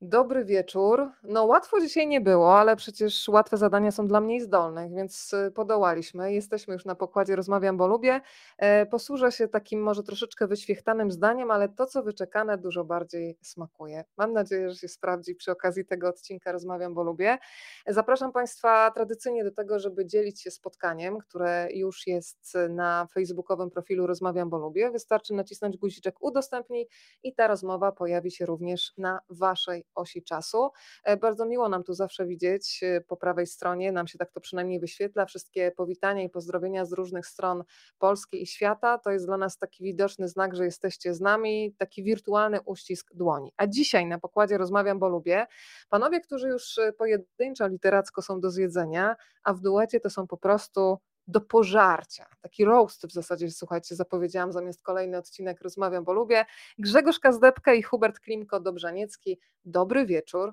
Dobry wieczór. No łatwo dzisiaj nie było, ale przecież łatwe zadania są dla mniej zdolnych, więc y, podołaliśmy. Jesteśmy już na pokładzie Rozmawiam, bo lubię. E, posłużę się takim może troszeczkę wyświechtanym zdaniem, ale to, co wyczekane, dużo bardziej smakuje. Mam nadzieję, że się sprawdzi przy okazji tego odcinka Rozmawiam, bo lubię. Zapraszam Państwa tradycyjnie do tego, żeby dzielić się spotkaniem, które już jest na facebookowym profilu Rozmawiam, bo lubię. Wystarczy nacisnąć guziczek udostępnij i ta rozmowa pojawi się również na Waszej osi czasu. E, bardzo miło nam tu zawsze widzieć e, po prawej stronie, nam się tak to przynajmniej wyświetla, wszystkie powitania i pozdrowienia z różnych stron Polski i świata. To jest dla nas taki widoczny znak, że jesteście z nami, taki wirtualny uścisk dłoni. A dzisiaj na pokładzie rozmawiam, bo lubię. Panowie, którzy już e, pojedynczo literacko są do zjedzenia, a w duecie to są po prostu do pożarcia. Taki roast w zasadzie, słuchajcie, zapowiedziałam zamiast kolejny odcinek Rozmawiam, bo lubię. Grzegorz Kazdebka i Hubert Klimko-Dobrzaniecki. Dobry wieczór.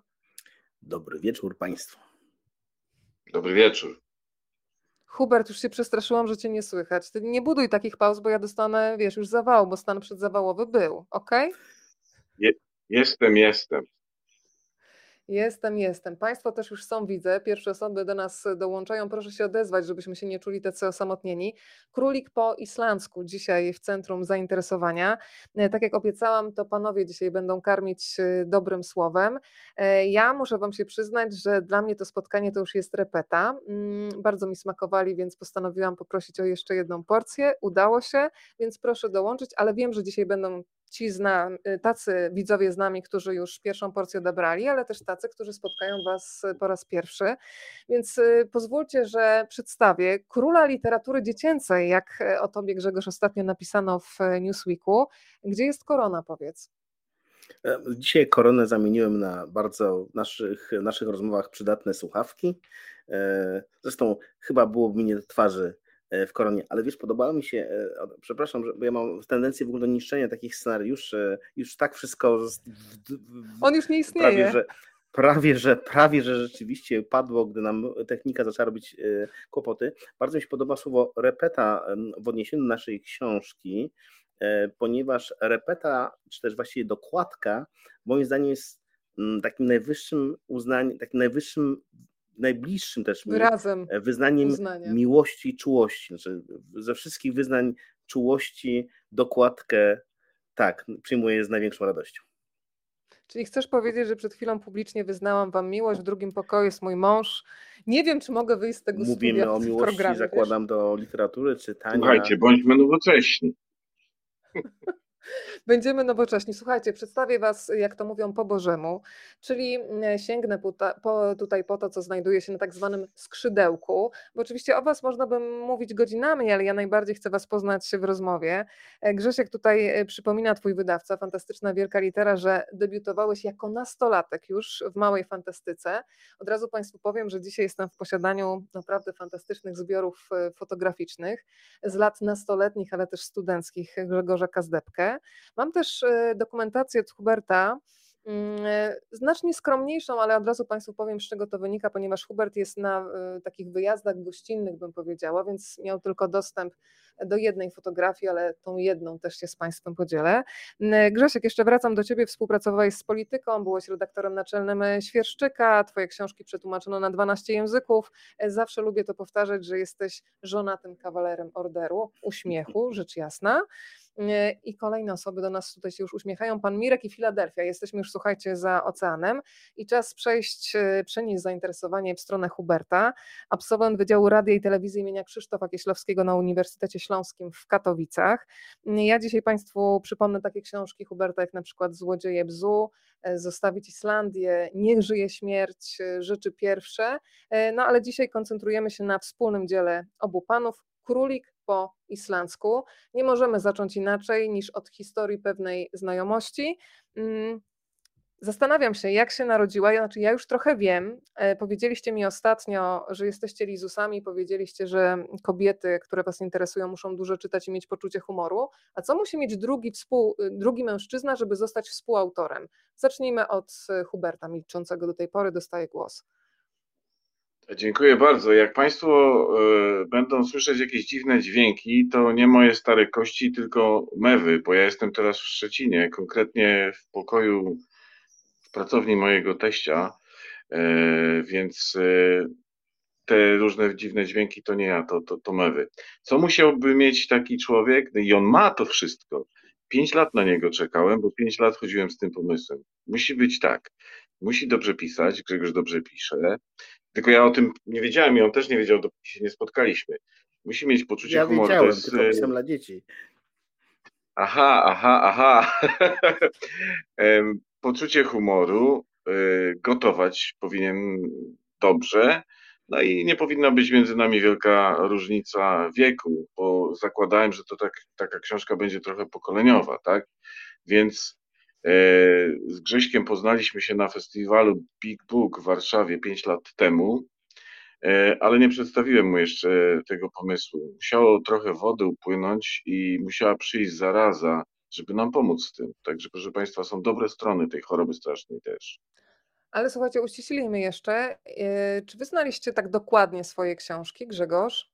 Dobry wieczór Państwu. Dobry wieczór. Hubert, już się przestraszyłam, że cię nie słychać. Ty nie buduj takich pauz, bo ja dostanę, wiesz, już zawału, bo stan przedzawałowy był, ok? Je, jestem, jestem. Jestem, jestem. Państwo też już są, widzę. Pierwsze osoby do nas dołączają. Proszę się odezwać, żebyśmy się nie czuli tacy osamotnieni. Królik po islandzku dzisiaj w centrum zainteresowania. E, tak jak obiecałam, to panowie dzisiaj będą karmić e, dobrym słowem. E, ja muszę Wam się przyznać, że dla mnie to spotkanie to już jest repeta. Mm, bardzo mi smakowali, więc postanowiłam poprosić o jeszcze jedną porcję. Udało się, więc proszę dołączyć, ale wiem, że dzisiaj będą ci zna, y, tacy widzowie z nami, którzy już pierwszą porcję odebrali, ale też tacy, którzy spotkają Was po raz pierwszy. Więc y, pozwólcie, że przedstawię króla literatury dziecięcej, jak e, o tobie Grzegorz ostatnio napisano w e, Newsweeku. Gdzie jest korona, powiedz? E, dzisiaj koronę zamieniłem na bardzo naszych, naszych rozmowach przydatne słuchawki. Zresztą chyba byłoby mi nie do twarzy E, w koronie. Ale wiesz, podobało mi się, e, przepraszam, bo ja mam tendencję w ogóle do niszczenia takich scenariuszy, już tak wszystko. W, w, On już nie istnieje. Prawie że, prawie, że, prawie, że rzeczywiście padło, gdy nam technika zaczęła robić e, kłopoty. Bardzo mi się podoba słowo repeta w odniesieniu do naszej książki, ponieważ repeta, czy też właściwie dokładka, moim zdaniem jest takim najwyższym uznaniem, takim najwyższym najbliższym też Wyrazem e, wyznaniem uznania. miłości i czułości. Znaczy, ze wszystkich wyznań czułości dokładkę tak, przyjmuję z największą radością. Czyli chcesz powiedzieć, że przed chwilą publicznie wyznałam wam miłość, w drugim pokoju jest mój mąż. Nie wiem, czy mogę wyjść z tego Mówimy o miłości, zakładam, wiesz? do literatury, czytania. Słuchajcie, bądźmy nowocześni. Będziemy nowocześni. Słuchajcie, przedstawię Was, jak to mówią, po Bożemu, czyli mm, sięgnę po, tutaj po to, co znajduje się na tak zwanym skrzydełku, bo oczywiście o Was można by mówić godzinami, ale ja najbardziej chcę Was poznać w rozmowie. E, Grzesiek tutaj e, przypomina Twój wydawca, fantastyczna wielka litera, że debiutowałeś jako nastolatek już w Małej Fantastyce. Od razu Państwu powiem, że dzisiaj jestem w posiadaniu naprawdę fantastycznych zbiorów e, fotograficznych z lat nastoletnich, ale też studenckich Grzegorza Kazdepkę. Mam też e, dokumentację od Huberta, mm, e, znacznie skromniejszą, ale od razu Państwu powiem, z czego to wynika, ponieważ Hubert jest na e, takich wyjazdach gościnnych, bym powiedziała, więc miał tylko dostęp do jednej fotografii, ale tą jedną też się z Państwem podzielę. Grzesiek, jeszcze wracam do Ciebie, współpracowałeś z polityką, byłeś redaktorem naczelnym Świerszczyka, Twoje książki przetłumaczono na 12 języków. Zawsze lubię to powtarzać, że jesteś żonatym kawalerem orderu, uśmiechu, rzecz jasna. I kolejne osoby do nas tutaj się już uśmiechają. Pan Mirek i Filadelfia. Jesteśmy już, słuchajcie, za oceanem i czas przejść, e, przenieść zainteresowanie w stronę Huberta. Absolwent Wydziału Radia i Telewizji imienia Krzysztofa Kieślowskiego na Uniwersytecie Śląskim w Katowicach. Ja dzisiaj Państwu przypomnę takie książki Huberta, jak na przykład Złodzieje Bzu, e, Zostawić Islandię, Niech żyje śmierć, e, Rzeczy Pierwsze. No ale dzisiaj koncentrujemy się na wspólnym dziele obu panów, Królik po islandzku. Nie możemy zacząć inaczej niż od historii pewnej znajomości. Mm, zastanawiam się, jak się narodziła. Znaczy, ja już trochę wiem. E, powiedzieliście mi ostatnio, że jesteście lizusami, powiedzieliście, że kobiety, które Was interesują, muszą dużo czytać i mieć poczucie humoru. A co musi mieć drugi, współ, drugi mężczyzna, żeby zostać współautorem? Zacznijmy od Huberta, milczącego do tej pory, dostaje głos. Dziękuję bardzo. Jak Państwo y, będą słyszeć jakieś dziwne dźwięki, to nie moje stare kości, tylko mewy, bo ja jestem teraz w Szczecinie, konkretnie w pokoju, w pracowni mojego teścia, więc te różne dziwne dźwięki to nie ja, to, to, to mewy. Co musiałby mieć taki człowiek? No I on ma to wszystko. Pięć lat na niego czekałem, bo pięć lat chodziłem z tym pomysłem. Musi być tak. Musi dobrze pisać, Grzegorz dobrze pisze. Tylko ja o tym nie wiedziałem i on też nie wiedział, dopóki się nie spotkaliśmy. Musi mieć poczucie ja humoru. Wiedziałem, jest... tylko pisałem dla dzieci. Aha, aha, aha. poczucie humoru, y, gotować powinien dobrze no i nie powinna być między nami wielka różnica wieku, bo zakładałem, że to tak, taka książka będzie trochę pokoleniowa, tak? Więc e, z Grześkiem poznaliśmy się na festiwalu Big Book w Warszawie 5 lat temu, e, ale nie przedstawiłem mu jeszcze tego pomysłu. Musiało trochę wody upłynąć i musiała przyjść zaraza, żeby nam pomóc w tym. Także, proszę Państwa, są dobre strony tej choroby strasznej też. Ale słuchajcie, uściślimy jeszcze. Yy, czy wy znaliście tak dokładnie swoje książki, Grzegorz?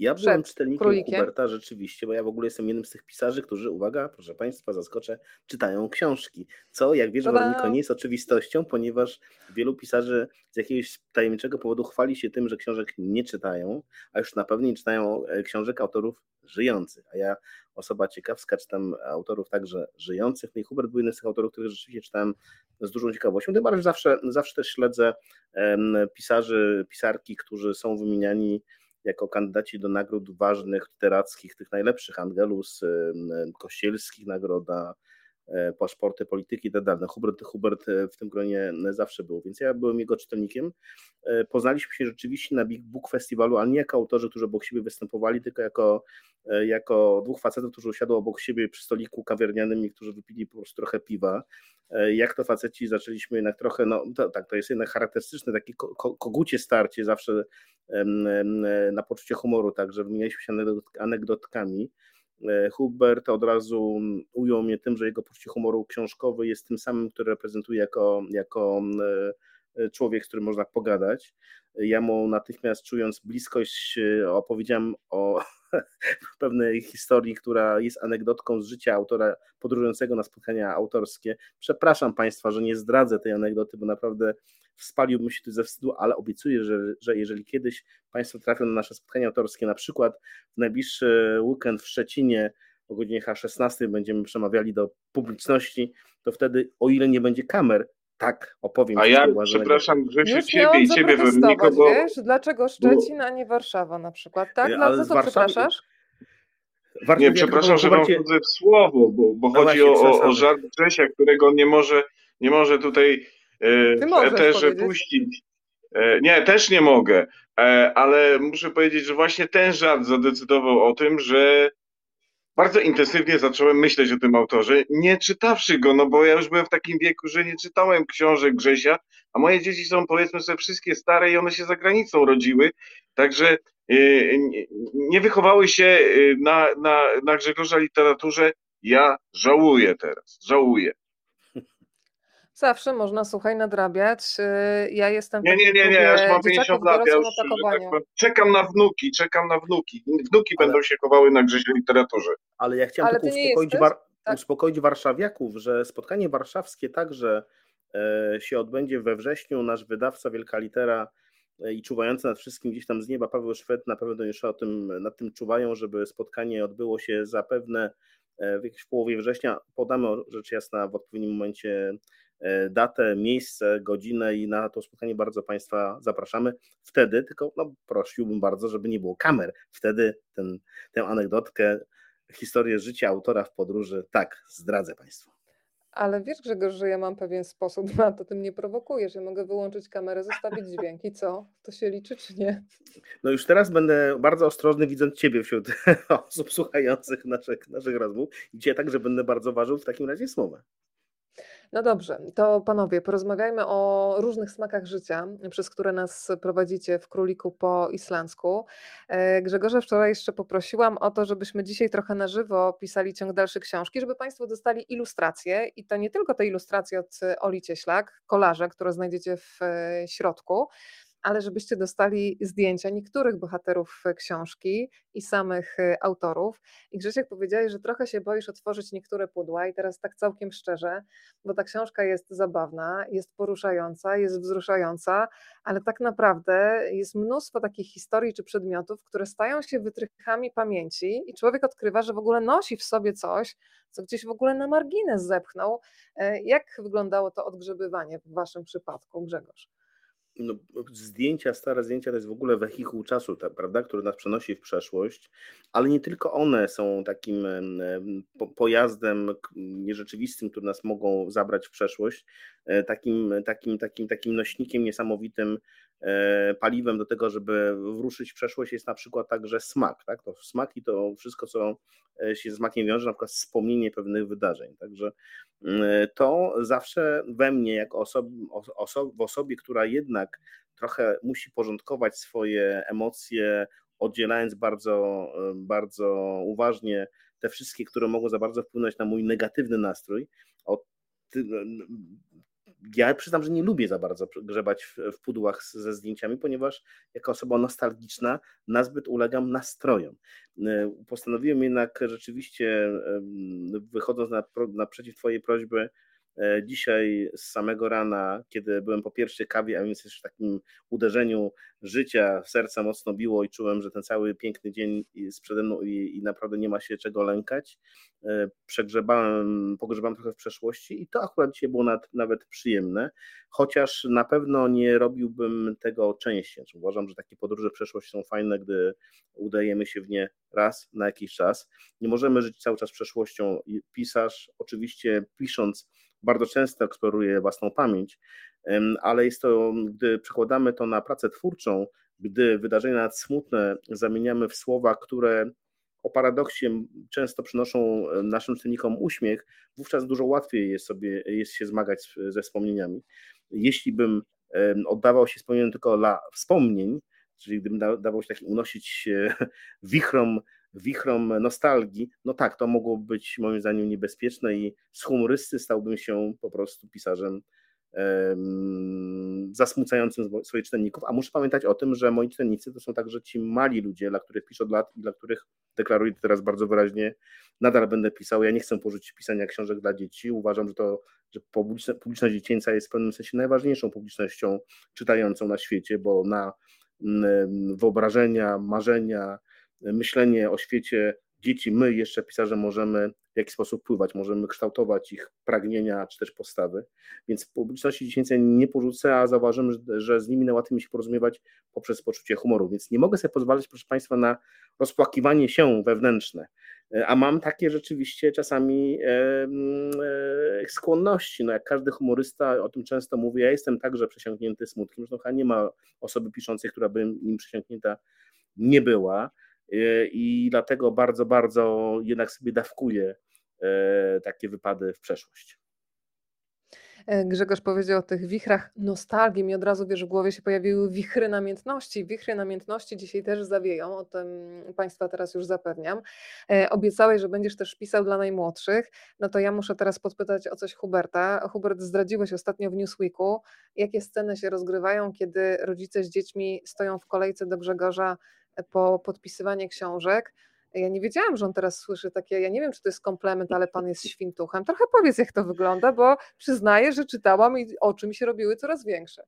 Ja byłem czytelnikiem królikiem. Huberta rzeczywiście, bo ja w ogóle jestem jednym z tych pisarzy, którzy, uwaga, proszę Państwa, zaskoczę, czytają książki. Co, jak wiesz, Weroniko, nie jest oczywistością, ponieważ wielu pisarzy z jakiegoś tajemniczego powodu chwali się tym, że książek nie czytają, a już na pewno nie czytają e, książek autorów żyjących. A ja, osoba ciekawska, czytam autorów także żyjących. No i Hubert był jednym z tych autorów, których rzeczywiście czytałem z dużą ciekawością. Tym bardziej zawsze, zawsze też śledzę pisarzy, pisarki, którzy są wymieniani jako kandydaci do nagród ważnych, literackich, tych najlepszych, Angelus, Kościelskich, nagroda, paszporty polityki i tak dalej. No, Hubert, Hubert e, w tym gronie zawsze był, więc ja byłem jego czytelnikiem. E, poznaliśmy się rzeczywiście na Big Book Festiwalu, ale nie jako autorzy, którzy obok siebie występowali, tylko jako, jako dwóch facetów, którzy usiadło obok siebie przy stoliku kawiarnianym i którzy wypili po prostu trochę piwa. Jak to faceci zaczęliśmy jednak trochę, no to, tak, to jest jednak charakterystyczne takie ko kogucie starcie, zawsze na poczucie humoru, także wymienialiśmy się anegdotkami. E, Hubert od razu ujął mnie tym, że jego poczucie humoru książkowy jest tym samym, który reprezentuje jako, jako e, człowiek, z którym można pogadać. Ja mu natychmiast czując bliskość e, opowiedziałem o pewnej historii, która jest anegdotką z życia autora podróżującego na spotkania autorskie. Przepraszam Państwa, że nie zdradzę tej anegdoty, bo naprawdę spaliłbym się tu ze wstydu, ale obiecuję, że, że jeżeli kiedyś Państwo trafią na nasze spotkania autorskie, na przykład w najbliższy weekend w Szczecinie o godzinie 16 będziemy przemawiali do publiczności, to wtedy, o ile nie będzie kamer, tak, opowiem. A ja przepraszam Grzesiu, Ciebie i Ciebie Weroniko, bo... Wiesz, dlaczego Szczecin, a nie Warszawa na przykład, tak? Co Warszawy... przepraszasz? nie, przepraszam, że wam wchodzę w słowo, bo, bo no chodzi właśnie, o, o żart Grzesia, którego nie może, nie może tutaj e, w eterze puścić. E, nie, też nie mogę, e, ale muszę powiedzieć, że właśnie ten żart zadecydował o tym, że bardzo intensywnie zacząłem myśleć o tym autorze, nie czytawszy go, no bo ja już byłem w takim wieku, że nie czytałem książek Grzesia, a moje dzieci są powiedzmy sobie wszystkie stare i one się za granicą rodziły, także y, nie wychowały się y, na, na, na Grzegorza literaturze. Ja żałuję teraz, żałuję. Zawsze można, słuchaj, nadrabiać. Y, ja jestem. Nie, nie, nie, nie, ja już mam 50 lat. Ja już, tak czekam na wnuki, czekam na wnuki. Wnuki ale... będą się chowały na Grzesie literaturze. Ale ja chciałem ale tylko uspokoić, war... tak. uspokoić warszawiaków, że spotkanie warszawskie także e, się odbędzie we wrześniu. Nasz wydawca, wielka litera e, i czuwający nad wszystkim gdzieś tam z nieba, Paweł Szwed na pewno jeszcze o tym, nad tym czuwają, żeby spotkanie odbyło się zapewne e, w jakiejś połowie września. Podamy rzecz jasna w odpowiednim momencie datę, miejsce, godzinę i na to spotkanie bardzo Państwa zapraszamy. Wtedy, tylko no, prosiłbym bardzo, żeby nie było kamer. Wtedy ten, tę anegdotkę, historię życia autora w podróży, tak, zdradzę Państwu. Ale wiesz, Grzegorz, że ja mam pewien sposób na to, ty mnie prowokujesz. Ja mogę wyłączyć kamerę, zostawić dźwięk i co? To się liczy czy nie? No już teraz będę bardzo ostrożny widząc Ciebie wśród osób słuchających naszych, naszych rozmów Cię także będę bardzo ważył w takim razie słowę. No dobrze, to panowie, porozmawiajmy o różnych smakach życia, przez które nas prowadzicie w Króliku po islandzku. E, Grzegorze, wczoraj jeszcze poprosiłam o to, żebyśmy dzisiaj trochę na żywo pisali ciąg dalszy książki, żeby Państwo dostali ilustracje i to nie tylko te ilustracje od Oli Cieślak, kolarze, które znajdziecie w e, środku, ale żebyście dostali zdjęcia niektórych bohaterów książki i samych autorów. I Grzesiek powiedziałeś, że trochę się boisz otworzyć niektóre pudła i teraz tak całkiem szczerze, bo ta książka jest zabawna, jest poruszająca, jest wzruszająca, ale tak naprawdę jest mnóstwo takich historii czy przedmiotów, które stają się wytrychami pamięci i człowiek odkrywa, że w ogóle nosi w sobie coś, co gdzieś w ogóle na margines zepchnął. E, jak wyglądało to odgrzebywanie w waszym przypadku, Grzegorz? No, zdjęcia, stare zdjęcia to jest w ogóle wehikuł czasu, tak, prawda, który nas przenosi w przeszłość, ale nie tylko one są takim pojazdem nierzeczywistym, który nas mogą zabrać w przeszłość, e, takim, takim, takim, takim nośnikiem niesamowitym, e, paliwem do tego, żeby wruszyć w przeszłość jest na przykład także smak, tak, to smak i to wszystko, co e, się z smakiem wiąże, na przykład wspomnienie pewnych wydarzeń, także to zawsze we mnie, jako osob, oso, w osobie, która jednak trochę musi porządkować swoje emocje, oddzielając bardzo, bardzo uważnie te wszystkie, które mogą za bardzo wpłynąć na mój negatywny nastrój. Od, ja przyznam, że nie lubię za bardzo grzebać w, pudłach ze zdjęciami, ponieważ jako osoba nostalgiczna nazbyt ulegam nastrojom. Postanowiłem jednak rzeczywiście, wychodząc naprzeciw Twojej prośby, E, dzisiaj z samego rana, kiedy byłem po pierwszej kawie, a więc już w takim uderzeniu życia, serca mocno biło i czułem, że ten cały piękny dzień jest przede mną i, i naprawdę nie ma się czego lękać. E, przegrzebałem, pogrzebałem trochę w przeszłości i to akurat dzisiaj było nawet, nawet przyjemne, chociaż na pewno nie robiłbym tego częściej. Uważam, że takie podróże w przeszłość są fajne, gdy udajemy się w nie raz na jakiś czas. Nie możemy żyć cały czas przeszłością. Pisarz, oczywiście pisząc, bardzo często eksploruje własną pamięć, ale jest to, gdy przekładamy to na pracę twórczą, gdy wydarzenia nawet smutne zamieniamy w słowa, które o paradoksie często przynoszą naszym czytelnikom uśmiech, wówczas dużo łatwiej jest sobie jest się zmagać ze wspomnieniami. Jeśli bym oddawał się wspomnieniom tylko dla wspomnień, czyli gdybym dawał się takim unosić wichrom wichrom nostalgii, no tak, to mogło być moim zdaniem niebezpieczne i z humorysty stałbym się po prostu pisarzem zasmucającym swoich czytelników, a muszę pamiętać o tym, że moi czytelnicy to są także ci mali ludzie, dla których piszę od lat i dla których deklaruję teraz bardzo wyraźnie, nadal będę pisał. Ja nie chcę porzucić pisania książek dla dzieci. Uważam, że to że publiczna, publiczność dziecięca jest w pewnym sensie najważniejszą publicznością czytającą na świecie, bo na wyobrażenia, marzenia, myślenie o świecie dzieci, my jeszcze pisarze możemy w jakiś sposób wpływać, możemy kształtować ich pragnienia czy też postawy, więc publiczności dziecięcej nie porzucę, a zauważymy, że z nimi najłatwiej mi się porozumiewać poprzez poczucie humoru, więc nie mogę sobie pozwalać, proszę Państwa, na rozpłakiwanie się wewnętrzne, a mam takie rzeczywiście czasami e, skłonności, no jak każdy humorysta, o tym często mówię, ja jestem także przesiąknięty smutkiem, zresztą chyba nie ma osoby piszącej, która by nim przesiąknięta nie była, i dlatego bardzo, bardzo jednak sobie dawkuję e, takie wypady w przeszłość. E, Grzegorz powiedział o tych wichrach nostalgii. Mi od razu wiesz, w głowie się pojawiły wichry namiętności. Wichry namiętności dzisiaj też zawieją, o tym Państwa teraz już zapewniam. obiecałeś, że będziesz też pisał dla najmłodszych. No to ja muszę teraz podpytać o coś Huberta. Hubert, zdradziłeś ostatnio w Newsweeku, jakie sceny się rozgrywają, kiedy rodzice z dziećmi stoją w kolejce do Grzegorza po podpisywanie książek. Ja nie wiedziałam, że on teraz słyszy takie, ja nie wiem, czy to jest komplement, ale pan jest świntuchem. Trochę powiedz, jak to wygląda, bo przyznaję, że czytałam i oczy mi się robiły coraz większe.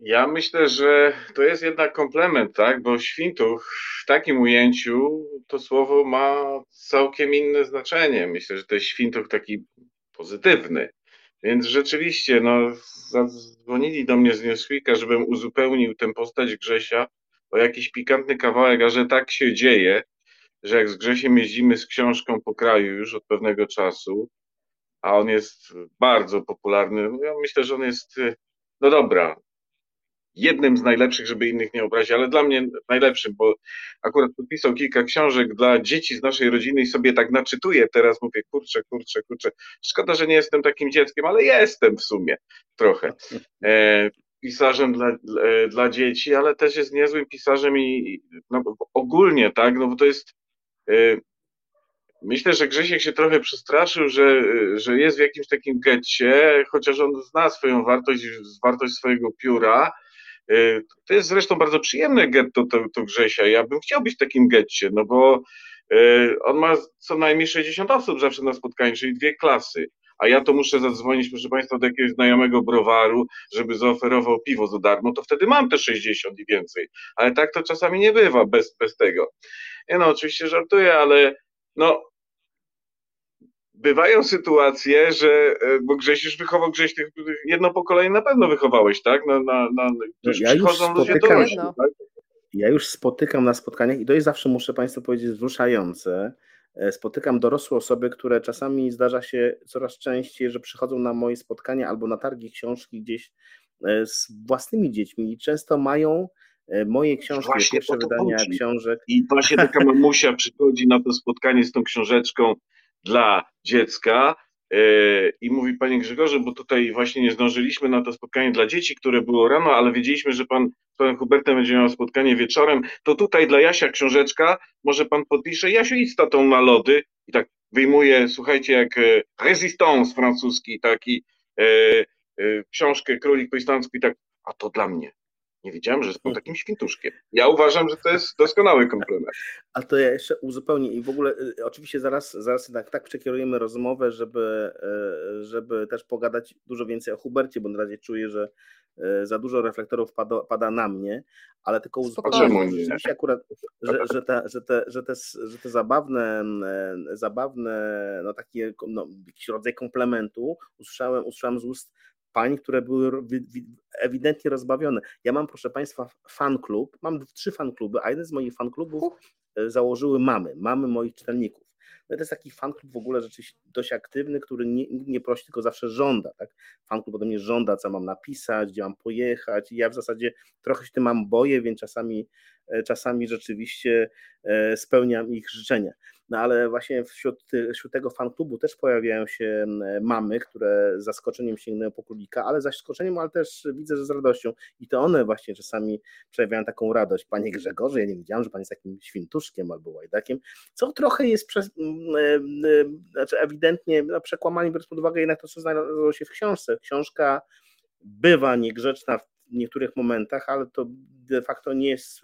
Ja myślę, że to jest jednak komplement, tak? Bo świntuch w takim ujęciu to słowo ma całkiem inne znaczenie. Myślę, że to jest świntuch taki pozytywny. Więc rzeczywiście, no, zadzwonili do mnie z Newsweeka, żebym uzupełnił tę postać Grzesia o jakiś pikantny kawałek, a że tak się dzieje, że jak z Grzesiem jeździmy z książką po kraju już od pewnego czasu, a on jest bardzo popularny, ja myślę, że on jest, no dobra, jednym z najlepszych, żeby innych nie obrazić, ale dla mnie najlepszym, bo akurat podpisał kilka książek dla dzieci z naszej rodziny i sobie tak naczytuję. Teraz mówię, kurczę, kurczę, kurczę. Szkoda, że nie jestem takim dzieckiem, ale jestem w sumie trochę. E, pisarzem dla, dla dzieci, ale też jest niezłym pisarzem i no, ogólnie, tak, no bo to jest y, myślę, że Grzesiek się trochę przestraszył, że, że jest w jakimś takim getcie, chociaż on zna swoją wartość, wartość swojego pióra, To jest zresztą bardzo przyjemne getto to, to Grzesia. Ja bym chciał być w takim getcie, no bo on ma co najmniej 60 osób zawsze na spotkaniu, czyli dwie klasy a ja to muszę zadzwonić, proszę Państwa, do jakiegoś znajomego browaru, żeby zaoferował piwo za darmo, to wtedy mam te 60 i więcej. Ale tak to czasami nie bywa bez, bez tego. Ja no, oczywiście żartuję, ale no, bywają sytuacje, że, e, bo Grześ już wychował, Grześ tych, jedno pokolenie na pewno wychowałeś, tak? Na, na, na, już ja już spotykam, ludzie tak? Ja już spotykam na spotkaniach i to jest zawsze, muszę Państwu powiedzieć, wzruszające, spotykam dorosłe osoby, które czasami zdarza się coraz częściej, że przychodzą na moje spotkania albo na targi książki gdzieś e, z własnymi dziećmi i często mają e, moje książki, właśnie pierwsze wydania chodzi. książek. I właśnie taka mamusia przychodzi na to spotkanie z tą książeczką dla dziecka i mówi Panie Grzegorze, bo tutaj właśnie nie zdążyliśmy na to spotkanie dla dzieci, które było rano, ale wiedzieliśmy, że Pan z Panem Hubertem będzie miał spotkanie wieczorem, to tutaj dla Jasia książeczka, może Pan podpisze, Jasiu idź z tatą na lody. I tak wyjmuje, słuchajcie, jak e, Resistance francuski, taki e, e, książkę Królik po islandzku i tak, a to dla mnie. Nie wiedziałem, że jest pan takim świntuszkiem. Ja uważam, że to jest doskonały komplement. A to ja jeszcze uzupełnię i w ogóle y, oczywiście zaraz, zaraz tak, tak przekierujemy rozmowę, żeby, y, żeby też pogadać dużo więcej o Hubercie, bo na razie czuję, że y, za dużo reflektorów pada, pada na mnie, ale tylko uzupełnię, że akurat, że, że, te, że, te, że, te, że te zabawne, zabawne no takie, no, jakiś rodzaj komplementu usłyszałem, usłyszałem z ust pań, które były ewidentnie rozbawione. Ja mam, proszę Państwa, fan klub, mam trzy fan kluby, a jeden z moich fan klubów e, założyły mamy, mamy moich czytelników. No to jest taki fan klub w ogóle rzeczywiście dość aktywny, który nie, nie prosi, tylko zawsze żąda. Tak? Fan klub ode mnie żąda, co mam napisać, gdzie mam pojechać. I ja w zasadzie trochę się tym mam boję, więc czasami, czasami rzeczywiście e, spełniam ich życzenia. No ale właśnie wśród, wśród tego fanklubu też pojawiają się mamy, które z zaskoczeniem sięgnęły po królika, ale zaskoczeniem, ale też widzę, że z radością. I to one właśnie czasami przejawiają taką radość. Panie Grzegorze, ja nie wiedziałam, że pan jest takim świntuszkiem albo łajdakiem, co trochę jest przez, znaczy ewidentnie no, przekłamanie, biorąc pod uwagę jednak to, co znalazło się w książce. Książka bywa niegrzeczna w niektórych momentach, ale to de facto nie jest,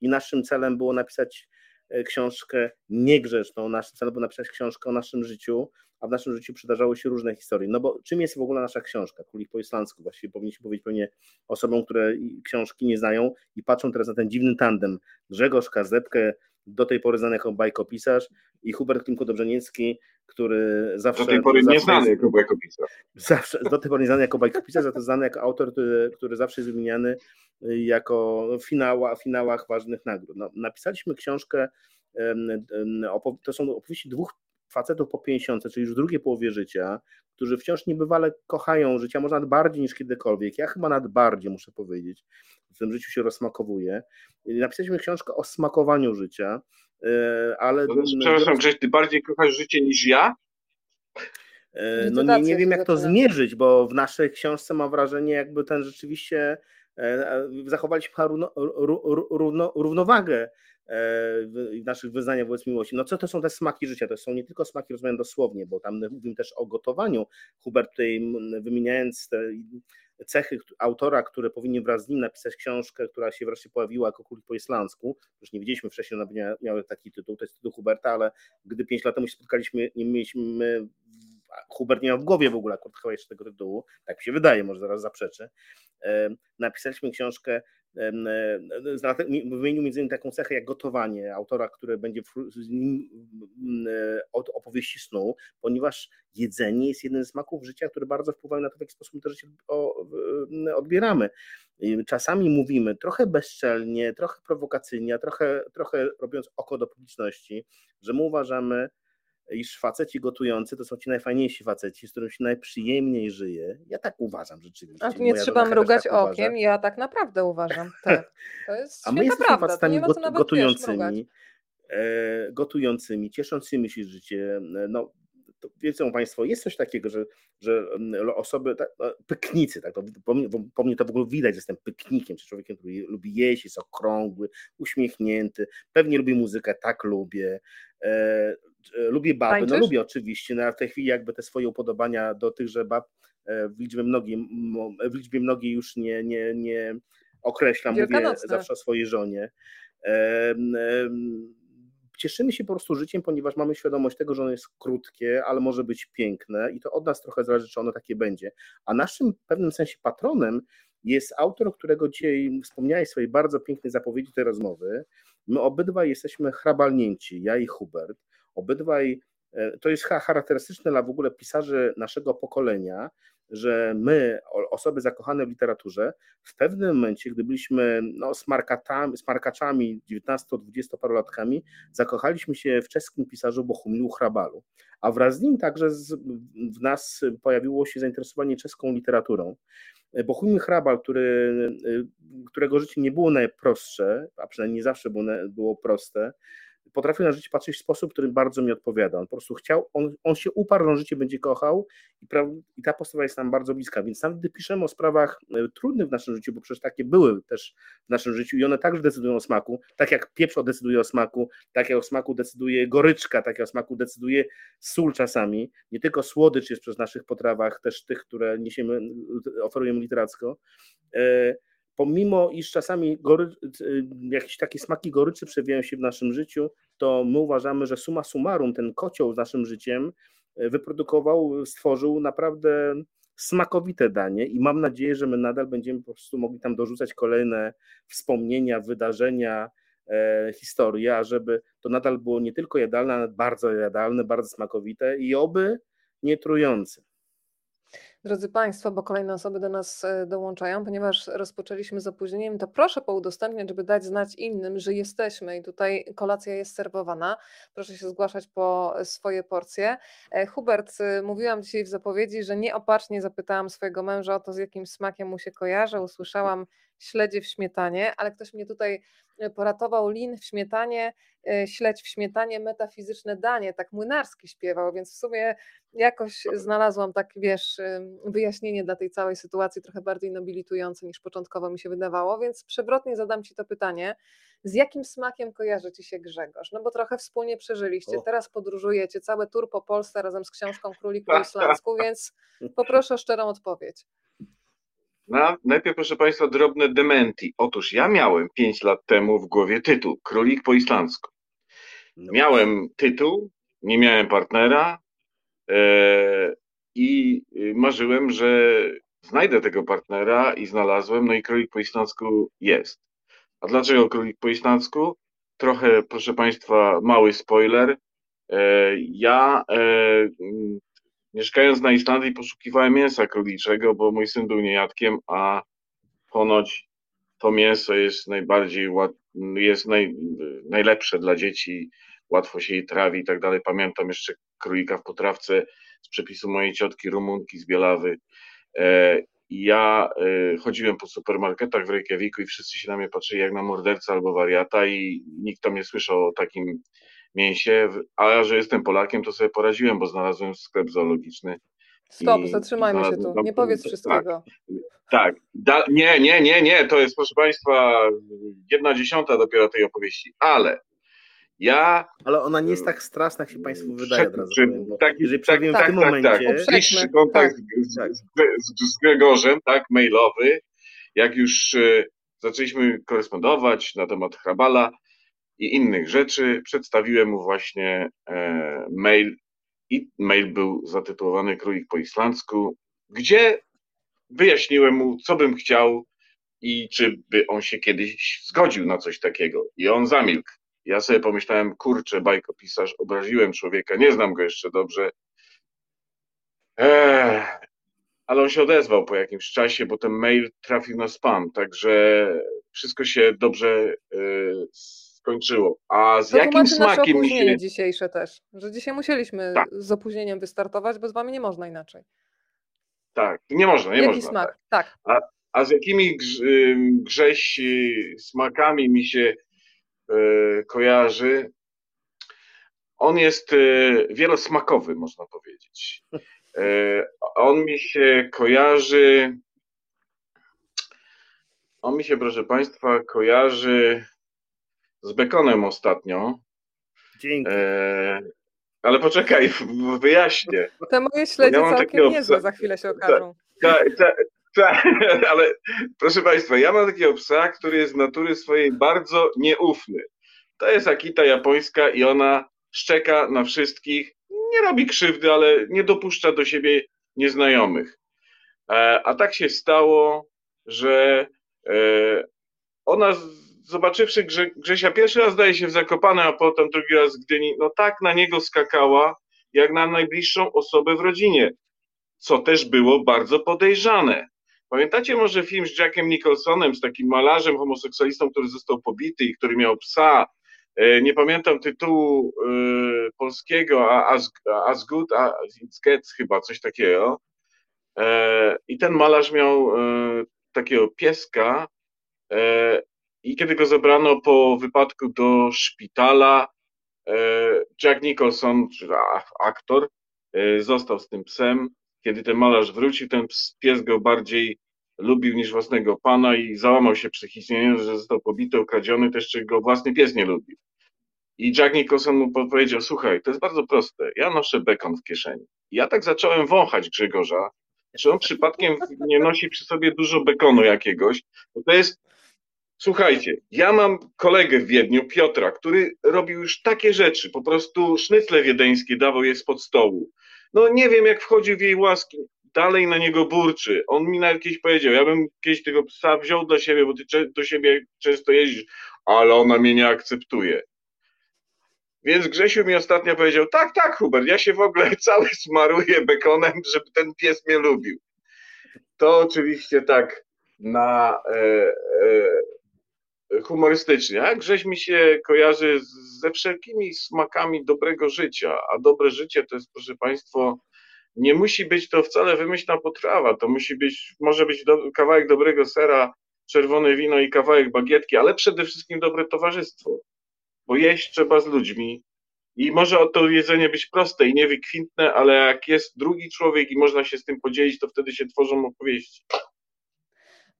i naszym celem było napisać E, książkę niegrzeczną. Naszym celem było napisać książkę o naszym życiu, a w naszym życiu przydarzały się różne historie. No bo czym jest w ogóle nasza książka? Kulik po islandzku. Właściwie powinniśmy powiedzieć pewnie osobom, które książki nie znają i patrzą teraz na ten dziwny tandem. Grzegorz Kazepkę, do tej pory znany jako bajkopisarz i Hubert Klimko-Dobrze-Niecki, który zawsze... Do tej pory zawsze nie znany jako bajkopisarz. Zawsze, do tej pory nie znany jako bajkopisarz, za to znany jako autor, który, który zawsze jest wymieniany jako finała, finałach ważnych nagród. No, napisaliśmy książkę, to są opowieści dwóch facetów po 50, czyli już w drugiej połowie życia, którzy wciąż niebywale kochają życia, może nawet bardziej niż kiedykolwiek. Ja chyba nawet bardziej, muszę powiedzieć. W tym życiu się rozsmakowuje. Napisaliśmy książkę o smakowaniu życia, e, ale... No, przepraszam, Grześ, ty bardziej kochasz życie niż ja? E, no nie, nie wiem, jak to zmierzyć, bo w naszej książce mam wrażenie, jakby ten rzeczywiście e, zachowaliśmy równo, równowagę w naszych wyznaniach wobec miłości. No co to są te smaki życia? To są nie tylko smaki rozumiane dosłownie, bo tam mówimy też o gotowaniu. Hubert tutaj wymieniając te cechy autora, które powinien wraz z nim napisać książkę, która się wreszcie pojawiła jako kulik po islandzku. Już nie wiedzieliśmy wcześniej, ona miała taki tytuł, to jest tytuł Huberta, ale gdy pięć lat temu się spotkaliśmy, nie mieliśmy Hubert nie miał w głowie w ogóle akurat chyba jeszcze tego tytułu, tak mi się wydaje, może zaraz zaprzeczy. Napisaliśmy książkę wymienił między innymi taką cechę jak gotowanie autora, które będzie od opowieści snu, ponieważ jedzenie jest jednym z smaków życia, które bardzo wpływają na to, w jaki sposób to życie odbieramy. Czasami mówimy trochę bezczelnie, trochę prowokacyjnie, trochę, trochę robiąc oko do publiczności, że my uważamy, iż faceci gotujący to są ci najfajniejsi faceci, z którymi się najprzyjemniej żyje. Ja tak uważam rzeczywiście. A nie Moja trzeba mrugać tak okiem, uważa. ja tak naprawdę uważam. Tak. To jest A my jesteśmy prawda. facetami gotującymi, e, gotującymi, cieszącymi się życie. No, to wiedzą Państwo, jest coś takiego, że, że osoby, tak, no, pyknicy, tak, to, po, mnie, po mnie to w ogóle widać, że jestem pyknikiem, czy człowiekiem, który lubi jeść, jest okrągły, uśmiechnięty, pewnie lubi muzykę, tak lubię, e, lubię baby, no Tańczysz? no lubię oczywiście, no, w tej chwili jakby te swoje upodobania do tychże bab e, w liczbie mnogiej, w liczbie mnogiej już nie, nie, nie określam, mówię zawsze swojej żonie. Cieszymy się po prostu życiem, ponieważ mamy świadomość tego, że ono jest krótkie, ale może być piękne i to od nas trochę zależy, czy ono takie będzie. A naszym w pewnym sensie patronem jest autor, którego dzisiaj wspomniałeś w swojej bardzo pięknej zapowiedzi tej rozmowy. My obydwaj jesteśmy hrabalnięci, ja i Hubert. Obydwaj, e, to jest charakterystyczne dla w ogóle pisarzy naszego pokolenia, że my, osoby zakochane w literaturze, w pewnym momencie, gdy byliśmy no, smarkaczami 19-20 parolatkami, zakochaliśmy się w czeskim pisarzu Bohumilu Hrabalu, a wraz z nim także z, w nas pojawiło się zainteresowanie czeską literaturą. Bohumil Hrabal, który, którego życie nie było najprostsze, a przynajmniej nie zawsze było, było proste, potrafił na życie patrzeć w sposób, który bardzo mi odpowiada. On po prostu chciał, on, on się uparł, że życie będzie kochał i, pra, i ta postawa jest nam bardzo bliska. Więc nawet gdy piszemy o sprawach e, trudnych w naszym życiu, bo przecież takie były też w naszym życiu i one także decydują o smaku, tak jak pieprz decyduje o smaku, tak jak o smaku decyduje goryczka, tak jak o smaku decyduje sól czasami. Nie tylko słodycz jest przez naszych potrawach, też tych, które niesiemy, oferujemy literacko. E, pomimo iż czasami gory, y, jakieś takie smaki goryczy przewijają się w naszym życiu, to my uważamy, że suma summarum ten kocioł z naszym życiem y, wyprodukował, stworzył naprawdę smakowite danie i mam nadzieję, że my nadal będziemy po prostu mogli tam dorzucać kolejne wspomnienia, wydarzenia, e, historie, a żeby to nadal było nie tylko jadalne, ale bardzo jadalne, bardzo smakowite i oby nie trujące. Drodzy Państwo, bo kolejne osoby do nas e, dołączają, ponieważ rozpoczęliśmy z opóźnieniem, to proszę poudostępniać, żeby dać znać innym, że jesteśmy i tutaj kolacja jest serwowana. Proszę się zgłaszać po swoje porcje. E, Hubert, e, mówiłam dzisiaj w zapowiedzi, że nieopatrznie zapytałam swojego męża o to, z jakim smakiem mu się kojarzy. Usłyszałam śledzie w śmietanie, ale ktoś mnie tutaj poratował lin w śmietanie, śledź w śmietanie, metafizyczne danie, tak Młynarski śpiewał, więc w sumie jakoś znalazłam tak, wiesz, wyjaśnienie dla tej całej sytuacji trochę bardziej nobilitujące niż początkowo mi się wydawało, więc przewrotnie zadam Ci to pytanie. Z jakim smakiem kojarzy Ci się Grzegorz? No bo trochę wspólnie przeżyliście, teraz podróżujecie, całe tour po Polsce razem z książką Królik po Islandzku, więc poproszę o szczerą odpowiedź. No, najpierw, proszę Państwa, drobne dementi. Otóż ja miałem 5 lat temu w głowie tytuł Królik po islandzku. No. Miałem tytuł, nie miałem partnera, E, I marzyłem, że znajdę tego partnera i znalazłem, no i królik po islandzku jest. A dlaczego królik po islandzku? Trochę, proszę Państwa, mały spoiler. E, ja e, mieszkając na Islandii poszukiwałem mięsa króliczego, bo mój syn był niejadkiem, a ponoć to mięso jest najbardziej, jest naj, najlepsze dla dzieci, łatwo się je trawi i tak dalej. Pamiętam jeszcze królika w potrawce z przepisu mojej ciotki Rumunki z Bielawy. E, ja e, chodziłem po supermarketach w Reykjaviku i wszyscy się na mnie patrzyli jak na morderca albo wariata i nikt tam nie słyszał o takim mięsie, a że jestem Polakiem, to sobie poraziłem, bo znalazłem sklep zoologiczny. Stop, zatrzymajmy się tu. Nie powiedz tak, wszystkiego. Tak, tak. nie, nie, nie, nie. To jest, proszę Państwa, jedna dziesiąta dopiero tej opowieści, ale ja. Ale ona nie jest tak straszna, jak się Państwu wydaje od razu. Powiem, tak, jeżeli tak, tak, w tak, tym tak, momencie. Tak, bliższy kontakt z, z, z, Gregorzem, tak, mailowy. Jak już e, zaczęliśmy korespondować na temat Hrabala i innych rzeczy, przedstawiłem mu właśnie e, mail i mail był zatytułowany Królik po islandzku, gdzie wyjaśniłem mu, co bym chciał i czy by on się kiedyś zgodził na coś takiego. I on zamilkł. Ja sobie pomyślałem, kurczę, bajkopisarz, obraziłem człowieka, nie znam go jeszcze dobrze. Eee, ale on się odezwał po jakimś czasie, bo ten mail trafił na spam, także wszystko się dobrze y, skończyło. A z to jakim smakiem mi się... dzisiejsze też, że dzisiaj musieliśmy tak. z opóźnieniem wystartować, bo z wami nie można inaczej. Tak, nie można, nie Jaki można. smak, tak. tak. A, a z jakimi grz, grześ smakami mi się E, kojarzy. On jest e, wielosmakowy, można powiedzieć. On mi się kojarzy. On mi się, proszę Państwa, kojarzy z bekonem ostatnio. Dzięki. ale poczekaj, wyjaśnię. Te moje śledzie ja całkiem niezłe, za chwilę się okażą. Tak, tak, Tak, ale proszę Państwa, ja mam takiego psa, który jest z natury swojej bardzo nieufny. To jest Akita japońska i ona szczeka na wszystkich, nie robi krzywdy, ale nie dopuszcza do siebie nieznajomych. E, a tak się stało, że e, ona zobaczywszy Grze, Grzesia pierwszy raz zdaje się w Zakopane, a potem drugi raz w Gdyni, no tak na niego skakała, jak na najbliższą osobę w rodzinie, co też było bardzo podejrzane. Pamiętacie może film z Jackiem Nicholsonem, z takim malarzem homoseksualistą, który został pobity i który miał psa, e, nie pamiętam tytułu y, polskiego, as, as Good as It Gets chyba, coś takiego. E, I ten malarz miał takiego pieska e, i kiedy go zabrano po wypadku do szpitala, e, Jack Nicholson, aktor, e, został z tym psem. Kiedy ten malarz wrócił, ten pies go bardziej lubił niż własnego pana i załamał się psychicznie, że został pobity, ukradziony, też czy go własny pies nie lubił. I Jack Nicholson mu powiedział, słuchaj, to jest bardzo proste, ja noszę bekon w kieszeni. I ja tak zacząłem wąchać Grzegorza, czy on przypadkiem nie nosi przy sobie dużo bekonu jakiegoś, bo to jest Słuchajcie, ja mam kolegę w Wiedniu, Piotra, który robił już takie rzeczy, po prostu sznycle wiedeńskie dawał je spod stołu. No nie wiem, jak wchodził w jej łaski, dalej na niego burczy. On mi nawet kiedyś powiedział, ja bym kiedyś tego psa wziął do siebie, bo ty do siebie często jeździsz, ale ona mnie nie akceptuje. Więc Grzesiu mi ostatnio powiedział, tak, tak Hubert, ja się w ogóle cały smaruję bekonem, żeby ten pies mnie lubił. To oczywiście tak na e, e, humorystycznie, a Grześ mi się kojarzy ze wszelkimi smakami dobrego życia, a dobre życie to jest, proszę Państwa, nie musi być to wcale wymyślna potrawa, to musi być, może być do, kawałek dobrego sera, czerwone wino i kawałek bagietki, ale przede wszystkim dobre towarzystwo, bo jeść trzeba z ludźmi i może to jedzenie być proste i niewykwintne, ale jak jest drugi człowiek i można się z tym podzielić, to wtedy się tworzą opowieści.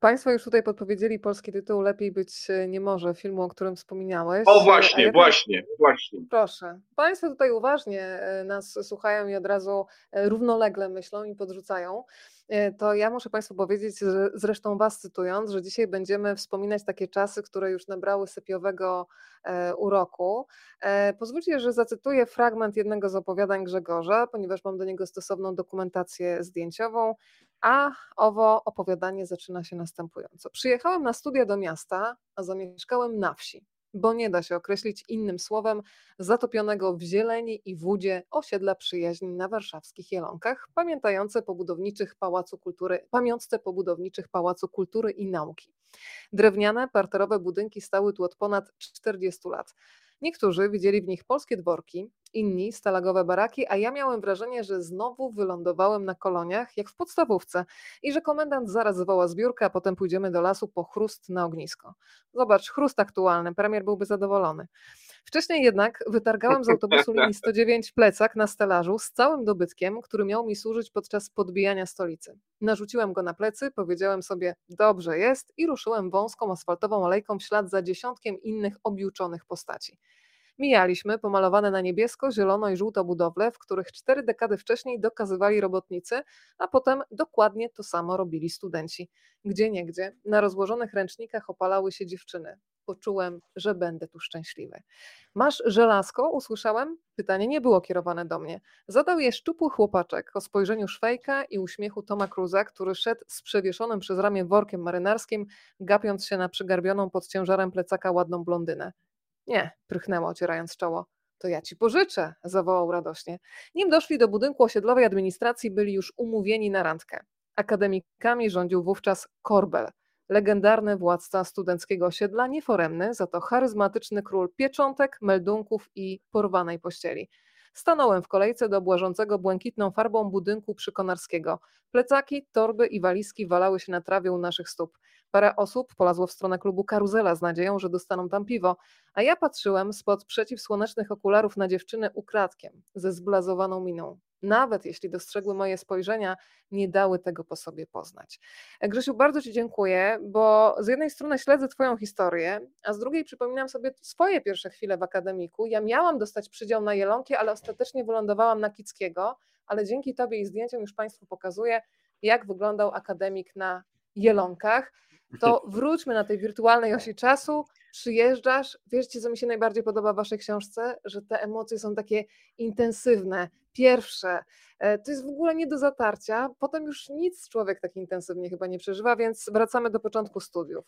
Państwo już tutaj podpowiedzieli polski tytuł Lepiej być e, nie może, filmu, o którym wspominałeś. O właśnie, ja właśnie, właśnie. Proszę. Państwo tutaj uważnie e, nas słuchają i od razu e, równolegle myślą i podrzucają. To ja muszę Państwu powiedzieć, że zresztą Was cytując, że dzisiaj będziemy wspominać takie czasy, które już nabrały sypiowego uroku. Pozwólcie, że zacytuję fragment jednego z opowiadań Grzegorza, ponieważ mam do niego stosowną dokumentację zdjęciową. A owo opowiadanie zaczyna się następująco. Przyjechałem na studia do miasta, a zamieszkałem na wsi, bo nie da się określić innym słowem zatopionego w zieleni i wódzie osiedla przyjaźni na warszawskich Jelonkach, pamiętające po budowniczych Pałacu Kultury, pamiątce Pałacu Kultury i Nauki. Drewniane, parterowe budynki stały tu od ponad 40 lat. Niektórzy widzieli w nich polskie dworki, inni stalagowe baraki, a ja miałem wrażenie, że znowu wylądowałem na koloniach, jak w podstawówce i że komendant zaraz woła zbiórkę, a potem pójdziemy do lasu po chrust na ognisko. Zobacz, chrust aktualny, premier byłby zadowolony. Wcześniej jednak wytargałem z autobusu linii 109 plecak na stelażu z całym dobytkiem, który miał mi służyć podczas podbijania stolicy. Narzuciłem go na plecy, powiedziałem sobie, dobrze jest i ruszyłem wąską asfaltową alejką w ślad za dziesiątkiem innych objuczonych postaci. Mijaliśmy pomalowane na niebiesko, zielono i żółto budowle, w których cztery dekady wcześniej dokazywali robotnicy, a potem dokładnie to samo robili studenci. Gdzie niegdzie na rozłożonych ręcznikach opalały się dziewczyny. Poczułem, że będę tu szczęśliwy. Masz żelazko? Usłyszałem. Pytanie nie było kierowane do mnie. Zadał je szczupły chłopaczek o spojrzeniu Szwejka i uśmiechu Toma Cruza, który szedł z przewieszonym przez ramię workiem marynarskim, gapiąc się na przygarbioną pod ciężarem plecaka ładną blondynę. Nie, prychnęła ocierając czoło. To ja ci pożyczę, zawołał radośnie. Nim doszli do budynku osiedlowej administracji, byli już umówieni na randkę. Akademikami rządził wówczas Korbel, legendarny władca studenckiego osiedla, nieforemny, za to charyzmatyczny król pieczątek, meldunków i porwanej pościeli. Stanąłem w kolejce do błażącego błękitną farbą budynku przykonarskiego. Plecaki, torby i walizki walały się na trawie u naszych stóp. Parę osób polazło w stronę klubu Karuzela z nadzieją, że dostaną tam piwo, a ja patrzyłem spod przeciwsłonecznych okularów na dziewczynę ukradkiem, ze zblazowaną miną. Nawet jeśli dostrzegły moje spojrzenia, nie dały tego po sobie poznać. Grzesiu, bardzo Ci dziękuję, bo z jednej strony śledzę Twoją historię, a z drugiej przypominam sobie swoje pierwsze chwile w akademiku. Ja miałam dostać przydział na Jelonki, ale ostatecznie wylądowałam na Kickiego, ale dzięki Tobie i zdjęciom już Państwu pokazuję, jak wyglądał akademik na Jelonkach, to wróćmy na tej wirtualnej osi czasu, przyjeżdżasz, wiecie co mi się najbardziej podoba w waszej książce? Że te emocje są takie intensywne, pierwsze, e, to jest w ogóle nie do zatarcia, potem już nic człowiek tak intensywnie chyba nie przeżywa, więc wracamy do początku studiów.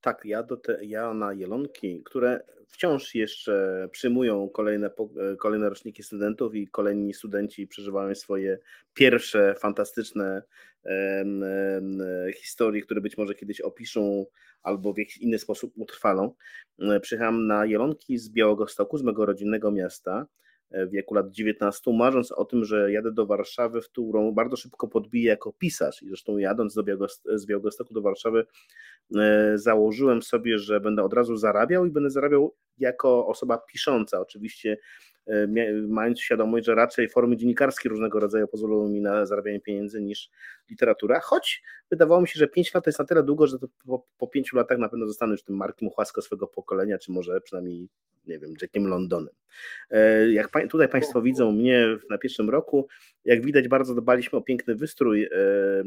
Tak, ja, do te, ja na Jelonki, które wciąż jeszcze przyjmują kolejne, e, kolejne roczniki studentów i kolejni studenci przeżywają swoje pierwsze fantastyczne um, um, historie, które być może kiedyś opiszą albo w jakiś inny sposób utrwalą. E, przyjechałem na Jelonki z Białego Stoku, z mego rodzinnego miasta e, w wieku lat 19, marząc o tym, że jadę do Warszawy, w którą bardzo szybko podbiję jako pisarz. I zresztą jadąc do z Białegostoku do Warszawy, E, założyłem sobie, że będę od razu zarabiał i będę zarabiał jako osoba pisząca. Oczywiście e, mając świadomość, że raczej formy dziennikarskie różnego rodzaju pozwolą mi na zarabianie pieniędzy niż literatura, choć wydawało mi się, że 5 lat to jest na tyle długo, że po, po 5 latach na pewno zostanę już tym Markiem Muchasko swego pokolenia, czy może przynajmniej nie wiem, Jackiem Londonem. E, jak tutaj Państwo widzą mnie na pierwszym roku, jak widać, bardzo dbaliśmy o piękny wystrój e, e,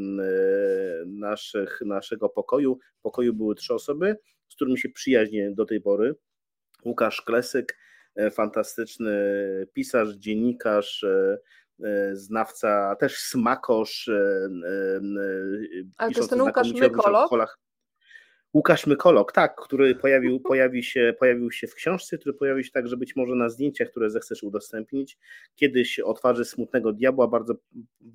naszych, naszego pokoju. W pokoju były trzy osoby, z którymi się przyjaźnię do tej pory. Łukasz Klesyk, fantastyczny pisarz, dziennikarz, znawca, też smakosz. Ale to jest ten Łukasz Mykolog? Łukasz Mykolog, tak, który pojawił, pojawi się, pojawił się w książce, który pojawił się także być może na zdjęciach, które zechcesz udostępnić. Kiedyś o twarzy smutnego diabła, bardzo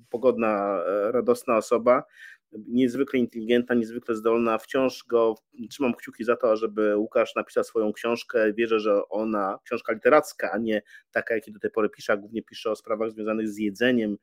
pogodna, e, radosna osoba, niezwykle inteligentna, niezwykle zdolna. Wciąż go trzymam kciuki za to, żeby Łukasz napisał swoją książkę. Wierzę, że ona, książka literacka, a nie taka, jakie do tej pory pisze, a głównie pisze o sprawach związanych z jedzeniem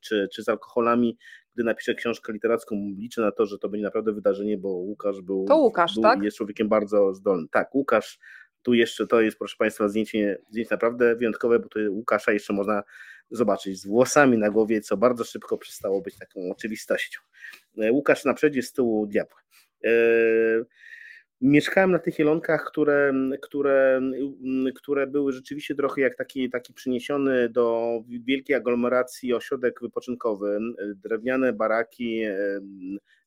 czy, czy z alkoholami. Gdy napiszę książkę literacką, liczę na to, że to będzie naprawdę wydarzenie, bo Łukasz był, to Łukasz, był tak? jest człowiekiem bardzo zdolnym. Tak, Łukasz tu jeszcze to jest, proszę Państwa, zdjęcie, zdjęcie naprawdę wyjątkowe, bo tu Łukasza jeszcze można zobaczyć z włosami na głowie, co bardzo szybko przestało być taką oczywistością. E, Łukasz na przedzie z tyłu diabła. E, mieszkałem na tych jelonkach, które, które, które były rzeczywiście trochę jak taki, taki przyniesiony do wielkiej aglomeracji ośrodek wypoczynkowy, drewniane baraki, e,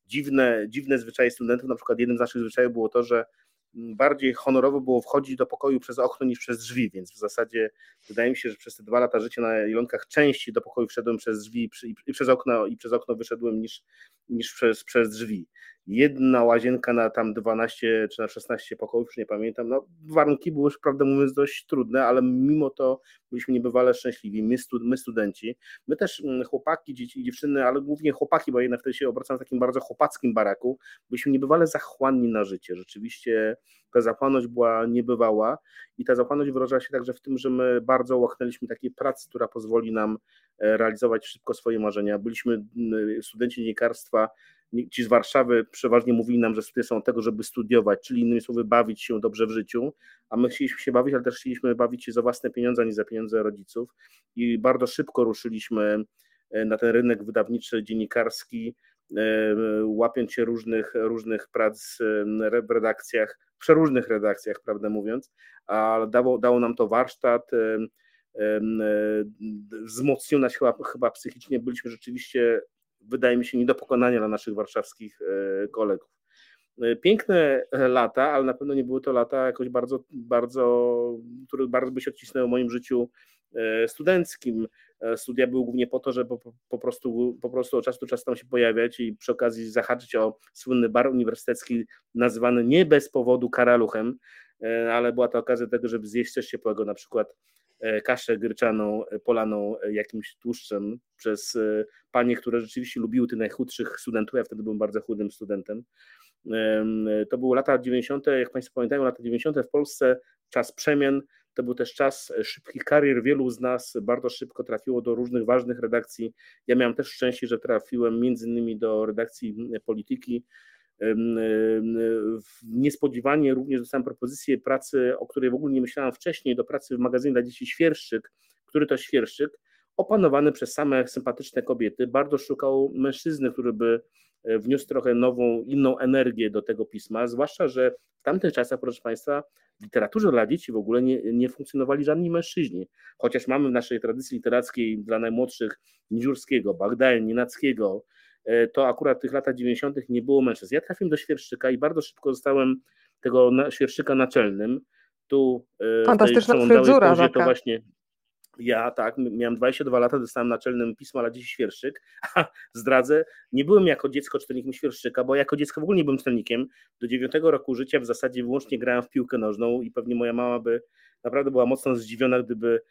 dziwne, dziwne zwyczaje studentów. Na przykład jednym z naszych zwyczajów było to, że bardziej honorowo było wchodzić do pokoju przez okno niż przez drzwi, więc w zasadzie wydaje mi się, że przez te dwa lata życia na Ilonkach częściej do pokoju wszedłem przez drzwi i przez okno i przez okno wyszedłem niż, niż przez, przez drzwi jedna łazienka na tam 12 czy na 16 pokojów, już nie pamiętam. No, warunki były, prawdę mówiąc, dość trudne, ale mimo to byliśmy niebywale szczęśliwi, my, stud my studenci. My też mm, chłopaki, dzieci, dziewczyny, ale głównie chłopaki, bo jednak wtedy się obracałem w takim bardzo chłopackim baraku, byliśmy niebywale zachłanni na życie. Rzeczywiście ta zachłanność była niebywała i ta zachłanność wyrażała się także w tym, że my bardzo łaknęliśmy takiej pracy, która pozwoli nam e, realizować szybko swoje marzenia. Byliśmy mm, studenci dziennikarstwa, ci z Warszawy przeważnie mówili nam, że studia są od tego, żeby studiować, czyli innymi słowy bawić się dobrze w życiu, a my chcieliśmy się bawić, ale też chcieliśmy bawić się za własne pieniądze, a nie za pieniądze rodziców. I bardzo szybko ruszyliśmy e, na ten rynek wydawniczy, dziennikarski, e, łapiąc się różnych, różnych prac e, w redakcjach, w przeróżnych redakcjach, prawdę mówiąc, a dało, dało nam to warsztat, wzmocnił nas chyba, chyba psychicznie, byliśmy rzeczywiście wydaje mi się, nie do pokonania dla naszych warszawskich e, kolegów. E, piękne lata, ale na pewno nie były to lata jakoś bardzo, bardzo, które bardzo by się odcisnęły w moim życiu e, studenckim. Studia były głównie po to, żeby po, po, prostu, po prostu od czasu do czasu tam się pojawiać i przy okazji zahaczyć o słynny bar uniwersytecki nazywany nie bez powodu karaluchem, ale była to okazja do tego, żeby zjeść coś ciepłego, na przykład E, kaszę gryczaną e, polaną e, jakimś tłuszczem przez panie, które rzeczywiście lubiły tych najchudszych studentów. Ja wtedy byłem bardzo chudym studentem. To były lata 90., jak Państwo pamiętają, lata 90. w Polsce, czas przemian. To był też czas szybkich karier. Wielu z nas bardzo szybko trafiło do różnych ważnych redakcji. Ja miałem też szczęście, że trafiłem między innymi do redakcji polityki Niespodziewanie również dostałem propozycję pracy, o której w ogóle nie myślałem wcześniej, do pracy w magazynie dla dzieci Świerszczyk, który to Świerszczyk, opanowany przez same sympatyczne kobiety, bardzo szukał mężczyzny, który by e, wniósł trochę nową, inną energię do tego pisma, zwłaszcza, że w tamtych czasach, proszę Państwa, w literaturze dla dzieci w ogóle nie, nie funkcjonowali żadni mężczyźni, chociaż mamy w naszej tradycji literackiej dla najmłodszych Nidziurskiego, Bagdaja, Nienackiego, to akurat w tych latach 90. nie było mężczyzn. Ja trafiłem do Świerszczyka i bardzo szybko zostałem tego Świerszczyka naczelnym. Tu Fantastyczna fryzura to właśnie ja tak, miałem 22 lata, dostałem naczelnym pismo dla dzieci świerszczyk, a zdradzę, nie byłem jako dziecko czytelnikiem świerszczyka, bo jako dziecko w ogóle nie byłem czytelnikiem. Do 9 roku życia w zasadzie wyłącznie grałem w piłkę nożną i pewnie moja mama by naprawdę była mocno zdziwiona, gdyby e,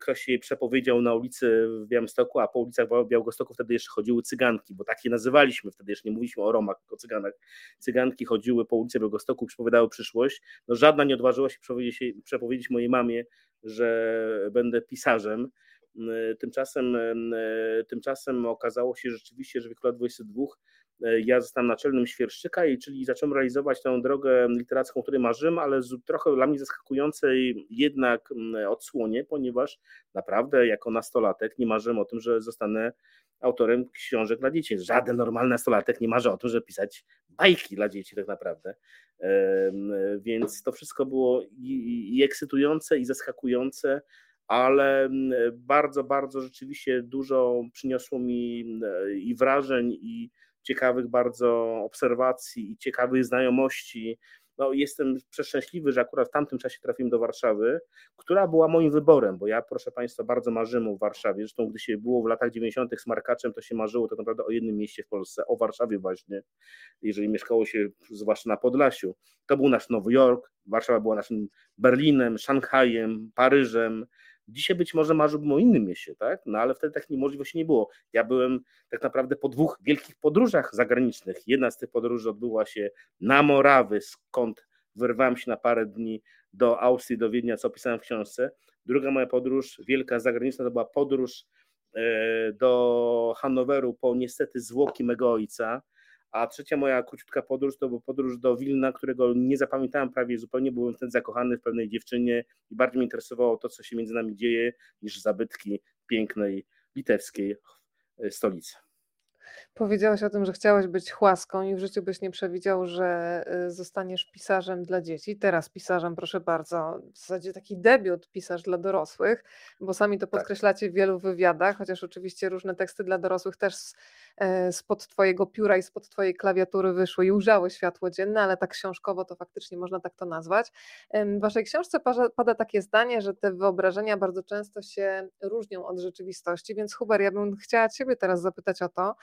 ktoś jej przepowiedział na ulicy w Białymstoku, a po ulicach Białegostoku wtedy jeszcze chodziły cyganki, bo tak je nazywaliśmy, wtedy jeszcze nie mówiliśmy o Romach, tylko o cyganach. Cyganki chodziły po ulicy Białegostoku przepowiadały przyszłość. No żadna nie odważyła się przepowiedzieć, przepowiedzieć mojej mamie, że będę pisarzem. Tymczasem, tymczasem okazało się rzeczywiście, że w wieku lat 22 e, ja zostałem naczelnym Świerszczyka, i czyli zacząłem realizować tę drogę literacką, której marzyłem, ale z trochę dla mnie zaskakującej jednak odsłonie, ponieważ naprawdę jako nastolatek nie marzyłem o tym, że zostanę autorem książek dla dzieci. Żaden normalny nastolatek nie marzy o tym, żeby pisać bajki dla dzieci tak naprawdę. Więc to wszystko było i, ekscytujące, i zaskakujące, ale bardzo, bardzo rzeczywiście dużo przyniosło mi i wrażeń, i ciekawych bardzo obserwacji, i ciekawych znajomości, no, jestem przeszczęśliwy, że akurat w tamtym czasie trafiłem do Warszawy, która była moim wyborem, bo ja, proszę Państwa, bardzo marzyłem o Warszawie. Zresztą, gdy się było w latach 90. z Markaczem, to się marzyło tak naprawdę o jednym mieście w Polsce, o Warszawie właśnie, jeżeli mieszkało się zwłaszcza na Podlasiu. To był nasz Nowy Jork, Warszawa była naszym Berlinem, Szanghajem, Paryżem, Dzisiaj być może marzyłbym o innym mieście, tak? No ale wtedy takiej możliwości nie było. Ja byłem tak naprawdę po dwóch wielkich podróżach zagranicznych. Jedna z tych podróży odbyła się na Morawy, skąd wyrwałem się na parę dni do Austrii, do Wiednia, co opisałem w książce. Druga moja podróż, wielka zagraniczna, to była podróż e, do Hanoweru po niestety zwłoki mego ojca, a trzecia moja króciutka podróż to była podróż do Wilna, którego nie zapamiętałem prawie zupełnie, byłem wtedy zakochany w pewnej dziewczynie i bardziej mnie interesowało to, co się między nami dzieje, niż zabytki pięknej litewskiej e, stolicy. Powiedziałeś o tym, że chciałeś być chłaską i w życiu byś nie przewidział, że y, zostaniesz pisarzem dla dzieci. Teraz pisarzem, proszę bardzo, w zasadzie taki debiut pisarz dla dorosłych, bo sami to tak. podkreślacie w wielu wywiadach, chociaż oczywiście różne teksty dla dorosłych też e, spod twojego pióra i spod twojej klawiatury wyszły i ujrzały światło dzienne, ale tak książkowo to faktycznie można tak to nazwać. W waszej książce pada takie zdanie, że te wyobrażenia bardzo często się różnią od rzeczywistości, więc Huber, ja bym chciała ciebie teraz zapytać o to,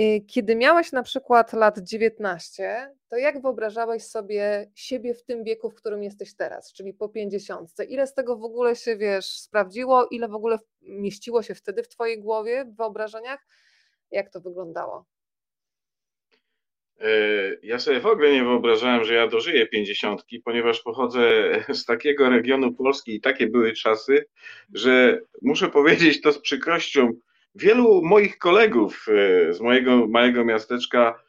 Y, kiedy miałeś na przykład lat 19, to jak wyobrażałeś sobie siebie w tym wieku, w którym jesteś teraz, czyli po 50? Ile z tego w ogóle się, wiesz, sprawdziło? Ile w ogóle mieściło się wtedy w twojej głowie, w wyobrażeniach? Jak to wyglądało? E, ja sobie w ogóle nie wyobrażałem, że ja dożyję pięćdziesiątki, ponieważ pochodzę z takiego regionu Polski i takie były czasy, że muszę powiedzieć to z przykrością, Wielu moich kolegów e, z mojego małego miasteczka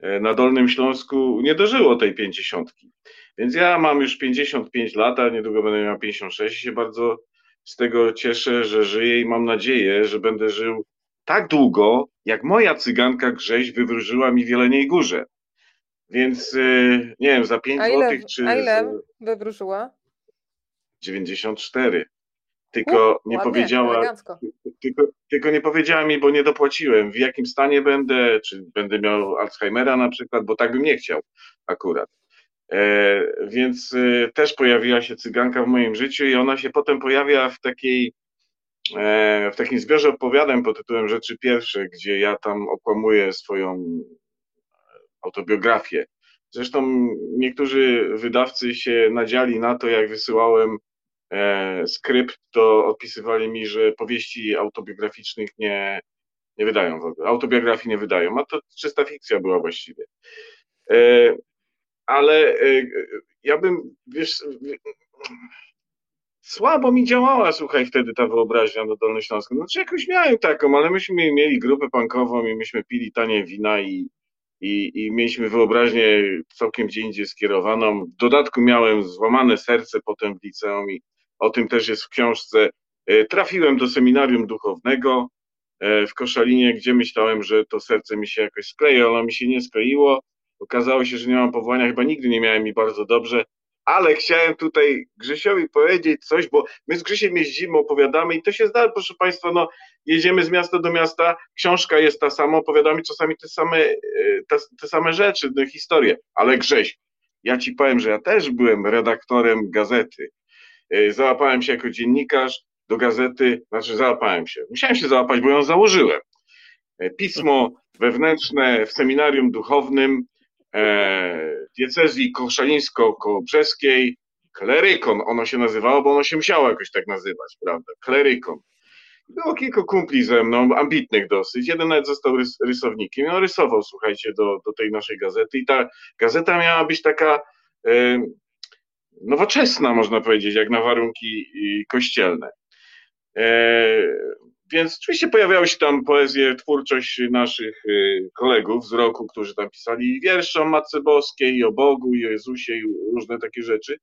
e, na Dolnym Śląsku nie dożyło tej pięćdziesiątki. Więc ja mam już 55 lat, a niedługo będę miał 56 i się bardzo z tego cieszę, że żyję i mam nadzieję, że będę żył tak długo, jak moja cyganka Grześ wywróżyła mi w Jeleniej Górze. Więc e, nie wiem, za 5 złotych czy... A ile wywróżyła? 94. Tylko nie ładnie, powiedziała, tylko, tylko nie powiedziała mi, bo nie dopłaciłem, w jakim stanie będę, czy będę miał Alzheimera na przykład, bo tak bym nie chciał akurat. E, więc e, też pojawiła się cyganka w moim życiu i ona się potem pojawia w takiej w takim zbiorze opowiadań pod tytułem Rzeczy Pierwsze, gdzie ja tam okłamuję swoją autobiografię. Zresztą niektórzy wydawcy się nadziali na to, jak wysyłałem e, skrypt, to odpisywali mi, że powieści autobiograficznych nie, nie wydają w ogóle. Autobiografii nie wydają, a to czysta fikcja była właściwie. E, ale e, ja bym, wiesz, słabo mi działała, słuchaj, wtedy ta wyobraźnia do Dolnośląska. Znaczy jakoś miałem taką, ale myśmy mieli grupę punkową i myśmy pili tanie wina i, i, i mieliśmy wyobraźnię całkiem gdzie indziej skierowaną. W dodatku miałem złamane serce potem w liceum i o tym też jest w książce. E, trafiłem do seminarium duchownego e, w Koszalinie, gdzie myślałem, że to serce mi się jakoś skleje, ono mi się nie skleiło. Okazało się, że nie mam powołania, chyba nigdy nie miałem mi bardzo dobrze, ale chciałem tutaj Grzesiowi powiedzieć coś, bo my z Grzesiem jeździmy, opowiadamy i to się zdarza, proszę Państwa, no jedziemy z miasta do miasta, książka jest ta sama, opowiadamy czasami te same, e, te, te same rzeczy, te historie, ale Grześ, ja Ci powiem, że ja też byłem redaktorem gazety, e, załapałem się jako dziennikarz do gazety, znaczy załapałem się, musiałem się załapać, bo ją założyłem, e, pismo wewnętrzne w seminarium duchownym, diecezji koszalińsko-kołobrzeskiej, klerykon ono się nazywało, bo ono się musiało jakoś tak nazywać, prawda, klerykon. Było kilku kumpli ze mną, ambitnych dosyć. Jeden nawet został rys rysownikiem. On rysował, słuchajcie, do, do tej naszej gazety. I ta gazeta miała być taka e, nowoczesna, można powiedzieć, jak na warunki kościelne. E, więc oczywiście pojawiały się tam poezje, twórczość naszych y, kolegów z roku, którzy tam pisali wiersze o Matce Boskiej, i o Bogu, i o Jezusie, i różne takie rzeczy.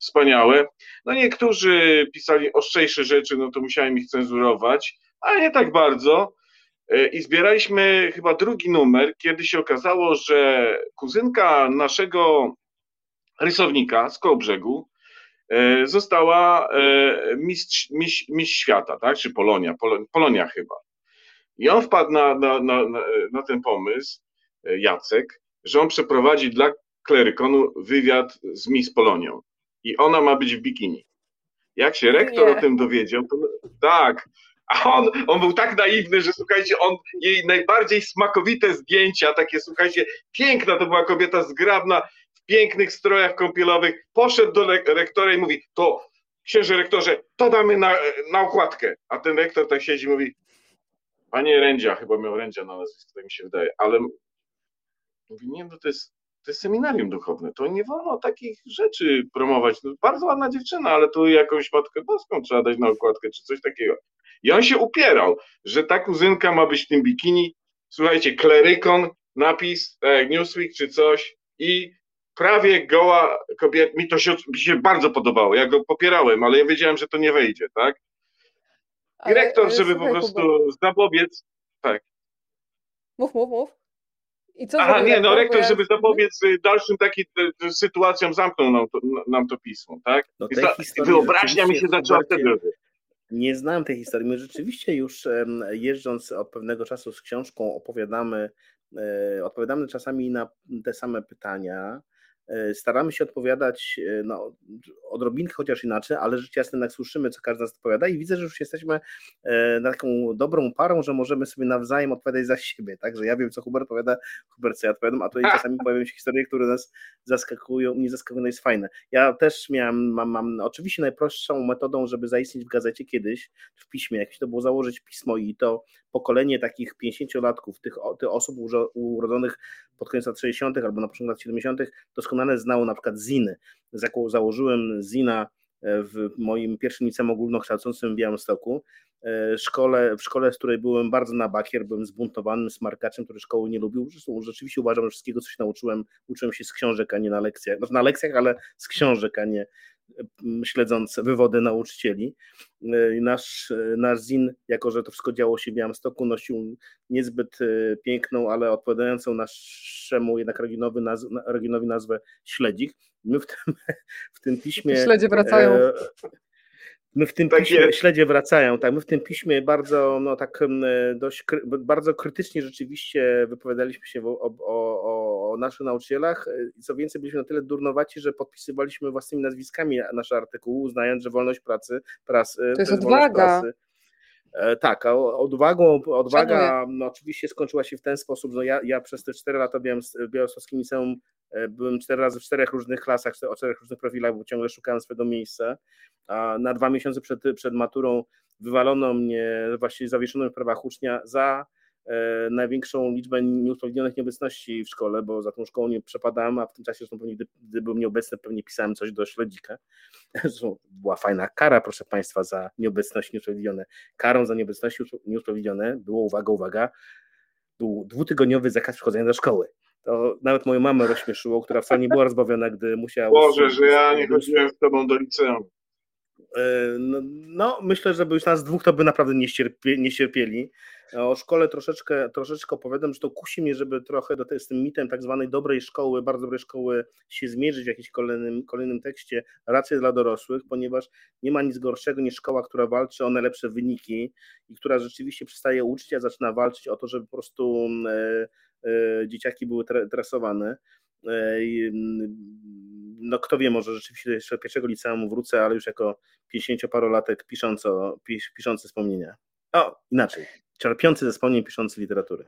Wspaniałe. No niektórzy pisali ostrzejsze rzeczy, no to musiałem ich cenzurować, ale nie tak bardzo. Y, I zbieraliśmy chyba drugi numer, kiedy się okazało, że kuzynka naszego rysownika z Kołbrzegu, została e, mistrz, mistrz, mistrz świata, tak? czy Polonia, Polonia chyba. I on wpadł na, na, na, na ten pomysł, e, Jacek, że on przeprowadzi dla klerykonu wywiad z Miss Polonią. I ona ma być w bikini. Jak się rektor Nie. o tym dowiedział, to tak. A on, on był tak naiwny, że słuchajcie, on jej najbardziej smakowite zdjęcia, takie słuchajcie, piękna to była kobieta zgrabna, pięknych strojach kąpielowych, poszedł do rektora i mówi, to księże rektorze, to damy na, na okładkę. A ten rektor tak siedzi i mówi, panie Rędzia, chyba miał Rędzia na nazwisko, tak mi się wydaje, ale mówi, nie, no to jest, to jest seminarium duchowne, to nie wolno takich rzeczy promować. No, bardzo ładna dziewczyna, ale tu jakąś Matkę Boską trzeba dać na okładkę, czy coś takiego. I on się upierał, że ta kuzynka ma być w tym bikini, słuchajcie, klerykon, napis, tak Newsweek czy coś i prawie goła kobieta, mi to się, mi się bardzo podobało, ja go popierałem, ale ja wiedziałem, że to nie wejdzie, tak? I rektor, żeby po prostu zapobiec, tak. Mów, mów, mów. I co Aha, nie, no rektor, żeby zapobiec y, dalszym takim y, y, sytuacjom zamknął nam to, nam to pismo, tak? No wyobraźnia mi się zaczęła wtedy. Nie znam tej historii. My rzeczywiście już jeżdżąc od pewnego czasu z książką opowiadamy, e, odpowiadamy czasami na te same pytania. E, staramy się odpowiadać e, no, odrobinkę chociaż inaczej, ale rzecz jasna jednak słyszymy, co każdy z nas odpowiada i widzę, że już jesteśmy e, taką dobrą parą, że możemy sobie nawzajem odpowiadać za siebie, tak, że ja wiem, co Hubert odpowiada, Hubert co ja odpowiadam, a tutaj czasami pojawiają się historie, które nas zaskakują, mnie zaskakują, no jest fajne. Ja też miałem, mam, mam oczywiście najprostszą metodą, żeby zaistnieć w gazecie kiedyś, w piśmie, jakieś to było założyć pismo i to pokolenie takich 50-latków, tych, tych osób urodzonych pod koniec lat 60. albo na początku lat 70. doskonale znało na przykład ziny. Założyłem zina e, w moim pierwszym liceum ogólnokształcącym w Białymstoku. E, szkole, w szkole, w której byłem bardzo na bakier, byłem zbuntowanym smarkaczem, który szkoły nie lubił. Zresztą rzeczywiście uważam, że wszystkiego, co się nauczyłem, uczyłem się z książek, a nie na lekcjach. No, na lekcjach, ale z książek, a nie śledząc wywody nauczycieli. E, nasz, e, nasz ZIN, jako że to wszystko działo się w Białymstoku, nosił niezbyt e, piękną, ale odpowiadającą naszemu jednak regionowi, naz regionowi nazwę śledzik. My w tym, w tym piśmie... Śledzie wracają. My w tym tak piśmie, jest. śledzie wracają, tak, my w tym piśmie bardzo, no tak dość, bardzo krytycznie rzeczywiście wypowiadaliśmy się o, o, o, naszych nauczycielach i co więcej byliśmy na tyle durnowaci, że podpisywaliśmy własnymi nazwiskami nasze artykuły, uznając, że wolność pracy, prasy, to jest odwaga. Prasy, E, tak, a odwagą, odwaga no, oczywiście skończyła się w ten sposób, że ja, ja przez te 4 lata w Białostockim Liceum e, byłem cztery razy w czterech różnych klasach, o czterech różnych profilach, bo ciągle szukałem swojego miejsca, a na dwa miesiące przed, przed maturą wywalono mnie, właściwie zawieszono w prawach ucznia za E, największą liczbę nieusprawiedliwionych nieobecności w szkole, bo za tą szkołą nie przepadałem, a w tym czasie zresztą pewnie, gdy, gdy byłem nieobecny, pewnie pisałem coś do śledzika. Zresztą była fajna kara, proszę Państwa, za nieobecność nieusprawiedliwione. Karą za nieobecność nieusprawiedliwione było, uwaga, uwaga, był dwutygodniowy zakaz przychodzenia do szkoły. To nawet moją mamę rozśmieszyło, która wcale nie była rozbawiona, gdy musiała... Boże, że ja nie chodziłem z Tobą do liceum. E, no, no, myślę, że by już nas dwóch to by naprawdę nie, ścierpie, nie cierpieli. O szkole troszeczkę, troszeczkę opowiadam, że to kusi mnie, żeby trochę do z tym mitem tak zwanej dobrej szkoły, bardzo dobrej szkoły się zmierzyć w jakimś kolejnym, kolejnym tekście, raczej dla dorosłych, ponieważ nie ma nic gorszego niż szkoła, która walczy o najlepsze wyniki i która rzeczywiście przestaje uczyć, a zaczyna walczyć o to, żeby po prostu e, e, dzieciaki były tresowane. E, no kto wie, może rzeczywiście jeszcze pierwszego liceum wrócę, ale już jako 50-parolatek pisząco, piszący wspomnienia. O, inaczej. Czerpiący ze wspomnień, piszący literatury.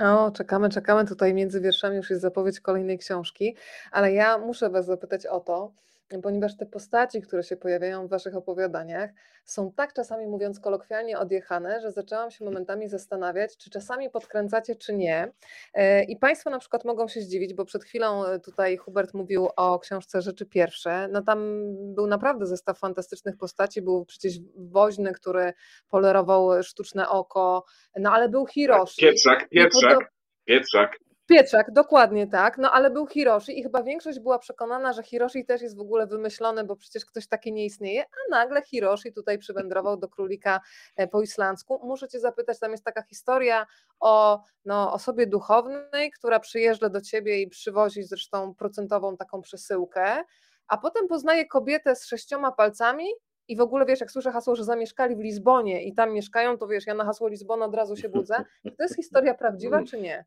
O, czekamy, czekamy. Tutaj między wierszami już jest zapowiedź kolejnej książki, ale ja muszę Was zapytać o to, ponieważ te postaci, które się pojawiają w Waszych opowiadaniach, są tak czasami mówiąc kolokwialnie odjechane, że zaczęłam się momentami zastanawiać, czy czasami podkręcacie, czy nie. E, I Państwo na przykład mogą się zdziwić, bo przed chwilą e, tutaj Hubert mówił o książce Rzeczy Pierwsze. No tam był naprawdę zestaw fantastycznych postaci. Był przecież woźny, który polerował sztuczne oko, no ale był Hiroshi. Pietrzak, Pietrzak, Pietrzak. Pieczak, dokładnie tak, no ale był Hiroshi i chyba większość była przekonana, że Hiroshi też jest w ogóle wymyślony, bo przecież ktoś taki nie istnieje, a nagle Hiroshi tutaj przywędrował do królika e, po islandzku. Muszę cię zapytać, tam jest taka historia o no, osobie duchownej, która przyjeżdża do ciebie i przywozi zresztą procentową taką przesyłkę, a potem poznaje kobietę z sześcioma palcami i w ogóle wiesz, jak słyszę hasło, że zamieszkali w Lizbonie i tam mieszkają, to wiesz, ja na hasło Lizbona od razu się budzę. Czy to jest historia prawdziwa, czy nie?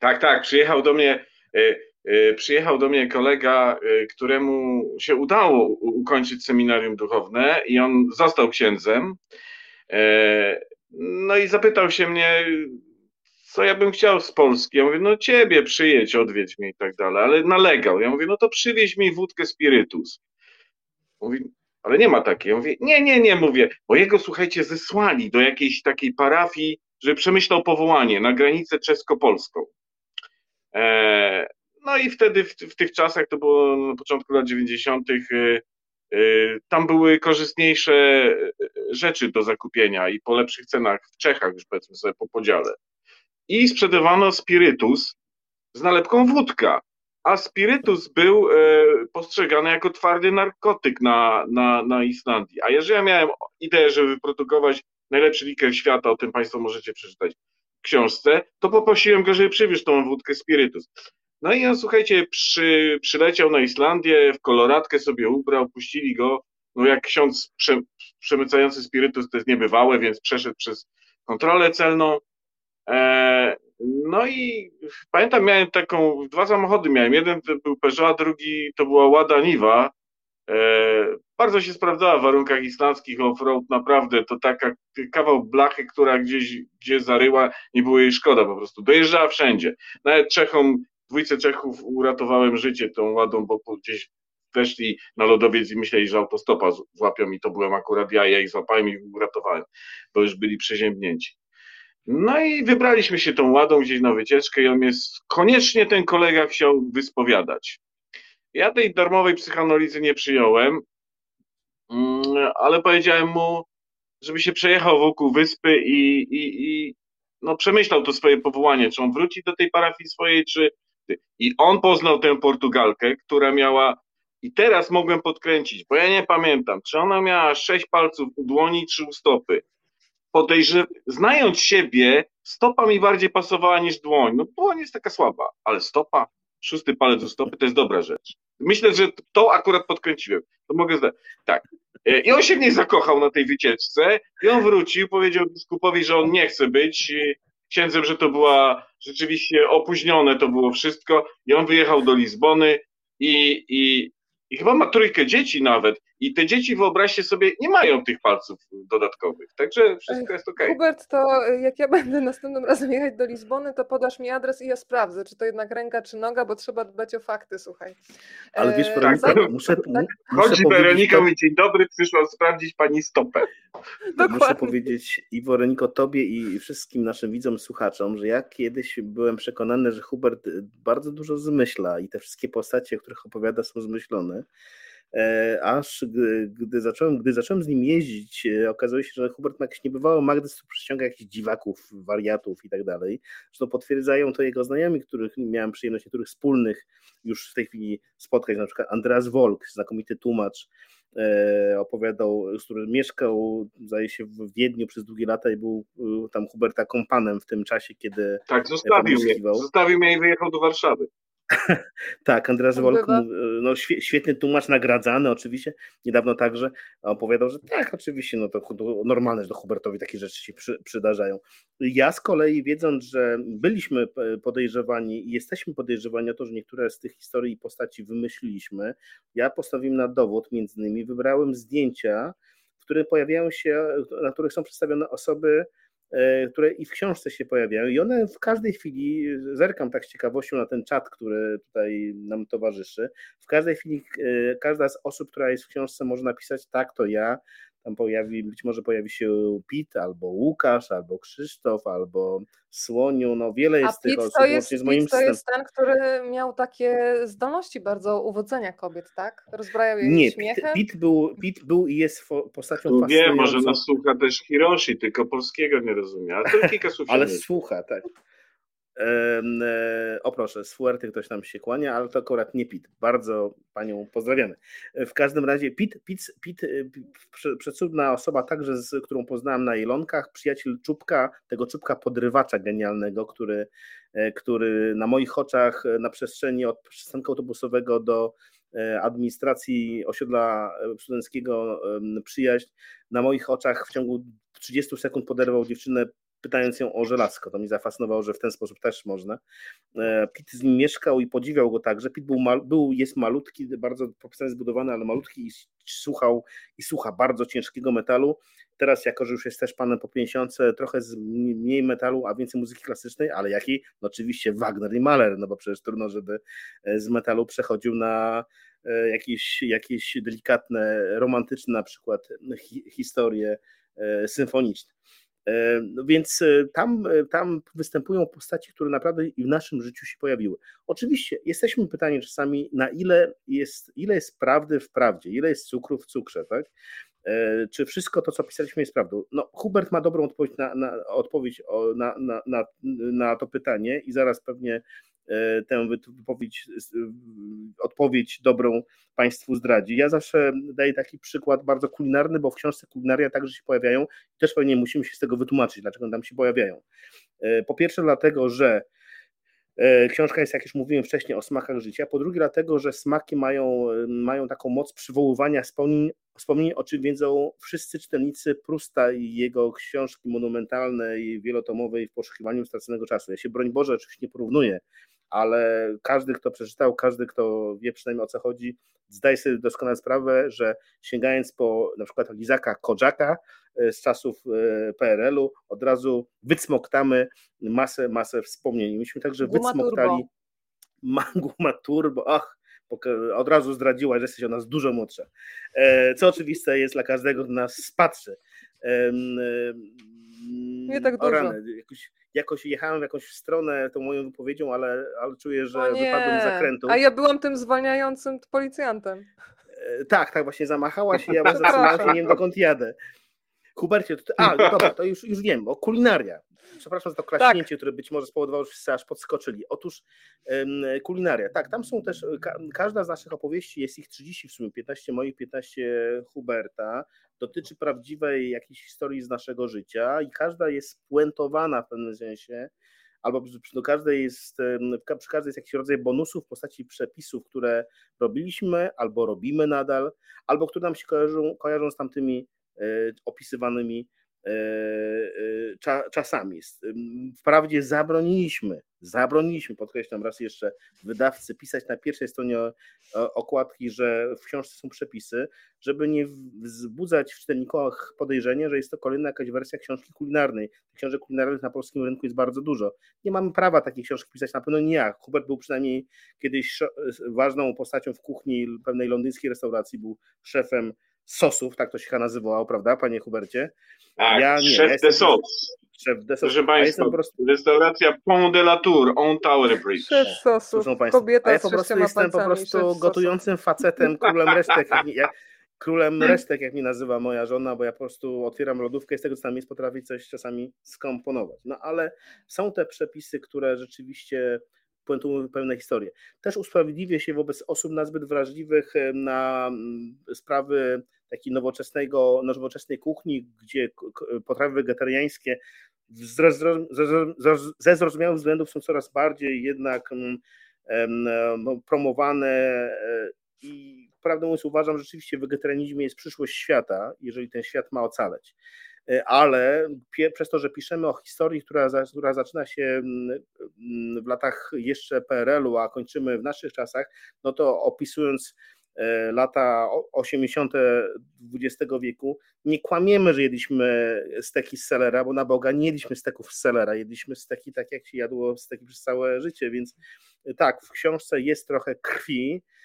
Tak, tak, przyjechał do mnie, y, y, przyjechał do mnie kolega, y, któremu się udało ukończyć seminarium duchowne i on został księdzem. E, no i zapytał się mnie, co ja bym chciał z Polski. Ja mówię, no ciebie przyjedź, odwiedź mnie i tak dalej, ale nalegał. Ja mówię, no to przywieź mi wódkę spirytus. Mówi, ale nie ma takiej. Ja mówię, nie, nie, nie, mówię, bo jego, słuchajcie, zesłali do jakiejś takiej parafii, żeby przemyślał powołanie na granicę czesko-polską. E, no i wtedy w, w, tych czasach, to było na początku lat 90., e, e, tam były korzystniejsze rzeczy do zakupienia i po lepszych cenach w Czechach, już powiedzmy sobie po podziale. I sprzedawano spirytus z nalepką wódka, a spirytus był postrzegany jako twardy narkotyk na, na, na Islandii. A jeżeli ja miałem ideę, żeby wyprodukować najlepszy liker świata, o tym Państwo możecie przeczytać książce, to poprosiłem go, żeby przywiózł tą wódkę spirytus. No i on, słuchajcie, przy, przyleciał na Islandię, w koloratkę sobie ubrał, puścili go, no jak ksiądz prze, przemycający spirytus to jest niebywałe, więc przeszedł przez kontrolę celną. E, no i pamiętam, miałem taką, dwa samochody miałem, jeden to był Peugeot, a drugi to była Łada Niwa, bardzo się sprawdzała w warunkach islandzkich off-road, naprawdę to taka kawał blachy, która gdzieś gdzie zaryła, nie było jej szkoda po prostu. Dojeżdżała wszędzie. Nawet Czechom, dwójce Czechów uratowałem życie tą ładą, bo gdzieś weszli na lodowiec i myśleli, że autostopa złapią i to byłem akurat ja, ja ich złapałem i uratowałem, bo już byli przeziębnięci. No i wybraliśmy się tą ładą gdzieś na wycieczkę i on jest, koniecznie ten kolega chciał wyspowiadać. Ja tej darmowej psychoanalizy nie przyjąłem, mm, ale powiedziałem mu, żeby się przejechał wokół wyspy i, i, i no, przemyślał to swoje powołanie, czy on wróci do tej parafii swojej, czy. I on poznał tę Portugalkę, która miała. I teraz mogłem podkręcić, bo ja nie pamiętam, czy ona miała sześć palców u dłoni, czy u stopy. Podejrzew... Znając siebie, stopa mi bardziej pasowała niż dłoń. No dłoń jest taka słaba, ale stopa szósty palec u stopy, to jest dobra rzecz. Myślę, że to akurat podkręciłem. To mogę zdać. Tak. E, I on się nie zakochał na tej wycieczce i on wrócił, powiedział biskupowi, że on nie chce być księdzem, że to była rzeczywiście opóźnione, to było wszystko i on wyjechał do Lizbony i, i, i chyba ma trójkę dzieci nawet. I te dzieci, wyobraźcie sobie, nie mają tych palców dodatkowych. Także wszystko jest ok. Hubert, to jak ja będę następnym razem jechać do Lizbony, to podasz mi adres i ja sprawdzę, czy to jednak ręka, czy noga, bo trzeba dbać o fakty, słuchaj. Ale wiesz, Weronika, tak, muszę, tak? muszę Chodzi Weronika, to... mówi, dzień dobry, przyszłam sprawdzić pani stopę. Dokładnie. Muszę powiedzieć i Weroniko, tobie i wszystkim naszym widzom, słuchaczom, że ja kiedyś byłem przekonany, że Hubert bardzo dużo zmyśla i te wszystkie postacie, o których opowiada, są zmyślone. E, aż gdy zacząłem, gdy zacząłem z nim jeździć, e, okazało się, że Hubert ma jakieś niebywałe magnes, przyciąga jakichś dziwaków, wariatów i tak dalej. Zresztą potwierdzają to jego znajomi, których miałem przyjemność niektórych wspólnych już w tej chwili spotkać, na przykład Andreas Wolk, znakomity tłumacz, e, opowiadał, który mieszkał, zdaje się, w Wiedniu przez długie lata i był tam Huberta kompanem w tym czasie, kiedy. Tak, zostawił mnie. Zostawił mnie i wyjechał do Warszawy. tak, Andreas Wolk, no, świetny tłumacz, nagradzany oczywiście, niedawno także opowiadał, że tak, oczywiście, no to, normalne, że do Hubertowi takie rzeczy się przy, przydarzają. Ja z kolei wiedząc, że byliśmy podejrzewani i jesteśmy podejrzewani o to, że niektóre z tych historii i postaci wymyśliliśmy, ja postawiłem na dowód, między innymi wybrałem zdjęcia, w których pojawiają się, na których są przedstawione osoby, E, które i w książce się pojawiają. I one w każdej chwili, zerkam tak z ciekawością na ten czat, który tutaj nam towarzyszy, w każdej chwili e, każda z osób, która jest w książce może napisać tak, to ja, tam pojawi, być może pojawi się Pit, albo Łukasz, albo Krzysztof, albo Słoniu, no wiele jest A tych osób, to jest, z moim Pit to jest ten, który miał takie zdolności bardzo uwodzenia kobiet, tak? Rozbrajał je Nie, śmiechem? Pit, Pit, był, Pit był i jest postacią no Nie, może nas słucha też Hiroshi, tylko polskiego nie rozumie, ale to kilka słów Ale słucha, tak. E, o proszę, z Fuerty ktoś nam się kłania, ale to akurat nie Pit. Bardzo panią pozdrawiamy. E, w każdym razie Pit, Pit, Pit e, przecudna osoba także, z którą poznałem na Ilonkach, przyjaciel Czubka, tego Czubka podrywacza genialnego, który, który na moich oczach na przestrzeni od przystanku autobusowego do administracji osiedla studenckiego przyjaźń, na moich oczach w ciągu 30 sekund poderwał dziewczynę pytając ją o żelazko. To mi zafascynowało, że w ten sposób też można. E, Pit z nim mieszkał i podziwiał go także. Pit był, był jest malutki, bardzo profesjonalnie zbudowany, ale malutki i słuchał i słucha bardzo ciężkiego metalu. Teraz, jako że już jest też panem po 50, trochę z mniej metalu, a więcej muzyki klasycznej, ale jakiej? No oczywiście Wagner i Mahler, no bo przecież trudno, żeby e, z metalu przechodził na e, jakieś, jakieś delikatne, romantyczne na przykład hi, historie symfoniczne. E, no więc e, tam, e, tam występują postaci, które naprawdę i w naszym życiu się pojawiły. Oczywiście jesteśmy pytani czasami, na ile jest, ile jest prawdy w prawdzie, ile jest cukru w cukrze, tak? Czy wszystko to, co pisaliśmy, jest prawdą? No, Hubert ma dobrą odpowiedź na, na odpowiedź na, na, na, na to pytanie i zaraz pewnie tę wypowiedź, odpowiedź dobrą Państwu zdradzi. Ja zawsze daję taki przykład bardzo kulinarny, bo w książce kulinaria także się pojawiają i też pewnie musimy się z tego wytłumaczyć, dlaczego tam się pojawiają. E, po pierwsze dlatego, że e, Książka jest, jak już mówiłem wcześniej, o smakach życia. Po drugie, dlatego, że smaki mają, mają taką moc przywoływania wspomnień, wspomnień, o czym wiedzą wszyscy czytelnicy Prusta i jego książki monumentalnej, wielotomowej w poszukiwaniu straconego czasu. Ja się, broń Boże, oczywiście nie porównuję ale każdy, kto przeczytał, każdy, kto wie przynajmniej o co chodzi, zdaje sobie doskonale sprawę, że sięgając po na przykład Lizaka Kodżaka e, z czasów e, PRL-u, od razu wycmoktamy masę, masę wspomnień. Myśmy także Guma wycmoktali Guma Turbo, ach, od razu zdradziła, że jesteś o nas dużo młodsza. E, co oczywiste jest dla każdego z nas patrzy. Nie tak dużo. Rany, jakoś, jakoś jechałem w jakąś stronę tą moją wypowiedzią, ale, ale czuję, że wypadłem z zakrętu. A ja byłam tym zwalniającym policjantem. E, tak, tak, właśnie zamachałaś i ja zatrzymałem się, nie wiem dokąd jadę. Hubercie, to, a, no dobra, to już, już wiem, o kulinaria. Przepraszam za to klaśnięcie, tak. które być może spowodowało, że wszyscy aż podskoczyli. Otóż um, kulinaria, tak, tam są też, ka, każda z naszych opowieści, jest ich 30 w sumie, 15 moich, 15 Huberta, dotyczy prawdziwej jakiejś historii z naszego życia i każda jest puentowana w pewnym sensie, albo do każdej jest, przy każdej jest jakiś rodzaj bonusów w postaci przepisów, które robiliśmy albo robimy nadal, albo które nam się kojarzą, kojarzą z tamtymi opisywanymi E, e, czasami. Wprawdzie zabroniliśmy, zabroniliśmy, podkreślam raz jeszcze, wydawcy pisać na pierwszej stronie okładki, że w książce są przepisy, żeby nie wzbudzać w czytelnikach podejrzenia, że jest to kolejna jakaś wersja książki kulinarnej. Książek kulinarnych na polskim rynku jest bardzo dużo. Nie mamy prawa takiej książki pisać, na pewno nie ja. Hubert był przynajmniej kiedyś ważną postacią w kuchni pewnej londyńskiej restauracji, był szefem sosów, tak to się chyba nazywało, prawda, panie Hubercie? Tak, ja, nie, szef ja de sos. Szef de sos. Proszę Państwa, po prostu... restauracja Pont de la Tour, on Tower Bridge. Szef sosów, kobieta ja po prostu jestem po prostu gotującym facetem, królem resztek, jak, królem resztek, jak mi nazywa moja żona, bo ja po prostu otwieram lodówkę i z tego, co tam jest, potrafię coś czasami skomponować. No ale są te przepisy, które rzeczywiście puentują pewne historie. Też usprawiedliwię się wobec osób nazbyt wrażliwych na mm, sprawy takiej nowoczesnego, nowoczesnej kuchni, gdzie potrawy wegetariańskie ze zrozumiałych względów są coraz bardziej jednak mm, promowane e, i prawdę mówiąc uważam, że rzeczywiście w wegetarianizmie jest przyszłość świata, jeżeli ten świat ma ocaleć. E, ale przez to, że piszemy o historii, która, która zaczyna się mm, mm, w latach jeszcze PRL-u, a kończymy w naszych czasach, no to opisując lata 80. XX wieku, nie kłamiemy, że jedliśmy steki z selera, bo na Boga nie jedliśmy steków z selera, jedliśmy steki tak, jak się jadło steki przez całe życie, więc tak, w książce jest trochę krwi, E,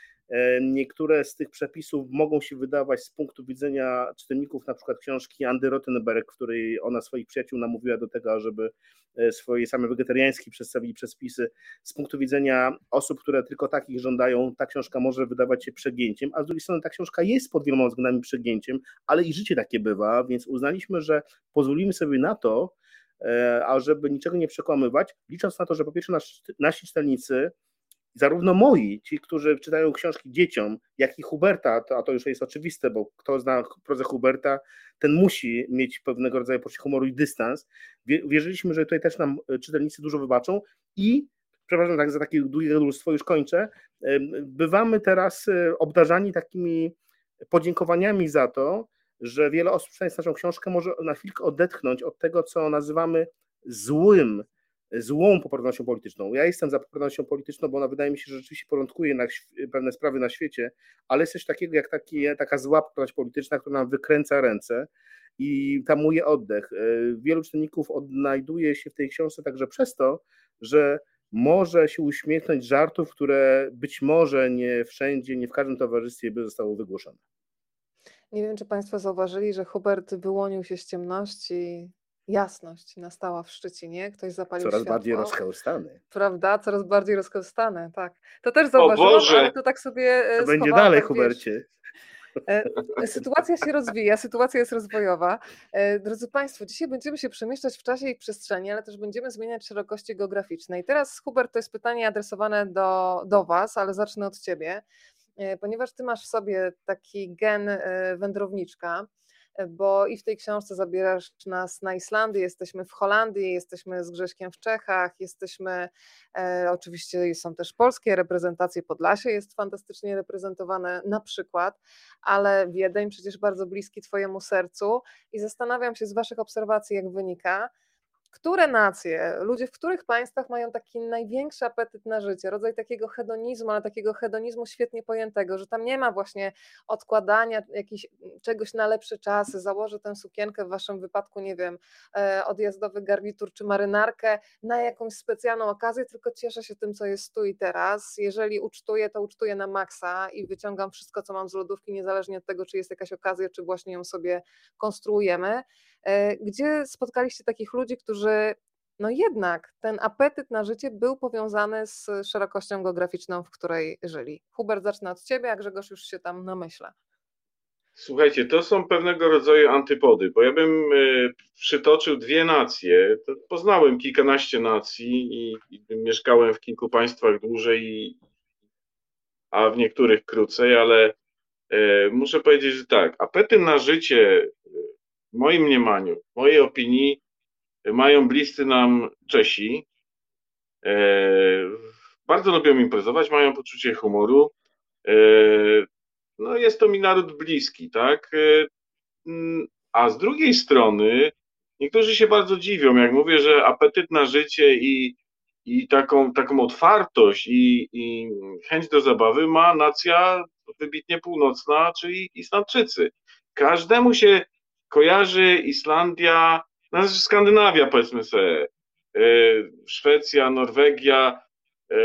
niektóre z tych przepisów mogą się wydawać z punktu widzenia czytelników na przykład książki Andy Rottenberg, w której ona swoich przyjaciół namówiła do tego, żeby e, swoje same wegetariańskie przedstawili przepisy. Z punktu widzenia osób, które tylko takich żądają, ta książka może wydawać się przegięciem, a z drugiej strony ta książka jest pod wieloma względami przegięciem, ale i życie takie bywa, więc uznaliśmy, że pozwolimy sobie na to, e, a żeby niczego nie przekłamywać, licząc na to, że po pierwsze nasi czytelnicy zarówno moi, ci, którzy czytają książki dzieciom, jak i Huberta, to, a to już jest oczywiste, bo kto zna prozę Huberta, ten musi mieć pewnego rodzaju poczucie humoru i dystans. Wierzyliśmy, że tutaj też nam e, czytelnicy dużo wybaczą i przepraszam tak za takie długie gadulstwo, już kończę, bywamy teraz e, obdarzani takimi podziękowaniami za to, że wiele osób czytając naszą książkę może na chwilkę odetchnąć od tego, co nazywamy złym złą poprawnością polityczną. Ja jestem za poprawnością polityczną, bo ona wydaje mi się, że rzeczywiście porządkuje na pewne sprawy na świecie, ale jest coś takiego jak taki, taka zła poprawność polityczna, która nam wykręca ręce i tamuje oddech. E, wielu czytelników odnajduje się w tej książce także przez to, że może się uśmiechnąć żartów, które być może nie wszędzie, nie w każdym towarzystwie by zostało wygłoszone. Nie wiem, czy Państwo zauważyli, że Hubert wyłonił się z ciemności Jasność nastała w Szczecinie, ktoś zapalił Coraz światło. bardziej rozchełstane. Prawda? Coraz bardziej rozchełstane, tak. To też zauważyłam, ale to tak sobie To będzie dalej, tak, Hubercie. E, sytuacja się rozwija, sytuacja jest rozwojowa. E, drodzy Państwo, dzisiaj będziemy się przemieszczać w czasie i przestrzeni, ale też będziemy zmieniać szerokości geograficzne. I teraz, Hubert, to jest pytanie adresowane do, do Was, ale zacznę od Ciebie, e, ponieważ Ty masz w sobie taki gen wędrowniczka bo i w tej książce zabierasz nas na Islandię, jesteśmy w Holandii, jesteśmy z Grześkiem w Czechach, jesteśmy, e, oczywiście są też polskie reprezentacje, Podlasie jest fantastycznie reprezentowane na przykład, ale Wiedeń przecież bardzo bliski Twojemu sercu i zastanawiam się z Waszych obserwacji, jak wynika, które nacje, ludzie w których państwach mają taki największy apetyt na życie, rodzaj takiego hedonizmu, ale takiego hedonizmu świetnie pojętego, że tam nie ma właśnie odkładania jakiś, czegoś na lepsze czasy, założę tę sukienkę w waszym wypadku, nie wiem, e, odjazdowy garnitur czy marynarkę na jakąś specjalną okazję, tylko cieszę się tym, co jest tu i teraz. Jeżeli ucztuję, to ucztuję na maksa i wyciągam wszystko, co mam z lodówki, niezależnie od tego, czy jest jakaś okazja, czy właśnie ją sobie konstruujemy. E, gdzie spotkaliście takich ludzi, którzy no jednak ten apetyt na życie był powiązany z szerokością geograficzną, w której żyli. Hubert, zacznę od ciebie, a Grzegorz już się tam namyśla. Słuchajcie, to są pewnego rodzaju antypody, bo ja bym e, przytoczył dwie nacje. Poznałem kilkanaście nacji i, i mieszkałem w kilku państwach dłużej, a w niektórych krócej, ale e, muszę powiedzieć, że tak, apetyt na życie w moim mniemaniu, w mojej opinii, mają bliscy nam Czesi. E, bardzo lubią imprezować, mają poczucie humoru. E, no jest to mi naród bliski, tak? E, a z drugiej strony niektórzy się bardzo dziwią, jak mówię, że apetyt na życie i, i taką, taką otwartość i, i chęć do zabawy ma nacja wybitnie północna, czyli Islandczycy. Każdemu się kojarzy Islandia, no Skandynawia powiedzmy sobie, e, Szwecja, Norwegia, e,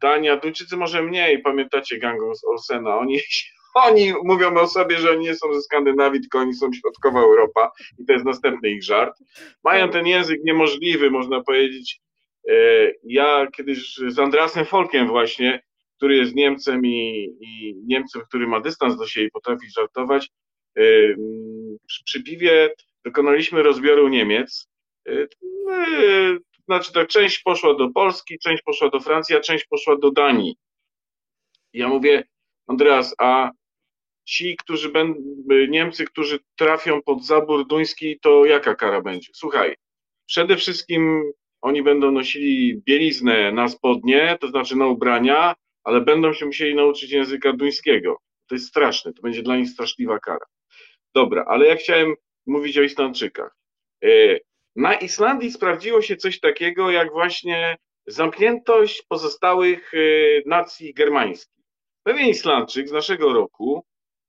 Dania, Duńczycy może mniej, pamiętacie gangą z Olsena, oni, oni mówią o sobie, że oni nie są ze Skandynawii, tylko oni są środkowa Europa i to jest następny ich żart. Mają ten język niemożliwy, można powiedzieć. E, ja kiedyś z Andrasem Folkiem właśnie, który jest Niemcem i, i Niemcem, który ma dystans do siebie i potrafi żartować, przy piwie dokonaliśmy rozbioru Niemiec. znaczy tak, część poszła do Polski, część poszła do Francji, a część poszła do Danii. Ja mówię, Andreas, a ci, którzy będą, Niemcy, którzy trafią pod zabór duński, to jaka kara będzie? Słuchaj, przede wszystkim oni będą nosili bieliznę na spodnie, to znaczy na ubrania, ale będą się musieli nauczyć języka duńskiego. To jest straszne, to będzie dla nich straszliwa kara. Dobra, ale ja chciałem mówić o Islandczykach. E, na Islandii sprawdziło się coś takiego, jak właśnie zamkniętość pozostałych e, nacji germańskich. Pewien Islandczyk z naszego roku,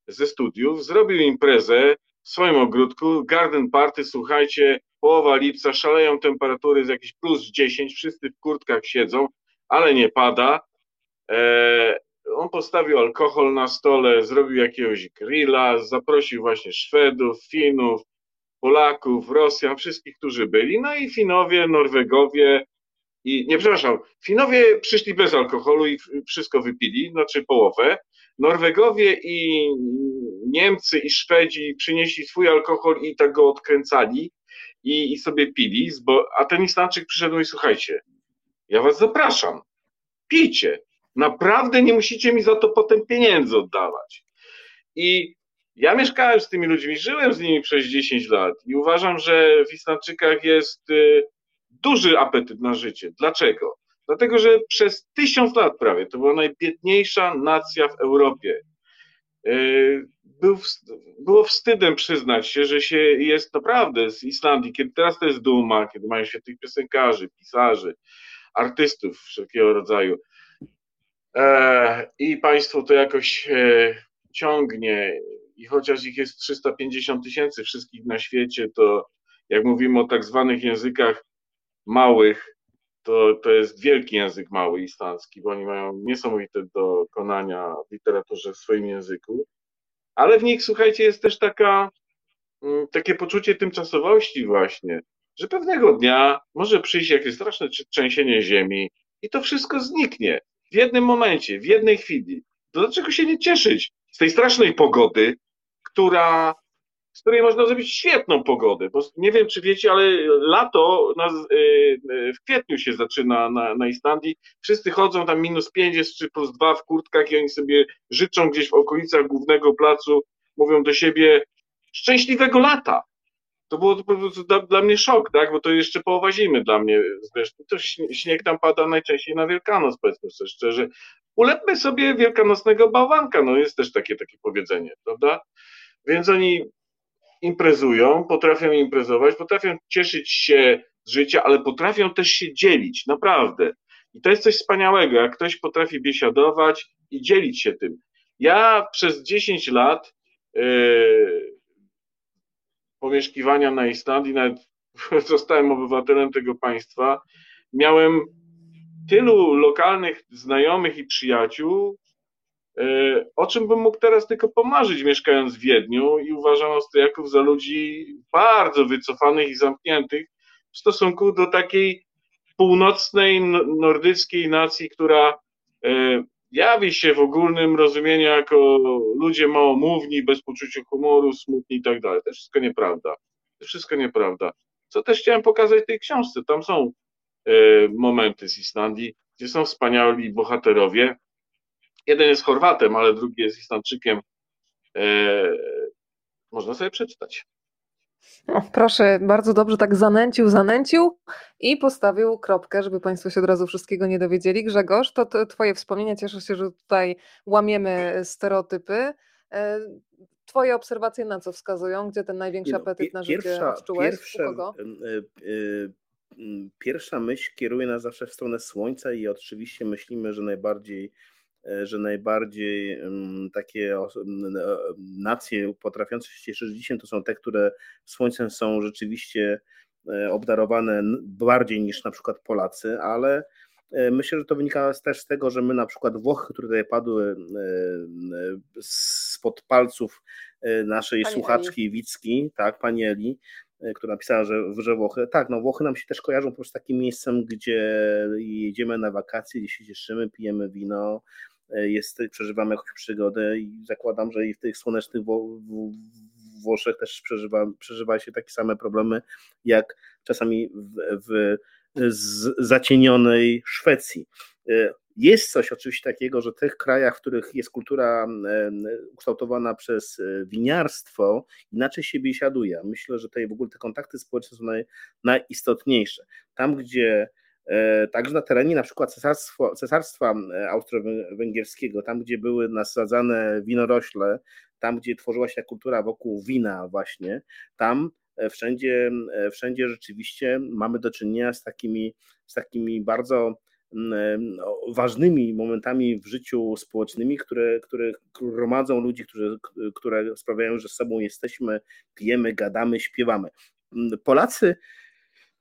ze studiów, zrobił imprezę w swoim ogródku, garden party, słuchajcie, połowa lipca, szaleją temperatury z jakieś plus 10, wszyscy w kurtkach siedzą, ale nie pada. On postawił alkohol na stole, zrobił jakiegoś grilla, zaprosił właśnie Szwedów, Finów, Polaków, Rosjan, wszystkich, którzy byli. No i Finowie, Norwegowie i nie przepraszam, Finowie przyszli bez alkoholu i wszystko wypili, znaczy połowę. Norwegowie i Niemcy i Szwedzi przynieśli swój alkohol i tak go odkręcali i, i sobie pili, a ten Islandczyk przyszedł i słuchajcie, ja was zapraszam, pijcie, naprawdę nie musicie mi za to potem pieniędzy oddawać. I ja mieszkałem z tymi ludźmi, żyłem z nimi przez 10 lat i uważam, że w Islandczykach jest y, duży apetyt na życie. Dlaczego? Dlatego, że przez tysiąc lat prawie to była najbiedniejsza nacja w Europie. Y, był, było wstydem przyznać się, że się jest naprawdę z Islandii, kiedy teraz to jest duma, kiedy mają świetnych piosenkarzy, pisarzy, artystów wszelkiego rodzaju. E, I państwo to jakoś e, ciągnie. I chociaż ich jest 350 tysięcy wszystkich na świecie, to jak mówimy o tak zwanych językach małych, to, to jest wielki język mały islandzki, bo oni mają niesamowite dokonania w literaturze w swoim języku, ale w nich, słuchajcie, jest też taka, mm, takie poczucie tymczasowości właśnie, że pewnego dnia może przyjść jakieś straszne trzęsienie ziemi i to wszystko zniknie w jednym momencie, w jednej chwili. To dlaczego się nie cieszyć z tej strasznej pogody, która, z której można zrobić świetną pogodę, bo nie wiem, czy wiecie, ale lato y, y, w kwietniu się zaczyna na, na Islandii. Wszyscy chodzą tam minus 5 jest, czy plus 2 w kurtkach i oni sobie życzą gdzieś w okolicach głównego placu, mówią do siebie szczęśliwego lata. To było po prostu dla, dla, mnie szok, tak? Bo to jeszcze połowa zimy dla mnie zresztą. To śnieg tam pada najczęściej na Wielkanoc, powiedzmy sobie szczerze. Ulepmy sobie wielkanocnego bałwanka, no jest też takie, takie powiedzenie, prawda? Więc oni imprezują, potrafią imprezować, potrafią cieszyć się z życia, ale potrafią też się dzielić, naprawdę. I to jest coś wspaniałego, jak ktoś potrafi biesiadować i dzielić się tym. Ja przez 10 lat yy, pomieszkiwania na Islandii, nawet zostałem obywatelem tego państwa, miałem tylu lokalnych znajomych i przyjaciół, e, o czym bym mógł teraz tylko pomarzyć, mieszkając w Wiedniu i uważam Austriaków za ludzi bardzo wycofanych i zamkniętych w stosunku do takiej północnej, nordyckiej nacji, która e, jawi się w ogólnym rozumieniu jako ludzie małomówni, bez poczucia humoru, smutni i tak dalej. To wszystko nieprawda. To wszystko nieprawda. Co też chciałem pokazać w tej książce. Tam są e, momenty z Islandii, gdzie są wspaniali bohaterowie. Jeden jest Chorwatem, ale drugi jest Islandczykiem. E, można sobie przeczytać. O, proszę, bardzo dobrze tak zanęcił, zanęcił i postawił kropkę, żeby Państwo się od razu wszystkiego nie dowiedzieli. Grzegorz, to, to Twoje wspomnienia, cieszę się, że tutaj łamiemy stereotypy. E, twoje obserwacje na co wskazują? Gdzie ten największy no, apetyt na życie pierwsza, odczułeś? Pierwsza myśl kieruje nas zawsze w stronę słońca i oczywiście myślimy, że najbardziej że najbardziej takie nacje potrafiące się cieszyć życiem to są te, które słońcem są rzeczywiście e, obdarowane bardziej niż na przykład Polacy, ale e, myślę, że to wynika też z tego, że my na przykład Włochy, które tutaj padły spod palców naszej pani słuchaczki Eli. Wicki, tak, pani Eli, która napisała, że, że Włochy, tak, no Włochy nam się też kojarzą po prostu takim miejscem, gdzie jedziemy na wakacje, gdzie się cieszymy, pijemy wino, E, jest, przeżywamy jakąś przygodę i zakładam, że i w tych słonecznych Włoszech też przeżywa, przeżywa się takie same problemy, jak czasami w, w zacienionej Szwecji. Jest coś oczywiście takiego, że w tych krajach, w których jest kultura ukształtowana przez winiarstwo, inaczej się biesiaduje. Myślę, że tutaj w ogóle te kontakty społeczne są naj, najistotniejsze. Tam, gdzie E, także na terenie na przykład cesarstwa, cesarstwa e, austro-węgierskiego, tam gdzie były nasadzane winorośle, tam gdzie tworzyła się kultura wokół wina właśnie, tam e, wszędzie, wszędzie rzeczywiście mamy do czynienia z takimi, z takimi bardzo ważnymi momentami w życiu społecznymi, które, które gromadzą ludzi, którzy, które sprawiają, że z sobą jesteśmy, pijemy, gadamy, śpiewamy. Polacy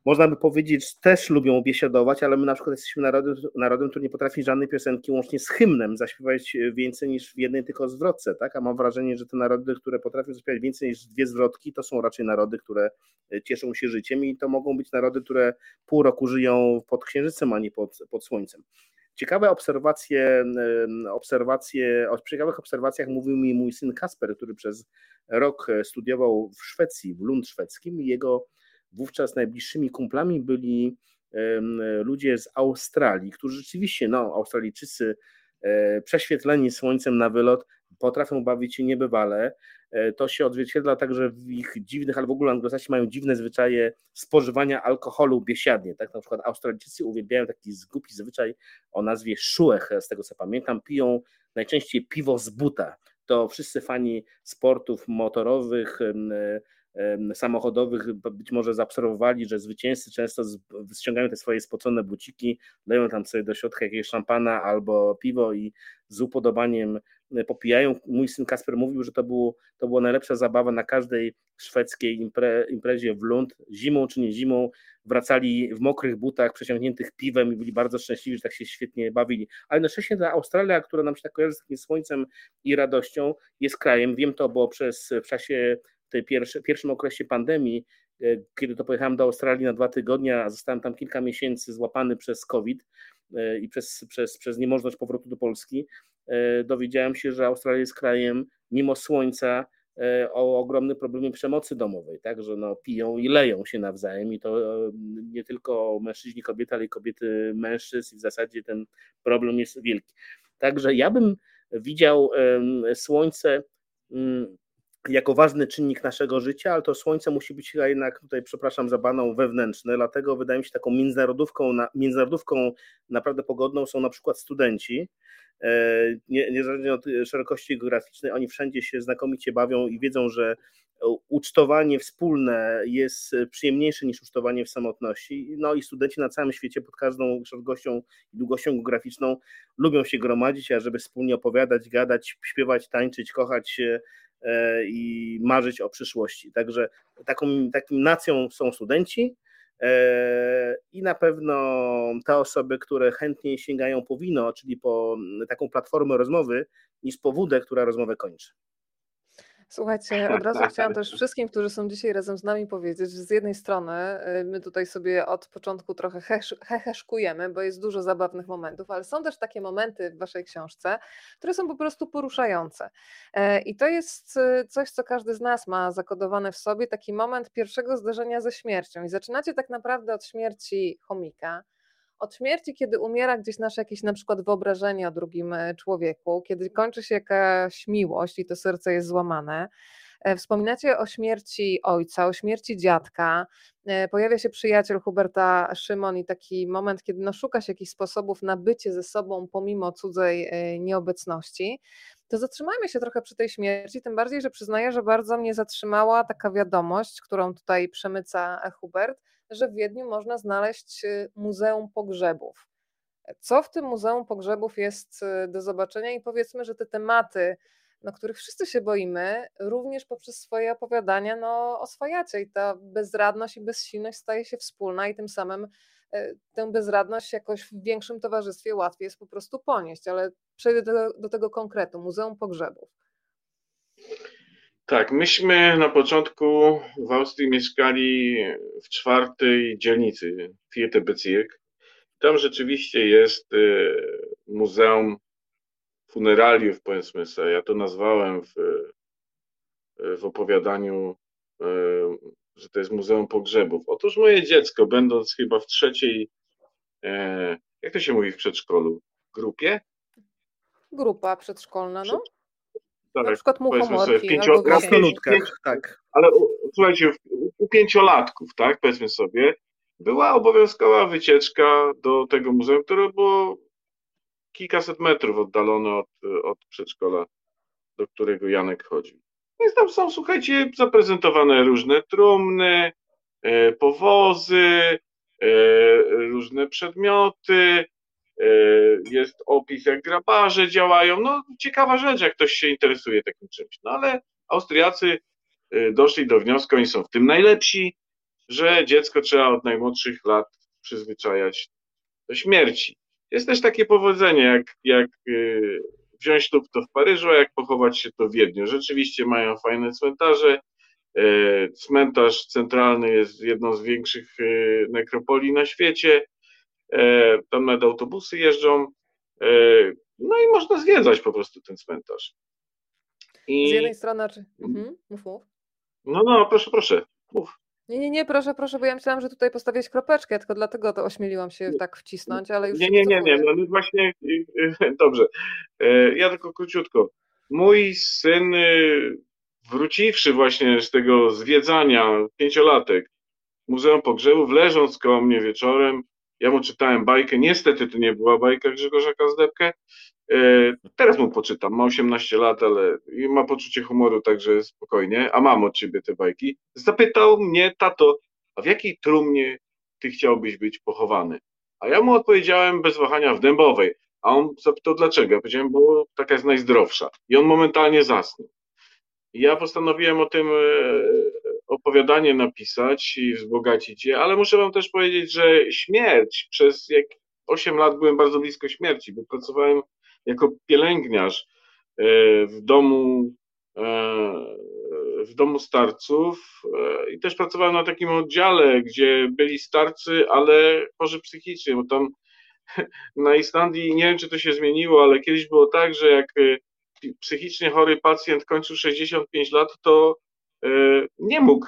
można by powiedzieć, też lubią biesiadować, ale my na przykład jesteśmy narodem, narodem, który nie potrafi żadnej piosenki łącznie z hymnem zaśpiewać więcej niż w jednej tylko zwrotce, tak? A mam wrażenie, że te narody, które potrafią zaśpiewać więcej niż dwie zwrotki, to są raczej narody, które e, cieszą się życiem i to mogą być narody, które pół roku żyją pod księżycem, a nie pod, pod słońcem. Ciekawe obserwacje, obserwacje, o ciekawych obserwacjach mówił mi mój syn Kasper, który przez rok e, studiował w Szwecji, w Lund szwedzkim i jego wówczas najbliższymi kumplami byli ludzie z Australii, którzy rzeczywiście, no, Australijczycy e, prześwietleni słońcem na wylot potrafią bawić się niebywale. E, to się odzwierciedla także w ich dziwnych, ale w ogóle Anglosasi mają dziwne zwyczaje spożywania alkoholu biesiadnie. Tak na przykład Australijczycy uwielbiają taki zgubi zwyczaj o nazwie szuech, z tego co pamiętam, piją najczęściej piwo z buta. To wszyscy fani sportów motorowych, samochodowych być może zaobserwowali, że zwycięzcy często ściągają te swoje spocone buciki, dają tam sobie do środka jakiegoś szampana albo piwo i z upodobaniem e, popijają. Mój syn Kasper mówił, że to, było, to była najlepsza zabawa na każdej szwedzkiej impre, imprezie w Lund, zimą czy nie zimą, wracali w mokrych butach, przesiąkniętych piwem i byli bardzo szczęśliwi, że tak się świetnie bawili. Ale jednocześnie ta Australia, która nam się tak kojarzy z takim słońcem i radością, jest krajem, wiem to, bo przez w czasie tej pierwszy, pierwszym okresie pandemii, e, kiedy to pojechałem do Australii na dwa tygodnie, a zostałem tam kilka miesięcy złapany przez COVID e, i przez, przez, przez niemożność powrotu do Polski, e, dowiedziałem się, że Australia jest krajem mimo słońca o ogromnym problemie przemocy domowej, tak, że no, piją i leją się nawzajem i to nie tylko mężczyźni, kobiety, ale i kobiety, mężczyzn i w zasadzie ten problem jest wielki. Także ja bym widział słońce mm, jako ważny czynnik naszego życia, ale to słońce musi być jednak, tutaj przepraszam za baną, wewnętrzne, dlatego wydaje mi się taką międzynarodówką, międzynarodówką naprawdę pogodną są na przykład studenci, e, niezależnie od szerokości geograficznej, oni wszędzie się znakomicie bawią i wiedzą, że ucztowanie wspólne jest przyjemniejsze niż ucztowanie w samotności. No i studenci na całym świecie pod każdą szerokością i długością geograficzną lubią się gromadzić, a żeby wspólnie opowiadać, gadać, śpiewać, tańczyć, kochać się, E, i marzyć o przyszłości. Także taką, takim nacją są studenci e, i na pewno te osoby, które chętniej sięgają po wino, czyli po taką platformę rozmowy, niż po wódę, która rozmowę kończy. Słuchajcie, od razu chciałam też wszystkim, którzy są dzisiaj razem z nami powiedzieć, że z jednej strony y, my tutaj sobie od początku trochę heheszkujemy, bo jest dużo zabawnych momentów, ale są też takie momenty w waszej książce, które są po prostu poruszające. E, I to jest y, coś, co każdy z nas ma zakodowane w sobie, taki moment pierwszego zderzenia ze śmiercią. I zaczynacie tak naprawdę od śmierci chomika, od śmierci, kiedy umiera gdzieś nasze jakieś na przykład wyobrażenie o drugim e, człowieku, kiedy kończy się jakaś miłość i to serce jest złamane. E, wspominacie o śmierci ojca, o śmierci dziadka. E, pojawia się przyjaciel Huberta Szymon i taki moment, kiedy no, szuka się jakichś sposobów na bycie ze sobą pomimo cudzej nieobecności. To zatrzymajmy się trochę przy tej śmierci, tym bardziej, że przyznaję, że bardzo mnie zatrzymała taka wiadomość, którą tutaj przemyca Hubert, że w Wiedniu można znaleźć y, Muzeum Pogrzebów. Co w tym Muzeum Pogrzebów jest y, do zobaczenia i powiedzmy, że te tematy, no, których wszyscy się boimy, również poprzez swoje opowiadania no, oswajacie i ta bezradność i bezsilność staje się wspólna i tym samym y, tę bezradność jakoś w większym towarzystwie łatwiej jest po prostu ponieść, ale przejdę do, do tego konkretu, Muzeum Pogrzebów. Tak, myśmy na początku w Austrii mieszkali w czwartej dzielnicy, Vierte Bezirk. Tam rzeczywiście jest e, muzeum funeraliów, powiedzmy sobie. Ja to nazwałem w, w opowiadaniu, e, że to jest Muzeum Pogrzebów. Otóż moje dziecko, będąc chyba w trzeciej, e, jak to się mówi w przedszkolu? Grupie? Grupa przedszkolna, no. Tak, Na przykład muchomorki. Pięcio, albo tak. Ale słuchajcie, u, u pięciolatków, tak, powiedzmy sobie, była obowiązkowa wycieczka do tego muzeum, które było kilkaset metrów oddalone od, od przedszkola, do którego Janek chodził. Więc tam są, słuchajcie, zaprezentowane różne trumny, e, powozy, e, różne przedmioty, jest opis, jak grabarze działają. No, ciekawa rzecz, jak ktoś się interesuje takim czymś. No ale Austriacy doszli do wniosku, oni są w tym najlepsi, że dziecko trzeba od najmłodszych lat przyzwyczajać do śmierci. Jest też takie powodzenie, jak, jak wziąć ślub to w Paryżu, a jak pochować się to w Wiedniu. Rzeczywiście mają fajne cmentarze. E, cmentarz centralny jest jedną z większych e, nekropolii na świecie. E, tam nawet autobusy jeżdżą. No i można zwiedzać po prostu ten cmentarz. I... Z jednej strony, czy... Mhm, mów, mów. No, no, proszę, proszę, mów. Nie, nie, nie, proszę, proszę, bo ja myślałam, że tutaj postawiłeś kropeczkę, tylko dlatego to ośmieliłam się tak wcisnąć, ale już Nie, nie, nie, nie, no, no właśnie, dobrze. E, ja tylko króciutko. Mój syn, y, wróciwszy właśnie z tego zwiedzania, pięciolatek, Muzeum Pogrzebów, leżąc koło mnie wieczorem, ja mu czytałem bajkę, niestety to nie była bajka Grzegorza Kazdepkę, E, teraz mu poczytam, ma 18 lat, ale ma poczucie humoru, także spokojnie, a mam od ciebie te bajki. Zapytał mnie, tato, a w jakiej trumnie ty chciałbyś być pochowany? A ja mu odpowiedziałem bez wahania w dębowej. A on zapytał dlaczego? Ja powiedziałem, bo taka jest najzdrowsza. I on momentalnie zasnął. I ja postanowiłem o tym e, opowiadanie napisać i wzbogacić je, ale muszę wam też powiedzieć, że śmierć przez jak 8 lat byłem bardzo blisko śmierci, bo pracowałem jako pielęgniarz e, w domu e, w domu starców e, i też pracowałem na takim oddziale, gdzie byli starcy, ale chorzy psychicznie, bo tam na Islandii nie wiem, czy to się zmieniło, ale kiedyś było tak, że jak psychicznie chory pacjent kończył 65 lat, to nie mógł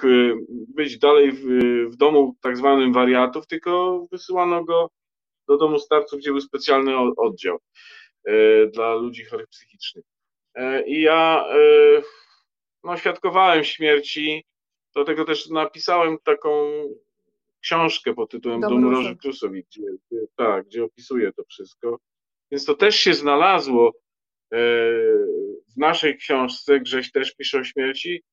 być dalej w, w domu tak zwanym wariatów, tylko wysyłano go do domu starców, gdzie był specjalny oddział. E, dla ludzi chorych psychicznie. E, I ja e, no, świadkowałem śmierci, dlatego też napisałem taką książkę pod tytułem Dom, Róży Krusowi, gdzie, gdzie, tak, gdzie opisuję to wszystko. Więc to też się znalazło w naszej książce, Grześ też pisze o śmierci,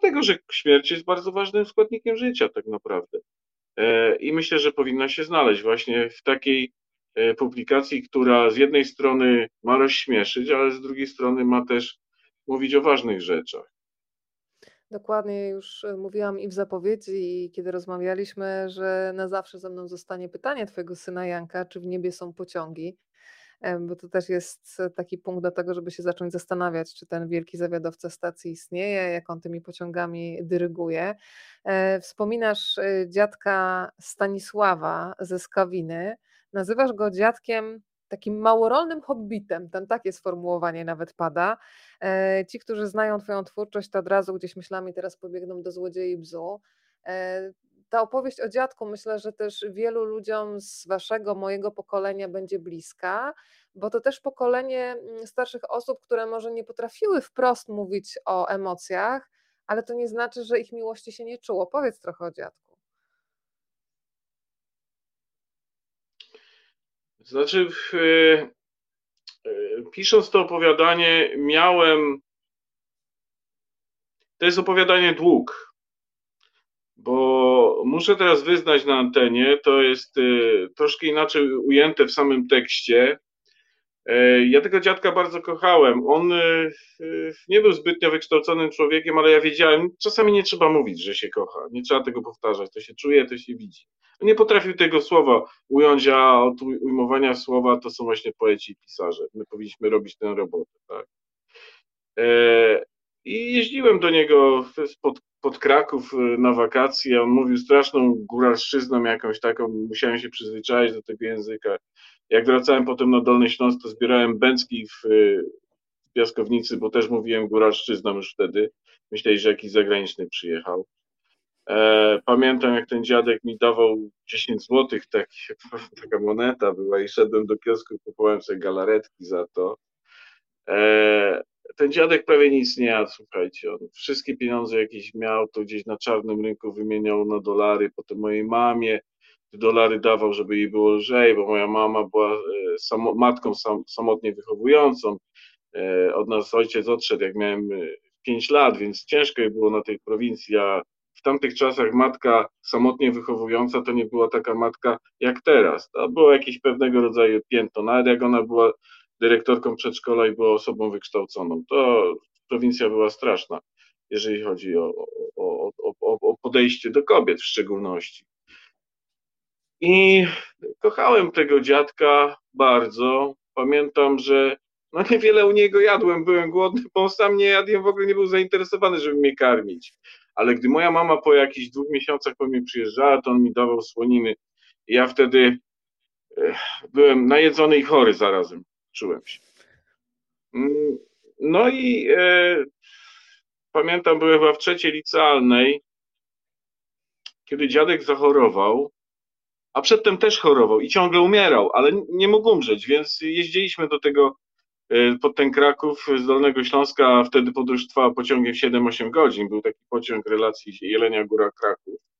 dlatego że śmierć jest bardzo ważnym składnikiem życia tak naprawdę. I myślę, że powinna się znaleźć właśnie w takiej E, publikacji, która z jednej strony ma rozśmieszyć, ale z drugiej strony ma też mówić o ważnych rzeczach. Dokładnie, już e, mówiłam i w zapowiedzi, i kiedy rozmawialiśmy, że na zawsze ze mną zostanie pytanie Twojego syna Janka, czy w niebie są pociągi, e, bo to też jest taki punkt do tego, żeby się zacząć zastanawiać, czy ten wielki zawiadowca stacji istnieje, jak on tymi pociągami dyryguje. Wspominasz dziadka Stanisława ze Skawiny, Nazywasz go dziadkiem takim małorolnym hobbitem, ten takie sformułowanie nawet pada. E, ci, którzy znają Twoją twórczość, to od razu gdzieś myślami teraz pobiegną do Złodziei Bzu. E, ta opowieść o dziadku myślę, że też wielu ludziom z Waszego, mojego pokolenia będzie bliska, bo to też pokolenie mm, starszych osób, które może nie potrafiły wprost mówić o emocjach, ale to nie znaczy, że ich miłości się nie czuło. Powiedz trochę o dziadku. Znaczy, w, e, pisząc to opowiadanie, miałem. To jest opowiadanie dług, bo muszę teraz wyznać na antenie, to jest e, troszkę inaczej ujęte w samym tekście. E, ja tego dziadka bardzo kochałem. On nie był zbytnio wykształconym człowiekiem, ale ja wiedziałem, czasami nie trzeba mówić, że się kocha. Nie trzeba tego powtarzać. To się czuje, to się widzi nie potrafił tego słowa ująć, a od ujmowania słowa to są właśnie poeci i pisarze. My powinniśmy robić tę robotę, tak. I jeździłem do niego pod, pod Kraków e, na wakacje, on mówił straszną góralszczyzną jakąś taką, musiałem się przyzwyczaić do tego języka. Jak wracałem potem na Dolny Śląsk, to zbierałem bęcki w, w piaskownicy, bo też mówiłem góralszczyzną już wtedy. Myśleli, że jakiś zagraniczny przyjechał. E, pamiętam, jak ten dziadek mi dawał 10 złotych, tak, taka moneta była i szedłem do kiosku, kupowałem sobie galaretki za to. E, ten dziadek prawie nic nie jadł, słuchajcie, on wszystkie pieniądze jakieś miał, to gdzieś na czarnym rynku wymieniał na dolary, potem mojej mamie te dolary dawał, żeby jej było lżej, bo moja mama była e, samo, matką sam, samotnie wychowującą, od nas ojciec odszedł, jak miałem 5 lat, więc ciężko jej było na tej prowincji, a w tamtych czasach matka samotnie wychowująca to nie była taka matka jak teraz. To było jakieś pewnego rodzaju piętno. Nawet jak ona była dyrektorką przedszkola i była osobą wykształconą, to prowincja była straszna, jeżeli chodzi o, o, o, o podejście do kobiet w szczególności. I kochałem tego dziadka bardzo. Pamiętam, że no niewiele u niego jadłem, byłem głodny, bo on sam nie jadł, w ogóle nie był zainteresowany, żeby mnie karmić. Ale gdy moja mama po jakichś dwóch miesiącach po mnie przyjeżdżała, to on mi dawał słoniny. I ja wtedy byłem najedzony i chory zarazem. Czułem się. Mm, no i e, pamiętam, byłem chyba w trzeciej licealnej, kiedy dziadek zachorował, a przedtem też chorował i ciągle umierał, ale nie mógł umrzeć, więc jeździliśmy do tego Y, pod ten Kraków z Dolnego Śląska, wtedy podróż trwała pociągiem 7-8 godzin. Był taki pociąg relacji Jelenia Góra Kraków. E,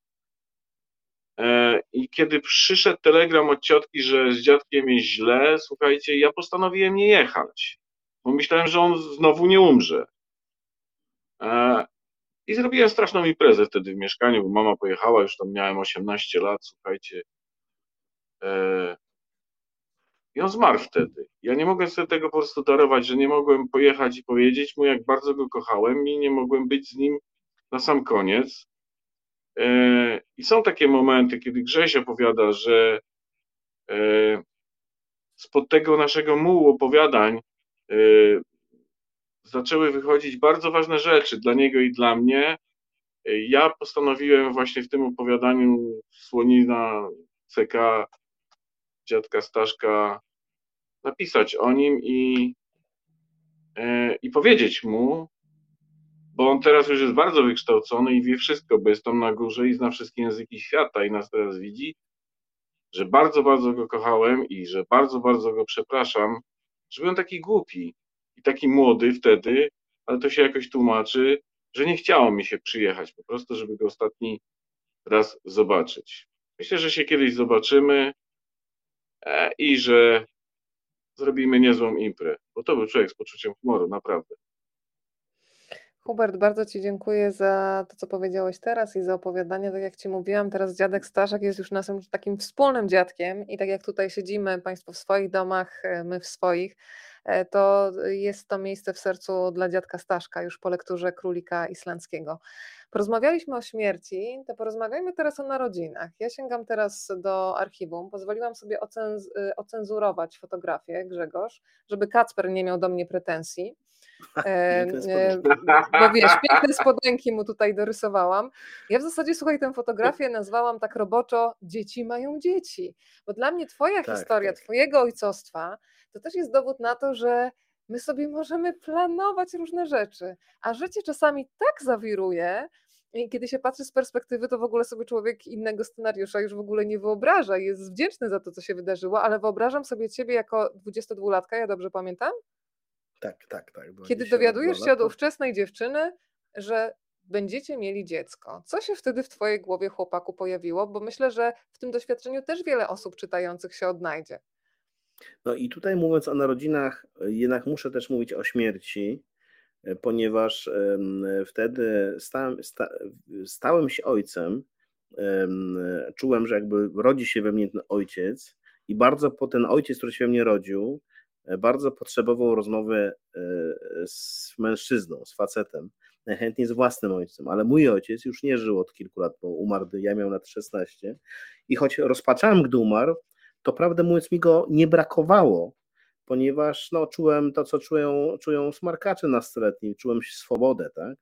I kiedy przyszedł telegram od ciotki, że z dziadkiem jest źle, słuchajcie, ja postanowiłem nie jechać, bo myślałem, że on znowu nie umrze. E, I zrobiłem straszną imprezę wtedy w mieszkaniu, bo mama pojechała, już tam miałem 18 lat, słuchajcie. E, i on zmarł wtedy. Ja nie mogłem sobie tego po prostu darować, że nie mogłem pojechać i powiedzieć mu, jak bardzo go kochałem i nie mogłem być z nim na sam koniec. E, I są takie momenty, kiedy Grześ opowiada, że e, spod tego naszego mułu opowiadań e, zaczęły wychodzić bardzo ważne rzeczy dla niego i dla mnie. Ja postanowiłem właśnie w tym opowiadaniu Słonina CK dziadka Staszka napisać o nim i, i powiedzieć mu, bo on teraz już jest bardzo wykształcony i wie wszystko, bo jest tam na górze i zna wszystkie języki świata i nas teraz widzi, że bardzo, bardzo go kochałem i że bardzo, bardzo go przepraszam, że byłem taki głupi i taki młody wtedy, ale to się jakoś tłumaczy, że nie chciało mi się przyjechać, po prostu, żeby go ostatni raz zobaczyć. Myślę, że się kiedyś zobaczymy e, i że zrobimy niezłą imprę, bo to był człowiek z poczuciem humoru, naprawdę. Hubert, bardzo Ci dziękuję za to, co powiedziałeś teraz i za opowiadanie. Tak jak Ci mówiłam, teraz dziadek Staszek jest już naszym takim wspólnym dziadkiem i tak jak tutaj siedzimy, Państwo w swoich domach, e, my w swoich, e, to jest to miejsce w sercu dla dziadka Staszka już po lekturze Królika Islandzkiego. Porozmawialiśmy o śmierci, to porozmawiajmy teraz o narodzinach. Ja sięgam teraz do archiwum. Pozwoliłam sobie ocenz y, ocenzurować fotografię Grzegorz, żeby Kacper nie miał do mnie pretensji. E, bo wiesz, piękne spodenki mu tutaj dorysowałam. Ja w zasadzie, słuchaj, tę fotografię nazwałam tak roboczo dzieci mają dzieci. Bo dla mnie twoja tak, historia, tak. twojego ojcostwa, to też jest dowód na to, że my sobie możemy planować różne rzeczy, a życie czasami tak zawiruje, i kiedy się patrzy z perspektywy, to w ogóle sobie człowiek innego scenariusza już w ogóle nie wyobraża. Jest wdzięczny za to, co się wydarzyło, ale wyobrażam sobie ciebie jako 22-latka, ja dobrze pamiętam? Tak, tak, tak. Kiedy dowiadujesz się od ówczesnej dziewczyny, że będziecie mieli dziecko. Co się wtedy w twojej głowie, chłopaku, pojawiło? Bo myślę, że w tym doświadczeniu też wiele osób czytających się odnajdzie. No i tutaj mówiąc o narodzinach, jednak muszę też mówić o śmierci, ponieważ wtedy stałem, stałem się ojcem, czułem, że jakby rodzi się we mnie ten ojciec i bardzo po ten ojciec, który się we mnie rodził, bardzo potrzebował rozmowy e, z mężczyzną, z facetem, najchętniej z własnym ojcem, ale mój ojciec już nie żył od kilku lat, bo umarł, ja miałem lat 16 i choć rozpaczałem, gdy umarł, to prawdę mówiąc mi go nie brakowało, ponieważ no, czułem to, co czują, czują smarkacze nastoletni, czułem swobodę, tak?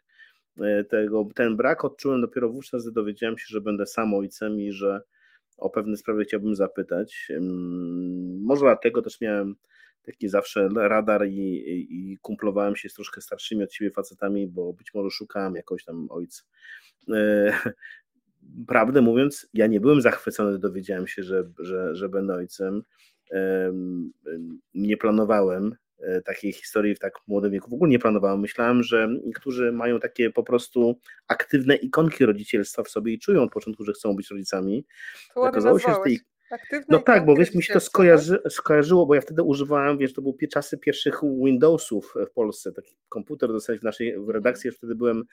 E, tego, ten brak odczułem dopiero wówczas, gdy dowiedziałem się, że będę sam ojcem i że o pewne sprawy chciałbym zapytać. Może dlatego też miałem taki zawsze radar i, i, i kumplowałem się z troszkę starszymi od siebie facetami, bo być może szukałem jakoś tam ojca. E, prawdę mówiąc, ja nie byłem zachwycony, dowiedziałem się, że, że, że będę ojcem. Nie planowałem e, takiej historii w tak młodym wieku. W ogóle nie planowałem. Myślałem, że niektórzy mają takie po prostu aktywne ikonki rodzicielstwa w sobie i czują od początku, że chcą być rodzicami. To Okazało się, że tej No tak, bo wiesz, mi się to skojarzy, skojarzyło, bo ja wtedy używałem, wiesz, to były czasy pierwszych Windowsów w Polsce, taki komputer dostać w naszej w redakcji, ja wtedy byłem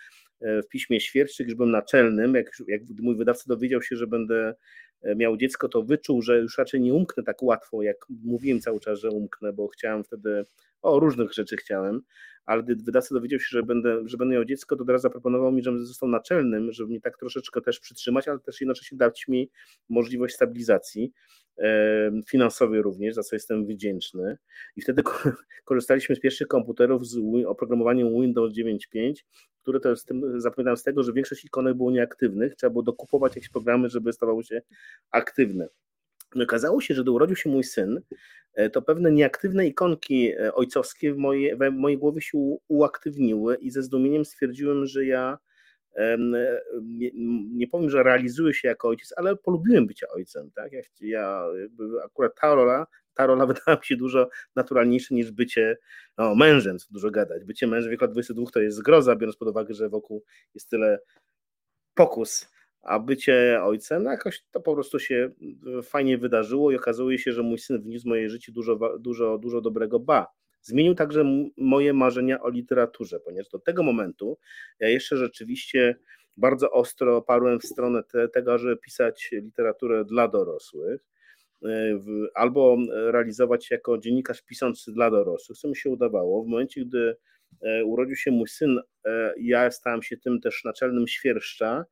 e, w piśmie świerczych, już byłem naczelnym, jak, jak mój wydawca dowiedział się, że będę e, miał dziecko, to wyczuł, że już raczej nie umknę tak łatwo, jak mówiłem cały czas, że umknę, bo chciałem wtedy, o różnych rzeczy chciałem, ale gdy wydawca dowiedział się, że będę, że będę miał dziecko, to teraz zaproponował mi, żebym został naczelnym, żeby mnie tak troszeczkę też przytrzymać, ale też jednocześnie dać mi możliwość stabilizacji finansowej również, za co jestem wdzięczny. I wtedy korzystaliśmy z pierwszych komputerów z oprogramowaniem Windows 9.5, które to z tym, zapamiętam z tego, że większość ikonek było nieaktywnych, trzeba było dokupować jakieś programy, żeby stawały się aktywne. Okazało się, że gdy urodził się mój syn, e, to pewne nieaktywne ikonki e, ojcowskie w mojej, w mojej głowie się uaktywniły i ze zdumieniem stwierdziłem, że ja nie, nie powiem, że realizuję się jako ojciec, ale polubiłem bycie ojcem. Tak? Ja, ja akurat ta rola, ta rola wydała mi się dużo naturalniejsza niż bycie no, mężem, co dużo gadać. Bycie mężem w wieku 22 to jest zgroza, biorąc pod uwagę, że wokół jest tyle pokus a bycie ojcem, no jakoś to po prostu się e, fajnie wydarzyło i okazuje się, że mój syn wniósł w moje życie dużo, dużo, dużo dobrego. Ba, zmienił także moje marzenia o literaturze, ponieważ do tego momentu ja jeszcze rzeczywiście bardzo ostro parłem w stronę te, tego, żeby pisać literaturę dla dorosłych e, albo realizować jako dziennikarz piszący dla dorosłych, co mi się udawało. W momencie, gdy e, urodził się mój syn, ja stałem się tym też naczelnym świerszcza,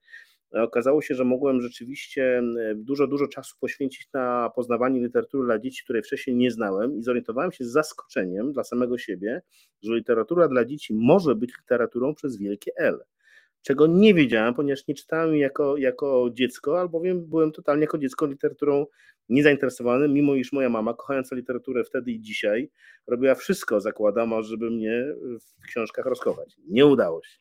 okazało się, że mogłem rzeczywiście dużo, dużo czasu poświęcić na poznawanie literatury dla dzieci, której wcześniej nie znałem i zorientowałem się z zaskoczeniem dla samego siebie, że literatura dla dzieci może być literaturą przez wielkie L. Czego nie wiedziałem, ponieważ nie czytałem jako, jako dziecko, albowiem byłem totalnie jako dziecko literaturą niezainteresowany, mimo iż moja mama, kochająca literaturę wtedy i dzisiaj, robiła wszystko, zakładam, żeby mnie w książkach rozkować. Nie udało się.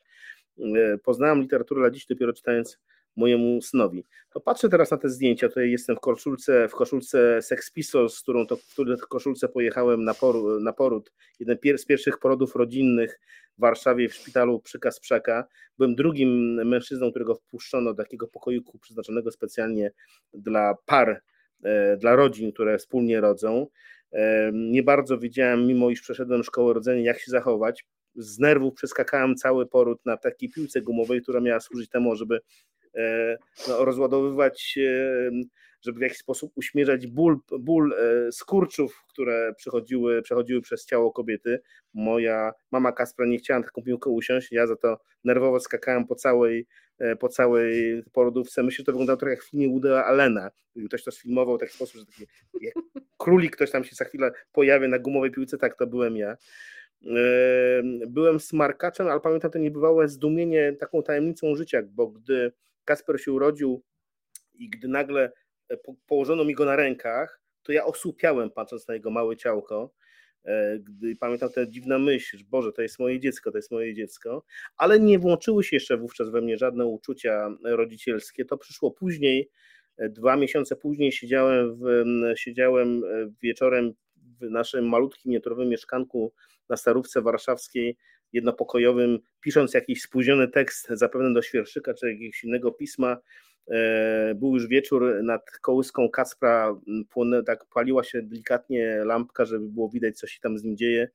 E, poznałem literaturę dla dzieci dopiero czytając mojemu synowi. To patrzę teraz na te zdjęcia, tutaj jestem w koszulce, w koszulce Sex Pistols, z którą to, w której koszulce pojechałem na, na poród, jeden z pierwszych porodów rodzinnych w Warszawie w szpitalu przy Kasprzaka. Byłem drugim mężczyzną, którego wpuszczono do takiego pokoiku przeznaczonego specjalnie dla par, e, dla rodzin, które wspólnie rodzą. E, nie bardzo wiedziałem, mimo iż przeszedłem szkołę rodzenia, jak się zachować. Z nerwów przeskakałem cały poród na takiej piłce gumowej, która miała służyć temu, żeby no, rozładowywać, żeby w jakiś sposób uśmierzać ból, ból e, skurczów, które przechodziły, przechodziły przez ciało kobiety. Moja mama Kaspra nie chciała na taką piłkę usiąść, ja za to nerwowo skakałem po całej, e, po całej porodówce. Myślę, że to wyglądało trochę jak w filmie Woody'a Allena. Ktoś to sfilmował w taki sposób, że taki jak królik ktoś tam się za chwilę pojawia na gumowej piłce, tak to byłem ja. Byłem smarkaczem, ale pamiętam to niebywałe zdumienie taką tajemnicą życia, bo gdy Kasper się urodził i gdy nagle e, położono mi go na rękach, to ja osłupiałem patrząc na jego małe ciałko, e, gdy pamiętam tę dziwną myśl, że Boże, to jest moje dziecko, to jest moje dziecko, ale nie włączyły się jeszcze wówczas we mnie żadne uczucia rodzicielskie, to przyszło później, e, dwa miesiące później siedziałem, w, siedziałem wieczorem w naszym malutkim, miniaturowym mieszkanku na Starówce Warszawskiej jednopokojowym, pisząc jakiś spóźniony tekst, zapewne do świerszyka czy jakiegoś innego pisma. E, był już wieczór nad kołyską Kacpra, płonę, tak paliła się delikatnie lampka, żeby było widać, co się tam z nim dzieje.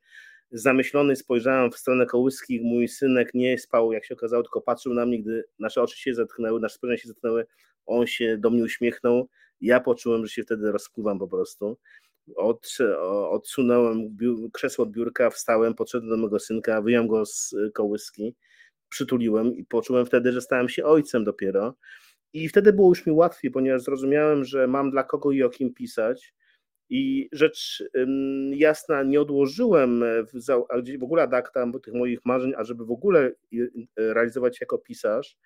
Zamyślony spojrzałem w stronę kołyski, mój synek nie spał, jak się okazało, tylko patrzył na mnie, gdy nasze oczy się zetknęły, nasze spojrzenia się zetknęły, on się do mnie uśmiechnął, ja poczułem, że się wtedy rozpływam po prostu od, odsunąłem krzesło od biurka, wstałem, podszedłem do mojego synka, wyjąłem go z kołyski, przytuliłem i poczułem wtedy, że stałem się ojcem dopiero. I wtedy było już mi łatwiej, ponieważ zrozumiałem, że mam dla kogo i o kim pisać. I rzecz jasna, nie odłożyłem w, w ogóle adakta tych moich marzeń, ażeby w ogóle realizować jako pisarz.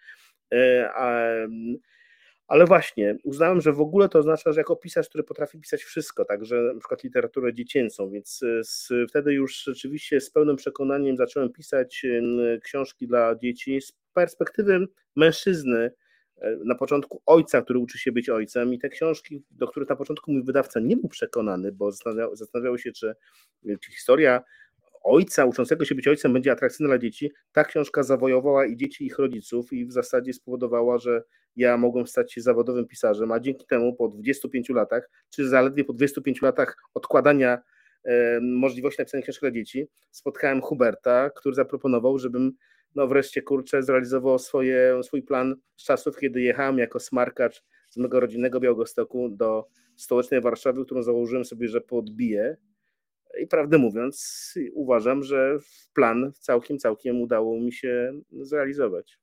E, ale właśnie, uznałem, że w ogóle to oznacza, że jako pisarz, który potrafi pisać wszystko, także na przykład literaturę dziecięcą, więc e, z, wtedy już rzeczywiście z pełnym przekonaniem zacząłem pisać książki dla dzieci z perspektywy mężczyzny, e, na początku ojca, który uczy się być ojcem i te książki, do których na początku mój wydawca nie był przekonany, bo zastanawiał się, czy, czy historia ojca uczącego się być ojcem będzie atrakcyjna dla dzieci, ta książka zawojowała i dzieci, i ich rodziców i w zasadzie spowodowała, że ja mogłem stać się zawodowym pisarzem, a dzięki temu po 25 latach, czy zaledwie po 25 latach odkładania e, możliwości napisania książki dla dzieci, spotkałem Huberta, który zaproponował, żebym no wreszcie kurczę zrealizował swoje, swój plan z czasów, kiedy jechałem jako smarkacz z mego rodzinnego Białegostoku do stołecznej Warszawy, którą założyłem sobie, że podbiję i prawdę mówiąc, uważam, że plan całkiem, całkiem udało mi się zrealizować.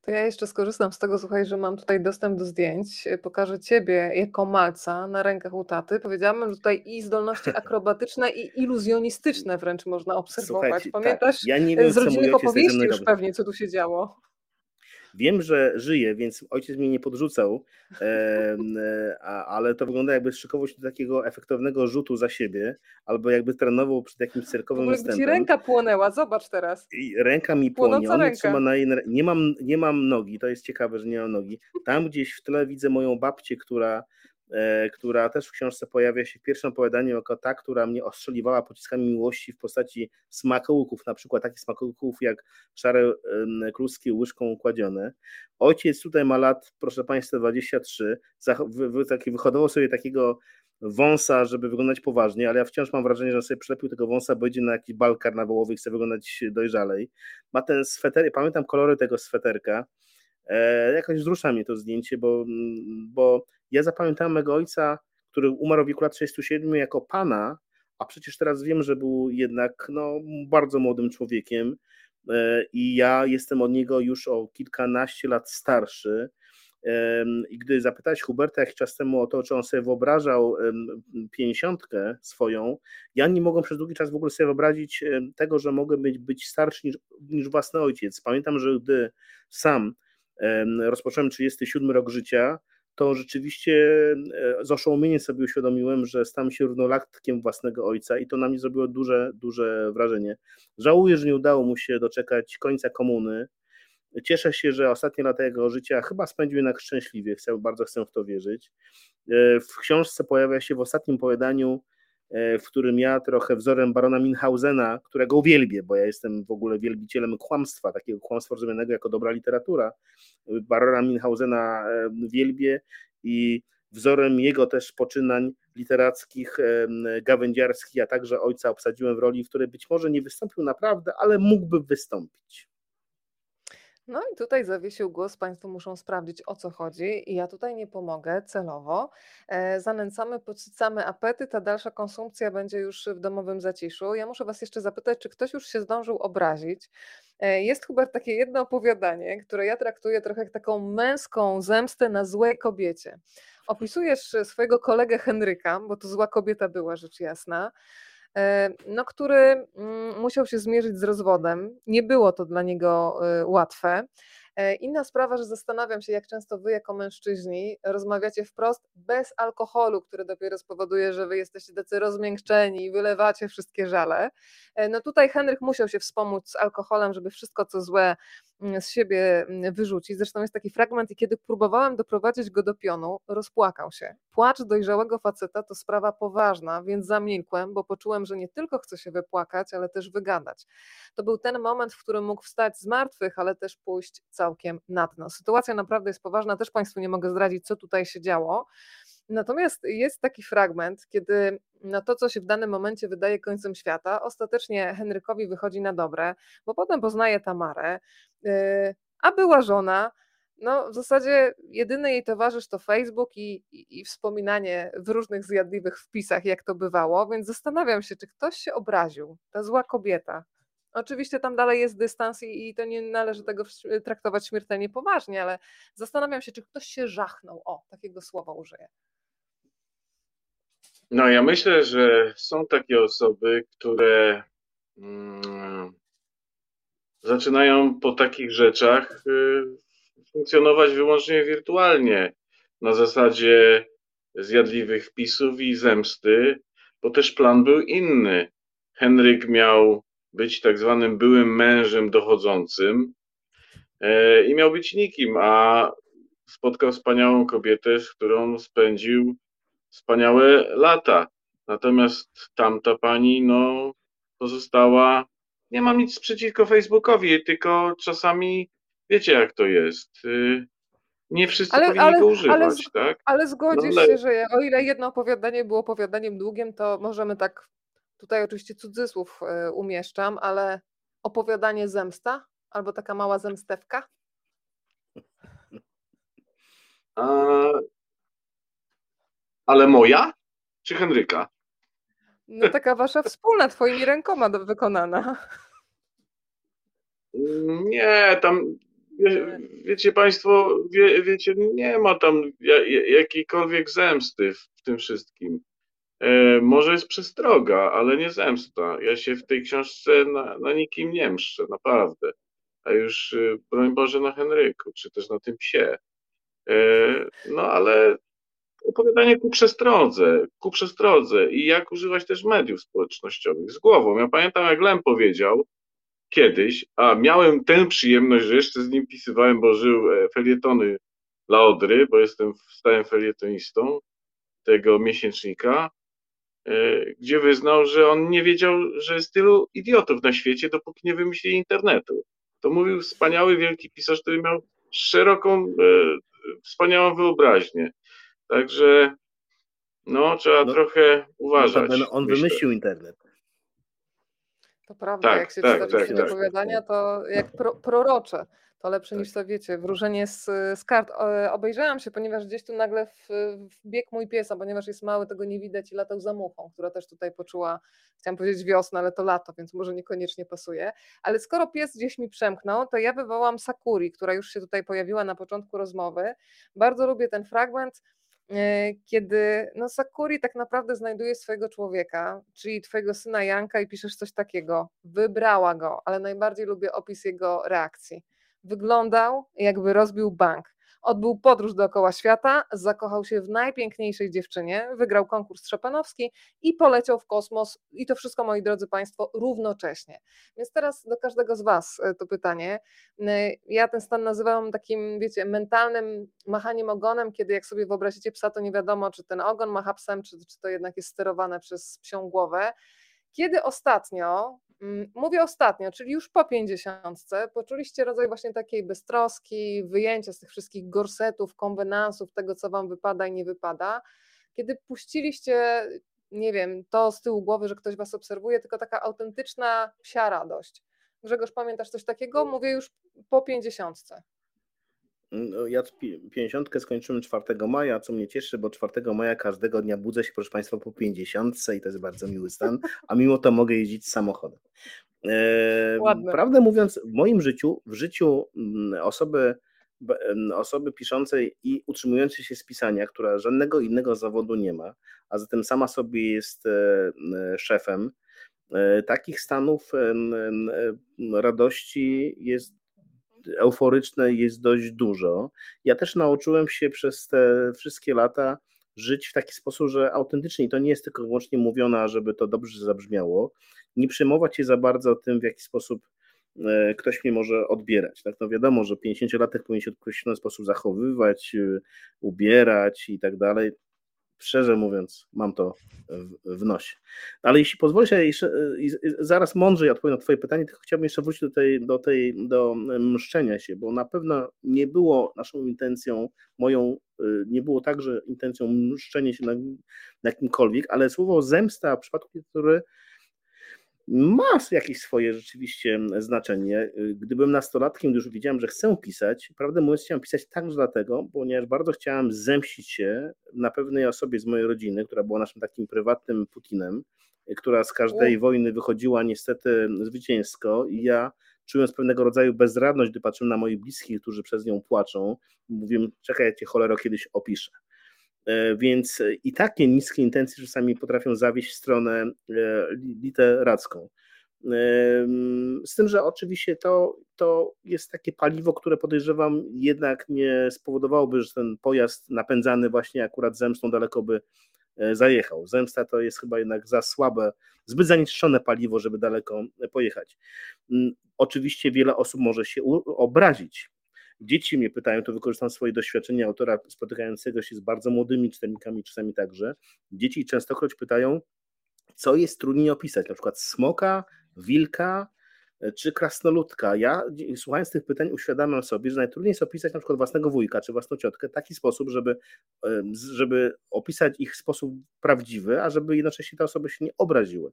To ja jeszcze skorzystam z tego, słuchaj, że mam tutaj dostęp do zdjęć. Pokażę ciebie jako malca na rękach u taty. Powiedziałam, że tutaj i zdolności akrobatyczne, i iluzjonistyczne wręcz można obserwować. Słuchajcie, tak, Pamiętasz tak. ja nie wiem, z rodzinnych opowieści już pewnie, co tu się działo. Wiem, że żyje, więc ojciec mnie nie podrzucał, e, ale to wygląda jakby szykował się do takiego efektownego rzutu za siebie, albo jakby trenował przed jakimś cyrkowym w występem. ci ręka płonęła, zobacz teraz. I ręka mi płonie, on trzyma na jej, nie, mam, nie mam nogi, to jest ciekawe, że nie mam nogi. Tam gdzieś w tle widzę moją babcię, która która też w książce pojawia się w pierwszym opowiadaniu jako ta, która mnie ostrzeliwała pociskami miłości w postaci smakołyków, na przykład takich smakołyków jak szare kluski łyżką układzione. Ojciec tutaj ma lat, proszę Państwa, 23, taki, wyhodował sobie takiego wąsa, żeby wyglądać poważnie, ale ja wciąż mam wrażenie, że sobie przylepił tego wąsa, bo idzie na jakiś bal karnawałowy i chce wyglądać dojrzalej. Ma ten sweter, pamiętam kolory tego sweterka, e, jakoś wzrusza mnie to zdjęcie, bo, bo ja zapamiętałem mego ojca, który umarł w wieku lat 67 jako pana, a przecież teraz wiem, że był jednak no, bardzo młodym człowiekiem e, i ja jestem od niego już o kilkanaście lat starszy. I gdy zapytałeś Huberta jakiś czas temu o to, czy on sobie wyobrażał pięćdziesiątkę swoją, ja nie mogłem przez długi czas w ogóle sobie wyobrazić tego, że mogę być, być starszy niż, niż własny ojciec. Pamiętam, że gdy sam rozpocząłem 37 rok życia, to rzeczywiście e, z oszołomieniem sobie uświadomiłem, że stałem się równolatkiem własnego ojca i to na mnie zrobiło duże, duże wrażenie. Żałuję, że nie udało mu się doczekać końca komuny. Cieszę się, że ostatnie lata jego życia chyba spędził jednak szczęśliwie, chcę, bardzo chcę w to wierzyć. E, w książce pojawia się w ostatnim opowiadaniu E, w którym ja trochę wzorem barona Minhausena, którego uwielbię, bo ja jestem w ogóle wielbicielem kłamstwa, takiego kłamstwa rozumianego jako dobra literatura. Barona Minhausena e, wielbię i wzorem jego też poczynań literackich, e, gawędziarskich, a także ojca obsadziłem w roli, w której być może nie wystąpił naprawdę, ale mógłby wystąpić. No i tutaj zawiesił głos, Państwo muszą sprawdzić o co chodzi i ja tutaj nie pomogę celowo. E, zanęcamy, podsycamy apetyt, a dalsza konsumpcja będzie już w domowym zaciszu. Ja muszę Was jeszcze zapytać, czy ktoś już się zdążył obrazić. E, jest chyba takie jedno opowiadanie, które ja traktuję trochę jak taką męską zemstę na złej kobiecie. Opisujesz swojego kolegę Henryka, bo to zła kobieta była, rzecz jasna. E, no, który mm, musiał się zmierzyć z rozwodem. Nie było to dla niego e, łatwe. E, inna sprawa, że zastanawiam się, jak często wy jako mężczyźni rozmawiacie wprost bez alkoholu, który dopiero spowoduje, że wy jesteście tacy rozmiękczeni i wylewacie wszystkie żale. No tutaj Henryk musiał się wspomóc z alkoholem, żeby wszystko co złe z siebie mm, wyrzucić. Zresztą jest taki fragment, i kiedy próbowałem doprowadzić go do pionu, rozpłakał się. Płacz dojrzałego faceta to sprawa poważna, więc zamilkłem, bo poczułem, że nie tylko chcę się wypłakać, ale też wygadać. To był ten moment, w którym mógł wstać z martwych, ale też pójść całkiem na dno. Sytuacja naprawdę jest poważna, też Państwu nie mogę zdradzić, co tutaj się działo. Natomiast jest taki fragment, kiedy no to, co się w danym momencie wydaje końcem świata, ostatecznie Henrykowi wychodzi na dobre, bo potem poznaje Tamarę, yy, a była żona. No, w zasadzie jedyny jej towarzysz to Facebook i, i, i, wspominanie w różnych zjadliwych wpisach, jak to bywało, więc zastanawiam się, czy ktoś się obraził, ta zła kobieta. Oczywiście tam dalej jest dystans i, i to nie należy tego traktować śmiertelnie poważnie, ale zastanawiam się, czy ktoś się żachnął. O, takiego słowa użyję. No, ja myślę, że są takie osoby, które mm, zaczynają po takich rzeczach y, funkcjonować wyłącznie wirtualnie, na zasadzie zjadliwych wpisów i zemsty, bo też plan był inny. Henryk miał być tak zwanym byłym mężem dochodzącym, i miał być nikim, a spotkał wspaniałą kobietę, z którą spędził wspaniałe lata. Natomiast tamta pani, no, pozostała. Nie mam nic przeciwko Facebookowi, tylko czasami wiecie, jak to jest. Y, nie wszyscy ale, powinni ale, go używać, ale, tak? Ale zgodzisz no, się, że o ile jedno opowiadanie było opowiadaniem długim, to możemy tak, tutaj oczywiście cudzysłów y, umieszczam, ale opowiadanie zemsta albo taka mała zemstewka? A, ale moja czy Henryka? No taka wasza wspólna, twoimi rękoma wykonana. Nie, tam wie, wiecie Państwo, wie, wiecie, nie ma tam jakiejkolwiek zemsty w tym wszystkim. E, może jest przestroga, ale nie zemsta. Ja się w tej książce na, na nikim nie mszczę, naprawdę. A już, e, broń Boże, na Henryku, czy też na tym psie. E, no ale opowiadanie ku przestrodze, ku przestrodze i jak używać też mediów społecznościowych z głową. Ja pamiętam, jak Lem powiedział kiedyś, a miałem tę przyjemność, że jeszcze z nim pisywałem, bo żył e, felietony Laodry, bo jestem stałym felietonistą tego miesięcznika, e, gdzie wyznał, że on nie wiedział, że jest tylu idiotów na świecie, dopóki nie wymyślili internetu. To mówił wspaniały, wielki pisarz, który miał szeroką, e, wspaniałą wyobraźnię. Także no, trzeba no, trochę uważać. No, on myślę. wymyślił internet. To prawda, tak, jak się tak, czyta tak, tak, opowiadania, to jak pro, prorocze. To lepsze tak. niż to wiecie, wróżenie z, z kart. Obejrzałam się, ponieważ gdzieś tu nagle w, wbiegł mój pies, a ponieważ jest mały, tego nie widać i latał za muchą, która też tutaj poczuła, chciałam powiedzieć wiosnę, ale to lato, więc może niekoniecznie pasuje. Ale skoro pies gdzieś mi przemknął, to ja wywołam Sakuri, która już się tutaj pojawiła na początku rozmowy. Bardzo lubię ten fragment E, kiedy no Sakuri tak naprawdę znajduje swojego człowieka, czyli twojego syna Janka i piszesz coś takiego, wybrała go, ale najbardziej lubię opis jego reakcji. Wyglądał jakby rozbił bank. Odbył podróż dookoła świata, zakochał się w najpiękniejszej dziewczynie, wygrał konkurs szopenowski i poleciał w kosmos. I to wszystko, moi drodzy Państwo, równocześnie. Więc teraz do każdego z Was e, to pytanie. E, ja ten stan nazywam takim, wiecie, mentalnym machaniem ogonem, kiedy jak sobie wyobrazicie psa, to nie wiadomo, czy ten ogon macha psem, czy, czy to jednak jest sterowane przez psią głowę. Kiedy ostatnio mówię ostatnio, czyli już po pięćdziesiątce, poczuliście rodzaj właśnie takiej beztroski, wyjęcia z tych wszystkich gorsetów, konwenansów, tego co wam wypada i nie wypada, kiedy puściliście, nie wiem, to z tyłu głowy, że ktoś was obserwuje, tylko taka autentyczna psia radość. Grzegorz, pamiętasz coś takiego? Mówię już po pięćdziesiątce. No, ja 50 skończyłem 4 maja, co mnie cieszy, bo 4 maja każdego dnia budzę się, proszę Państwa, po 50 i to jest bardzo miły stan, a mimo to mogę jeździć samochodem. E, prawdę mówiąc, w moim życiu, w życiu mm, osoby, osoby piszącej i utrzymującej się z pisania, która żadnego innego zawodu nie ma, a zatem sama sobie jest e, e, szefem, takich stanów radości jest euforyczne jest dość dużo. Ja też nauczyłem się przez te wszystkie lata żyć w taki sposób, że autentycznie to nie jest tylko wyłącznie mówione, żeby to dobrze zabrzmiało. Nie przejmować się za bardzo tym, w jaki sposób e, ktoś mnie może odbierać. Tak? No wiadomo, że 50-latek powinien się w określony sposób zachowywać, e, ubierać i tak dalej szczerze mówiąc, mam to w, w nosie. Ale jeśli pozwolisz, ja jeszcze, zaraz mądrzej odpowiem na Twoje pytanie, tylko chciałbym jeszcze wrócić do tej, do tej, do mszczenia się, bo na pewno nie było naszą intencją, moją, y, nie było także intencją mszczenia się na, na kimkolwiek, ale słowo zemsta w przypadku, który ma jakieś swoje rzeczywiście znaczenie. Gdybym nastolatkiem, już wiedziałem, że chcę pisać, prawdę mówiąc, chciałem pisać także dlatego, ponieważ bardzo chciałem zemścić się na pewnej osobie z mojej rodziny, która była naszym takim prywatnym Putinem, która z każdej wojny wychodziła niestety zwycięsko i ja czując pewnego rodzaju bezradność, gdy patrzyłem na moich bliskich, którzy przez nią płaczą, mówię, czekaj, ja cię cholero kiedyś opiszę. E, więc i takie niskie intencje czasami potrafią zawieść w stronę e, literacką. E, z tym, że oczywiście to, to jest takie paliwo, które podejrzewam jednak nie spowodowałoby, że ten pojazd napędzany właśnie akurat zemstą daleko by zajechał. Zemsta to jest chyba jednak za słabe, zbyt zanieczyszczone paliwo, żeby daleko pojechać. Mm, oczywiście wiele osób może się obrazić. Dzieci mnie pytają, to wykorzystam swoje doświadczenie autora spotykającego się z bardzo młodymi czytelnikami, czasami także. Dzieci częstokroć pytają, co jest trudniej opisać, na przykład smoka, wilka, czy krasnoludka. Ja słuchając tych pytań uświadamiam sobie, że najtrudniej jest opisać na przykład własnego wujka czy własną ciotkę w taki sposób, żeby, żeby opisać ich w sposób prawdziwy, a żeby jednocześnie te osoby się nie obraziły.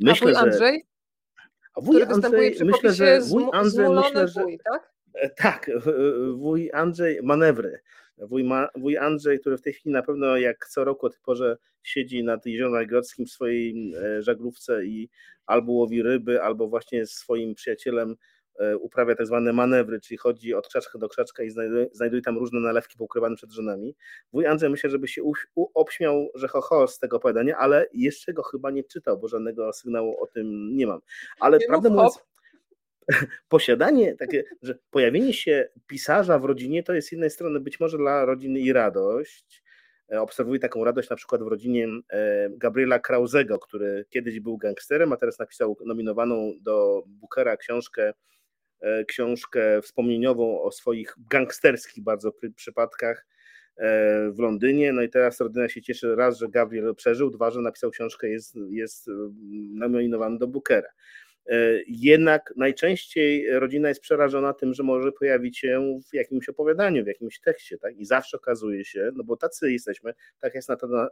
Myślę, a wuj Andrzej? Że... A wuj Andrzej, myślę, że wuj Andrzej, myślę, że... Wuj, tak? E, tak, wuj Andrzej, manewry. Wuj, Ma, wuj Andrzej, który w tej chwili na pewno jak co roku o tej porze siedzi nad Jeziorem Najgrodzkim w swojej e, żaglówce i albo łowi ryby, albo właśnie z swoim przyjacielem e, uprawia tak zwane manewry, czyli chodzi od krzaczka do krzaczka i znajduje, znajduje tam różne nalewki poukrywane przed żonami. Wuj Andrzej myślę, żeby się u, u, obśmiał, że ho, ho z tego opowiadania, ale jeszcze go chyba nie czytał, bo żadnego sygnału o tym nie mam. Ale nie prawdę mówiąc, posiadanie, takie, że pojawienie się pisarza w rodzinie to jest z jednej strony być może dla rodziny i radość. E, obserwuję taką radość na przykład w rodzinie e, Gabriela Krauzego, który kiedyś był gangsterem, a teraz napisał nominowaną do Bookera książkę e, książkę wspomnieniową o swoich gangsterskich bardzo przypadkach w Londynie. No i teraz rodzina się cieszy raz, że Gabriel przeżył, dwa, że napisał książkę, jest, jest nominowany do Bookera. E, jednak najczęściej rodzina jest przerażona tym, że może pojawić się w jakimś opowiadaniu, w jakimś tekście, tak? I zawsze okazuje się, no bo tacy jesteśmy, tak jest